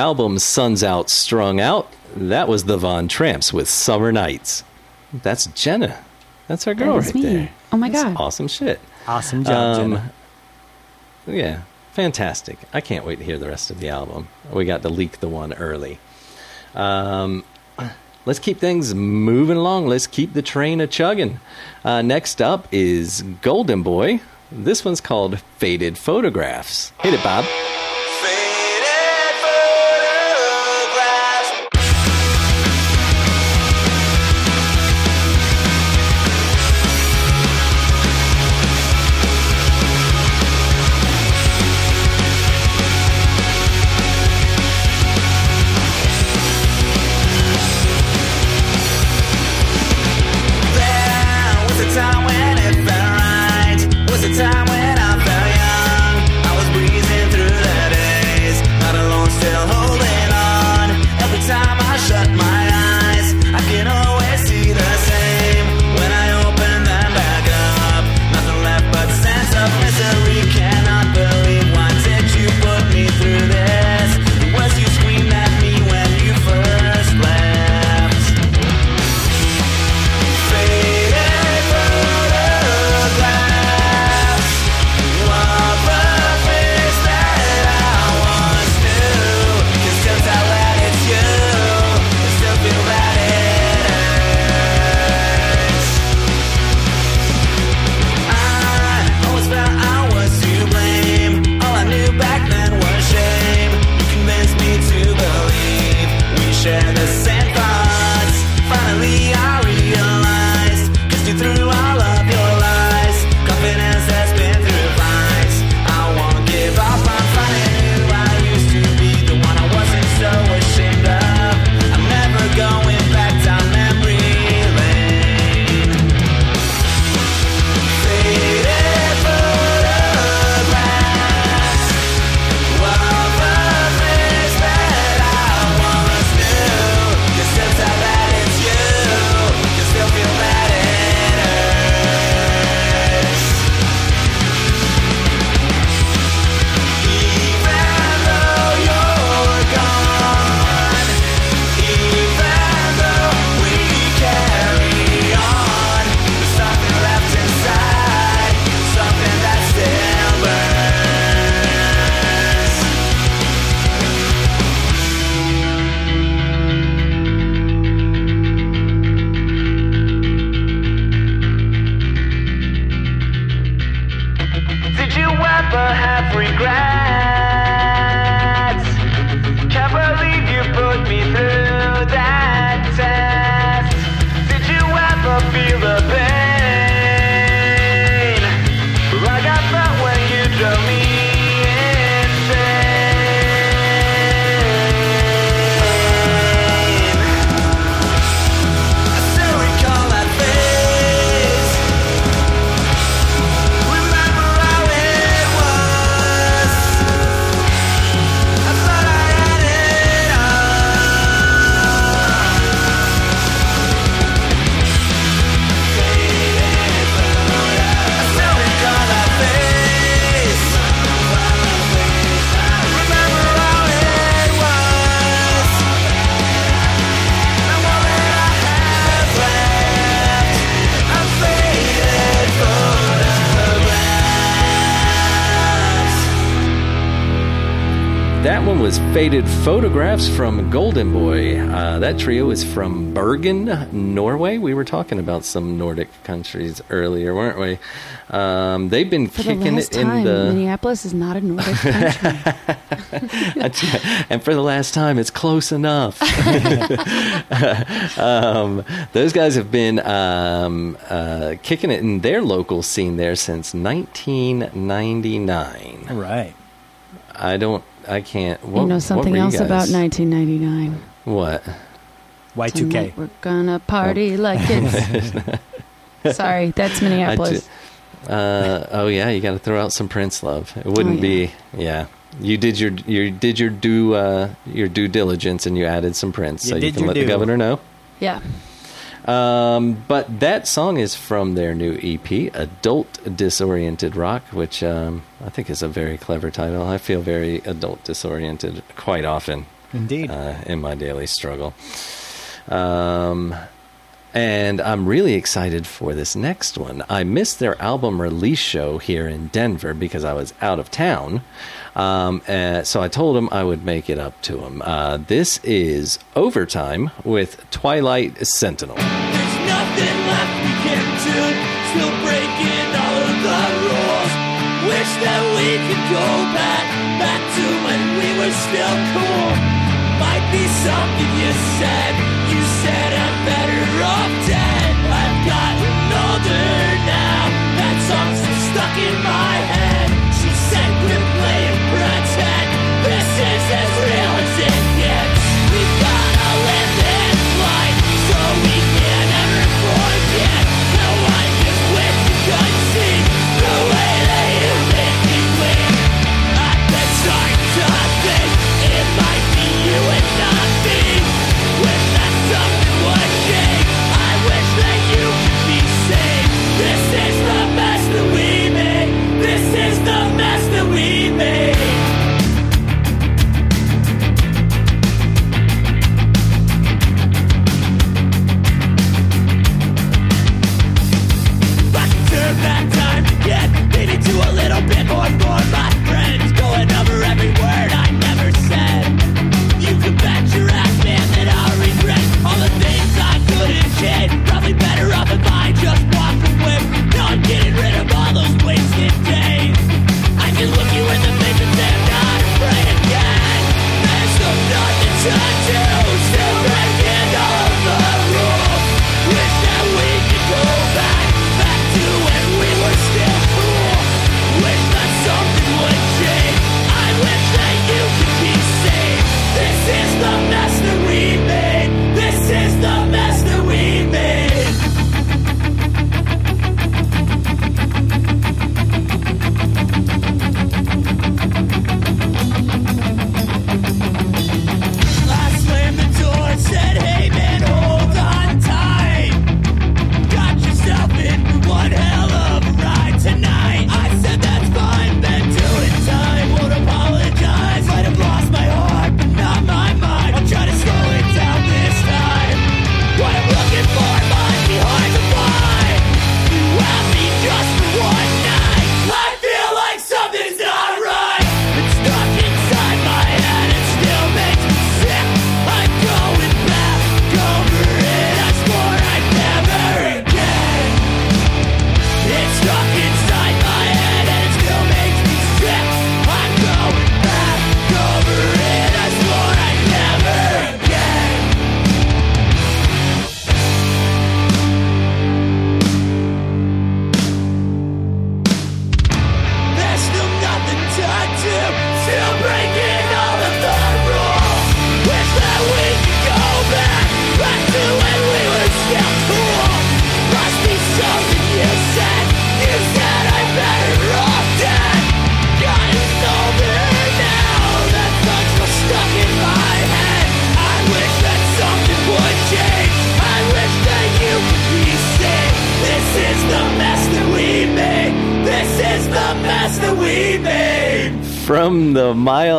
album Suns Out, Strung Out, that was the Von Tramps with Summer Nights. That's Jenna. That's our girl that right me. there. Oh my That's God. Awesome shit. Awesome job, um, Jenna. Yeah, fantastic. I can't wait to hear the rest of the album. We got to leak the one early. Um, let's keep things moving along. Let's keep the train a chugging. Uh, next up is Golden Boy. This one's called Faded Photographs. Hit it, Bob. Faded Photographs from Golden Boy. Uh, that trio is from Bergen, Norway. We were talking about some Nordic countries earlier, weren't we? Um, they've been For the kicking last it in time, the. Minneapolis is not a Nordic country. and for the last time, it's close enough. um, those guys have been um, uh, kicking it in their local scene there since 1999. Right. I don't. I can't. What, you know what something were you else about 1999? What? Y2K. Tonight we're gonna party like it's. Sorry, that's Minneapolis. Uh, oh yeah, you got to throw out some Prince love. It wouldn't Oh, yeah. be. Yeah, you did your you did your due uh, your due diligence and you added some Prince, You so you can let due. the governor know. yeah. Um, but that song is from their new EP, Adult Disoriented Rock, which um, I think is a very clever title. I feel very adult disoriented quite often Indeed. uh, in my daily struggle. Um, and I'm really excited for this next one. I missed their album release show here in Denver because I was out of town. Um, uh, so I told them I would make it up to them. Uh, this is Overtime with Twilight Sentinel. That we could go back, back to when we were still cool. Might be something you. touch it.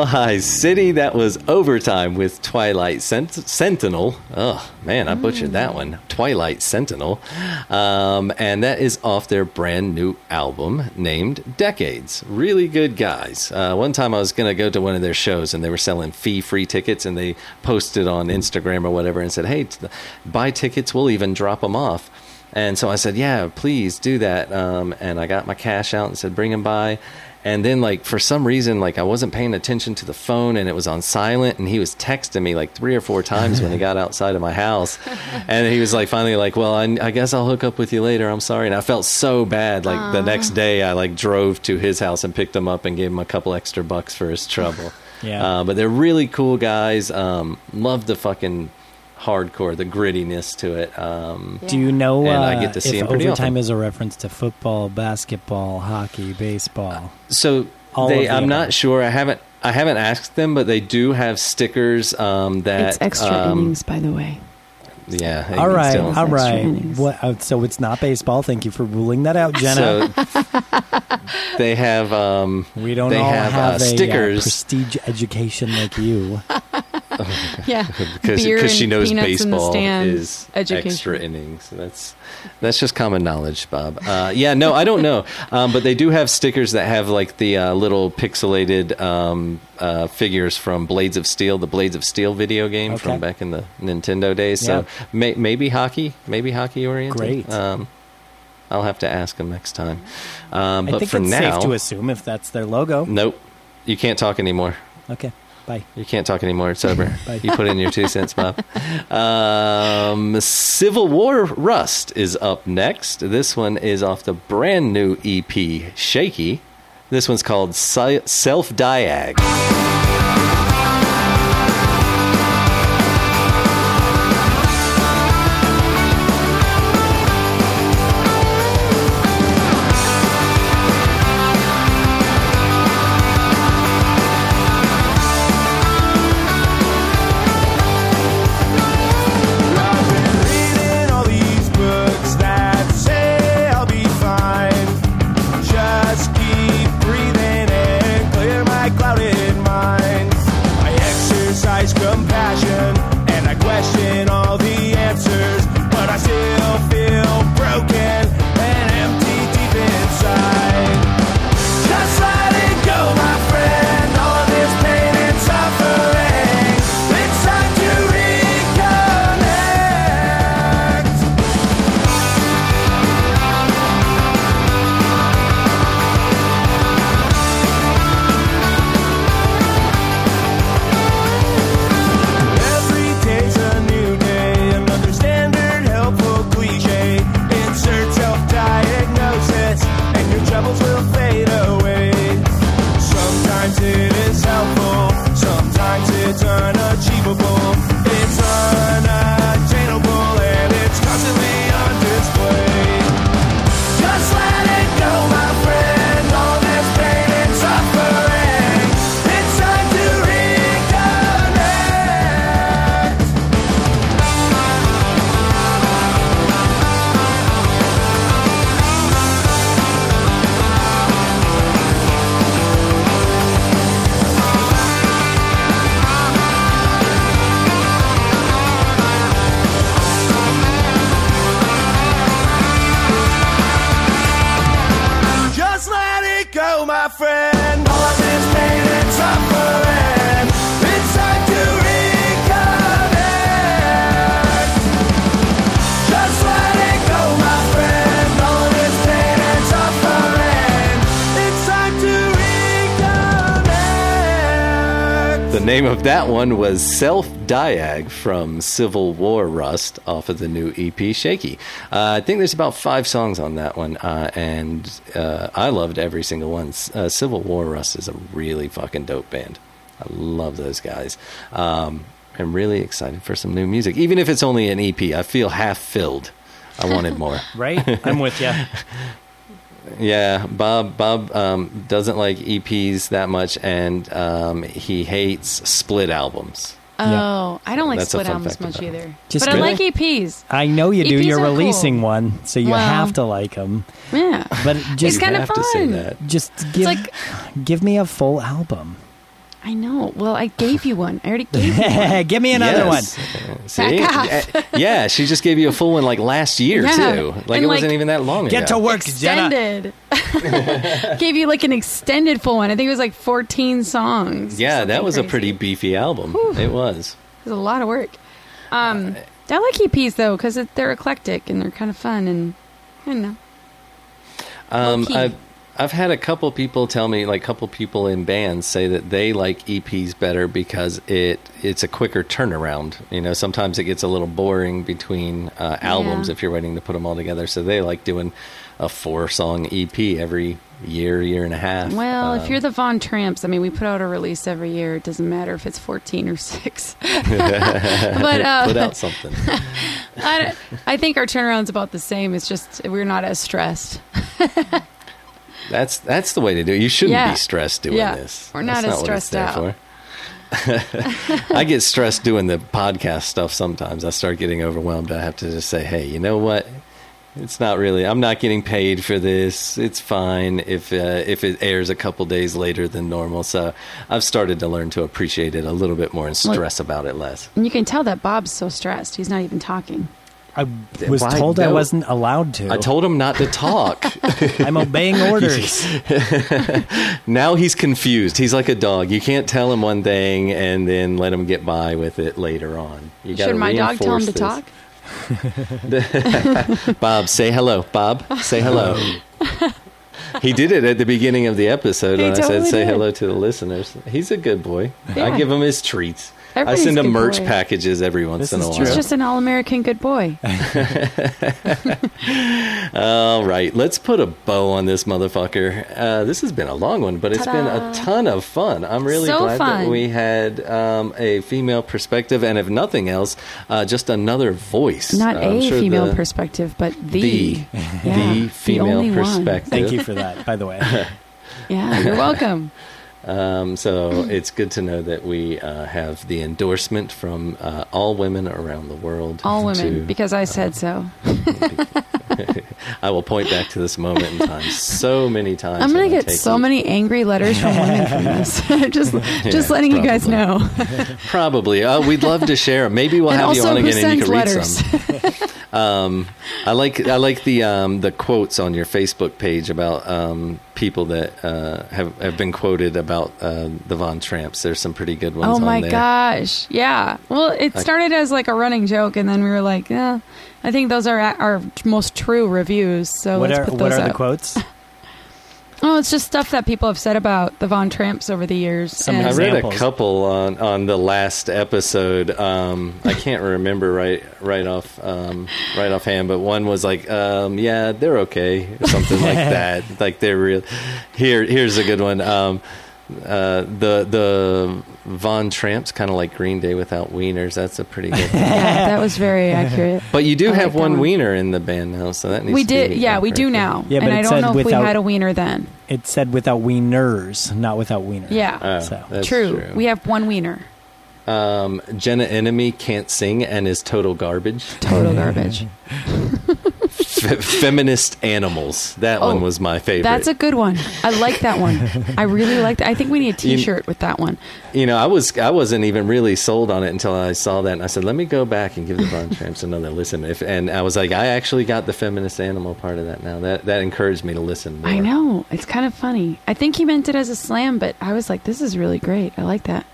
High City, that was Overtime with Twilight Sent- Sentinel. Oh, man, I butchered that one. Twilight Sentinel. Um, and that is off their brand new album named Decades. Really good guys. Uh, one time I was going to go to one of their shows and they were selling fee free tickets and they posted on Instagram or whatever and said, hey, buy tickets, we'll even drop them off. And so I said, yeah, please do that. Um, and I got my cash out and said, bring them by. And then, like, for some reason, like, I wasn't paying attention to the phone and it was on silent. And he was texting me like three or four times when he got outside of my house. And he was like, finally, like, well, I, I guess I'll hook up with you later. I'm sorry. And I felt so bad. Like, the next day, I like drove to his house and picked him up and gave him a couple extra bucks for his trouble. Yeah. Uh, but they're really cool guys. Um, love the fucking hardcore, the grittiness to it. Um, Do you know And uh, I get to see if him pretty overtime often. is a reference to football, basketball, hockey, baseball? So All they, of the I'm not sure. I haven't. I haven't asked them, but they do have stickers um, that. It's extra um, innings, by the way. Yeah. all right, still- all Extra right. innings. What, uh, so it's not baseball. Thank you for ruling that out, Jenna. So they have. Um, we don't they all have, have, uh, a stickers. Uh, prestige education like you. Yeah. because Beer because she knows peanuts in the baseball stand is education. extra innings. That's that's just common knowledge, Bob. Uh, yeah, no, I don't know, um, but they do have stickers that have like the uh, little pixelated um, uh, figures from Blades of Steel, the Blades of Steel video game Okay. from back in the Nintendo days. So may, maybe hockey, maybe hockey oriented. Great. Um, I'll have to ask them next time. Um, I but think for it's now, safe to assume if that's their logo. nope, you can't talk anymore. Okay, bye. You can't talk anymore. It's over. Bye. you put in your two cents, Bob. Um, Civil War Rust is up next. This one is off the brand new EP, Shaky. This one's called Self Diag. Name of that one was Self Diag from Civil War Rust off of the new EP Shaky. Uh, I think there's about five songs on that one, uh, and uh, I loved every single one. Uh, Civil War Rust is a really fucking dope band. I love those guys. Um, I'm really excited for some new music, even if it's only an EP. I feel half filled. I wanted more. Right? I'm with you. Yeah, Bob. Bob um, doesn't like EPs that much, and um, he hates split albums. Oh, I don't like That's a split fun albums fact much about it. either. Just but I good. like EPs. I know you do. EPs You're are cool. releasing one, so you Well, have to like them. Yeah. But It's just kinda have to say fun. that. just give like- give me a full album. I know. Well, I gave you one. I already gave you one. give me another Yes. one. See? Back off. Uh, yeah, she just gave you a full one like last year Yeah. too. Like And, it wasn't even that long ago. Get to ago. work, Jenna. Extended. gave you like an extended full one. I think it was like 14 songs. Yeah, that Something was a pretty beefy album. It was. It was a lot of work. Um, I like EPs though because they're eclectic and they're kind of fun and I don't know. Um, Low-key. I've, had a couple people tell me, like a couple people in bands say that they like EPs better because it it's a quicker turnaround. You know, sometimes it gets a little boring between uh, albums Yeah. if you're waiting to put them all together. So they like doing a four song EP every year, year and a half. Well, if Um, you're the Von Tramps, I mean, we put out a release every year. It doesn't matter if it's 14 or six. but uh, put out something. I, I think our turnaround's about the same. It's just we're not as stressed. That's that's the way to do it. You shouldn't Yeah. be stressed doing Yeah. this. We're not That's as it's stressed out. for. I get stressed doing the podcast stuff sometimes. I start getting overwhelmed. I have to just say, "Hey, you know what? It's not really. I'm not getting paid for this. It's fine if uh, if it airs a couple days later than normal." So I've started to learn to appreciate it a little bit more and Well- stress about it less. And you can tell that Bob's so stressed. He's not even talking. I was Why- told I no. wasn't allowed to. I told him not to talk. I'm obeying orders. now he's confused. He's like a dog. You can't tell him one thing and then let him get by with it later on. You gotta Should my dog tell him to reinforce talk? Bob, say hello. Bob, say hello. he did it at the beginning of the episode He when I said say did. hello to the listeners. He's a good boy. I give him his treats. Everybody's I send a him merch boy. packages every once This in a is while. true. He's just an all-American good boy. All right, let's put a bow on this motherfucker. Uh, this has been a long one, but it's been a ton of fun. I'm really So glad that we had um, a female perspective, and if nothing else, uh, just another voice. Not Uh, a sure female the- perspective, but the The, Yeah, the female only one. perspective. Thank you for that, by the way. Yeah, you're welcome. Um, so it's good to know that we uh, have the endorsement from uh, all women around the world. All women, to- because I said so. I will point back to this moment in time so many times. I'm gonna get so you- many angry letters from women from this. just, just Yeah, letting you guys know. Probably. Uh, we'd love to share. Maybe we'll and have you on again and you can read some. Um, I like I like the um, the quotes on your Facebook page about um, people that uh, have have been quoted about uh, the Von Tramps. There's some pretty good ones. oh on my there. gosh, yeah. Well, it started as like a running joke, and then we were like, yeah, I think those are our most true reviews. So what let's are put what those are the quotes? Oh, it's just stuff that people have said about the Von Tramps over the years. Some and- I read a couple on, on the last episode. Um, I can't remember right right off um, right offhand, but one was like, um, "Yeah, they're okay," or something like that. Like they're real. Here, here's a good one. Um, uh, the the Von Tramps kind of like Green Day without wieners. That's a pretty good. yeah, that was very accurate. But you do I have that one one. wiener in the band now, so that needs We to did, be yeah, we do now. Yeah, and but I don't said know if we had a wiener then. It said without wieners, not without wiener. Yeah, Oh, So- that's true. true. We have one wiener. Um, Jenna Enemy can't sing and is total garbage. Total garbage. F- feminist animals. That Oh, one was my favorite. That's a good one. I like that one. I really like that. I think we need a You- T-shirt with that one. you know, I was I wasn't even really sold on it until I saw that, and I said, "Let me go back and give the Von Tramps another listen." If and I was like, I actually got the feminist animal part of that now. That that encouraged me to listen. More. I know it's kind of funny. I think he meant it as a slam, but I was like, "This is really great. I like that."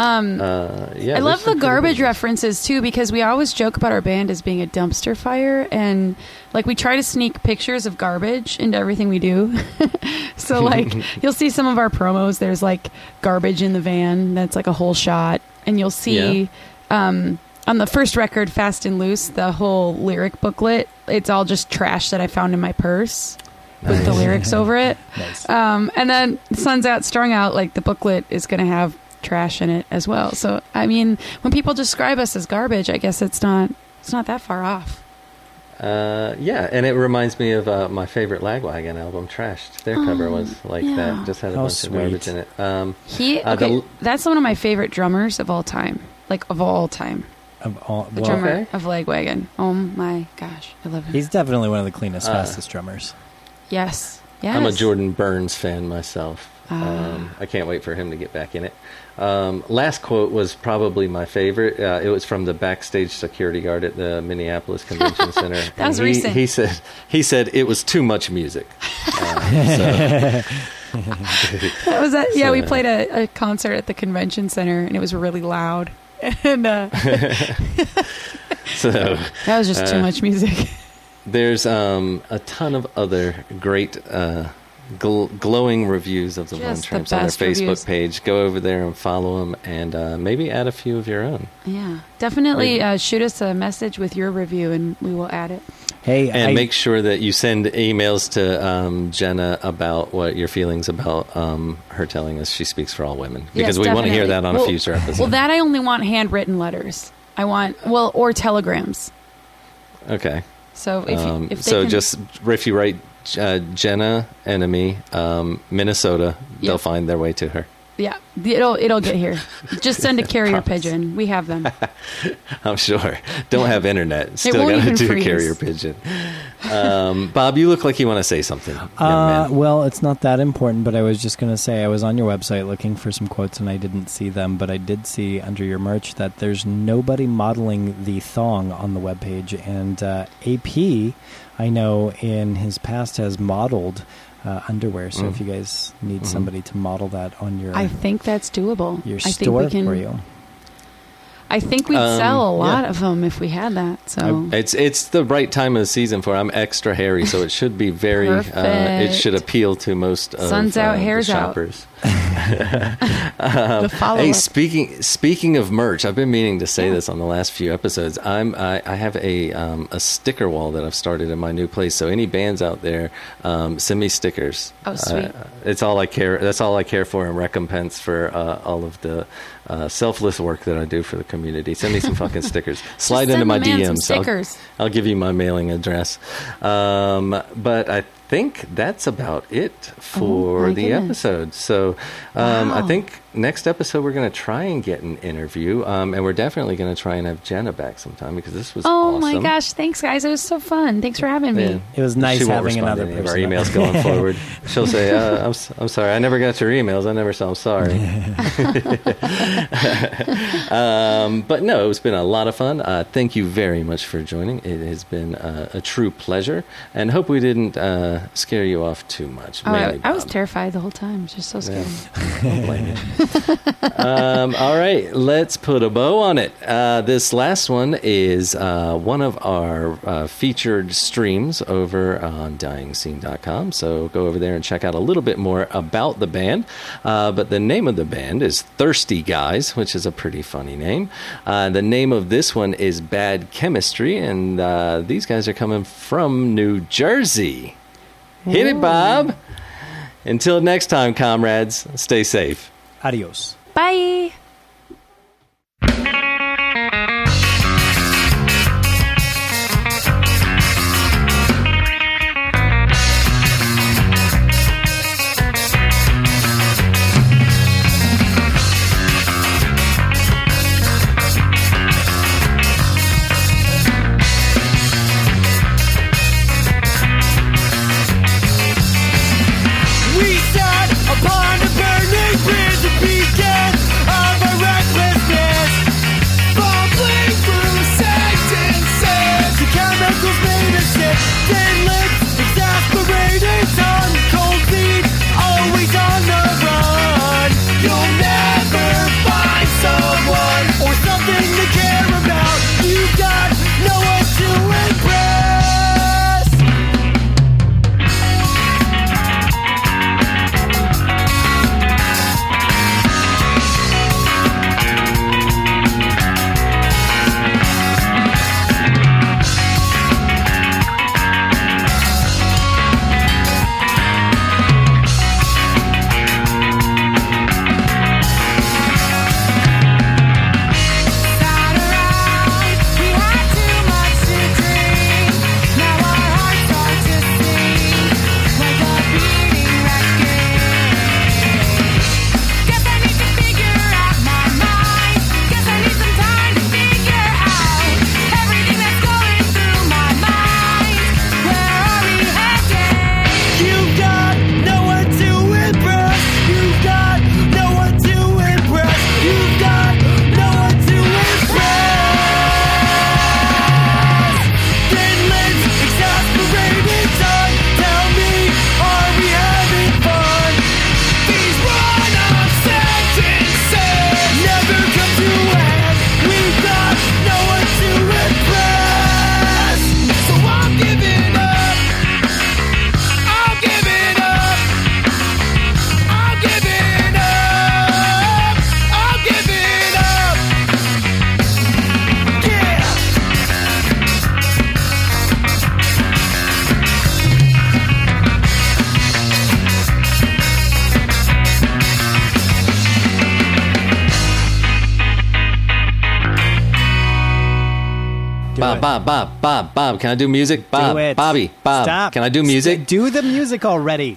Um, Uh, yeah, I love the garbage ones. references too because we always joke about our band as being a dumpster fire and like we try to sneak pictures of garbage into everything we do. so like you'll see some of our promos there's like garbage in the van that's like a whole shot and you'll see um on the first record Fast and Loose the whole lyric booklet it's all just trash that I found in my purse with the lyrics over it. Nice. Um, and then Sun's Out, Strung Out, like the booklet is going to have trash in it as well. So, I mean, when people describe us as garbage, I guess it's not it's not that far off. Uh, yeah, and it reminds me of uh, my favorite Lagwagon album, Trashed. Their cover was like yeah. that, just had a Oh, bunch sweet. of garbage in it. Um, He Uh, the okay. l- that's one of my favorite drummers of all time. Like of all time, Of all, the well, drummer Okay. of Lagwagon. Oh my gosh, I love him. he's definitely one of the cleanest, Uh, fastest drummers. yes, yes. I'm a Jordan Burns fan myself. Ah. Um, I can't wait for him to get back in it. Um, last quote was probably my favorite. Uh, it was from the backstage security guard at the Minneapolis Convention Center. That And was he, recent. He said he said it was too much music. Uh, so, That was that. Yeah, we played a, a concert at the convention center, and it was really loud. And uh, so that was just too Uh, much music. there's um, a ton of other great. Gl- glowing reviews of the Just Von the on their Facebook reviews. page. Go over there and follow them, and uh, maybe add a few of your own. Yeah, definitely Maybe. uh, shoot us a message with your review, and we will add it. Hey, And I, make sure that you send emails to um, Jenna about what your feelings about um, her telling us she speaks for all women because Yes, we want to hear that on Well- a future episode. Well, that I only want handwritten letters. I want well or telegrams. okay. So if, you, Um, if they so can, just if you write uh, Jenna enemy um, Minnesota, they'll find their way to her. yeah, it'll it'll get here. Just send a carrier Promise. pigeon. We have them. I'm sure. Don't have internet. Still won't got to do freeze. carrier pigeon. Um, Bob, you look like you want to say something. Uh, well, it's not that important, but I was just going to say I was on your website looking for some quotes and I didn't see them, but I did see under your merch that there's nobody modeling the thong on the webpage. And uh, AP, I know in his past has modeled uh, underwear. So Mm. if you guys need Mhm. somebody to model that on your I think that's doable. your I think store we can. for you, I think we'd Um, sell a lot yeah. of them if we had that. So It's it's the right time of the season for. it. I'm extra hairy, so it should be very. Uh, it should appeal to most. Of, out, uh, the hair's out. follow Hey, speaking speaking of merch, I've been meaning to say this on the last few episodes. I'm I, I have a um, a sticker wall that I've started in my new place. So any bands out there, um, send me stickers. Oh, sweet. Uh, it's all I care. That's all I care for in recompense for uh, all of the uh, selfless work that I do for the community. Send me some fucking stickers. Slide into my the man some DMs. I'll- I'll, give you my mailing address. Um, but I think that's about it for Oh, the goodness. episode. So um, I think next episode we're going to try and get an interview, um, and we're definitely going to try and have Jenna back sometime because this was oh awesome. my gosh! Thanks, guys. It was so fun. Thanks for having me. Man, It was nice she won't having to another any of our person. emails going forward. She'll say, uh, I'm, "I'm sorry, I never got your emails. I never saw. I'm sorry." um, but no, it's been a lot of fun. Uh, thank you very much for joining. It has been uh, a true pleasure, and hope we didn't uh, scare you off too much. Oh, I, I was terrified the whole time. Just so scared. Don't blame you. Um, all right, let's put a bow on it. Uh, this last one is uh, one of our uh, featured streams over on dyingscene.com. So go over there and check out a little bit more about the band. Uh, but the name of the band is Thirsty Guys, which is a pretty funny name. Uh, the name of this one is Bad Chemistry, and uh, these guys are coming from New Jersey. Hit it, Bob. Until next time, comrades, stay safe. Adios. Bye. Bob. Can I do music? Bob, Do. Bobby, Bob. Stop. Can I do music? Do the music already.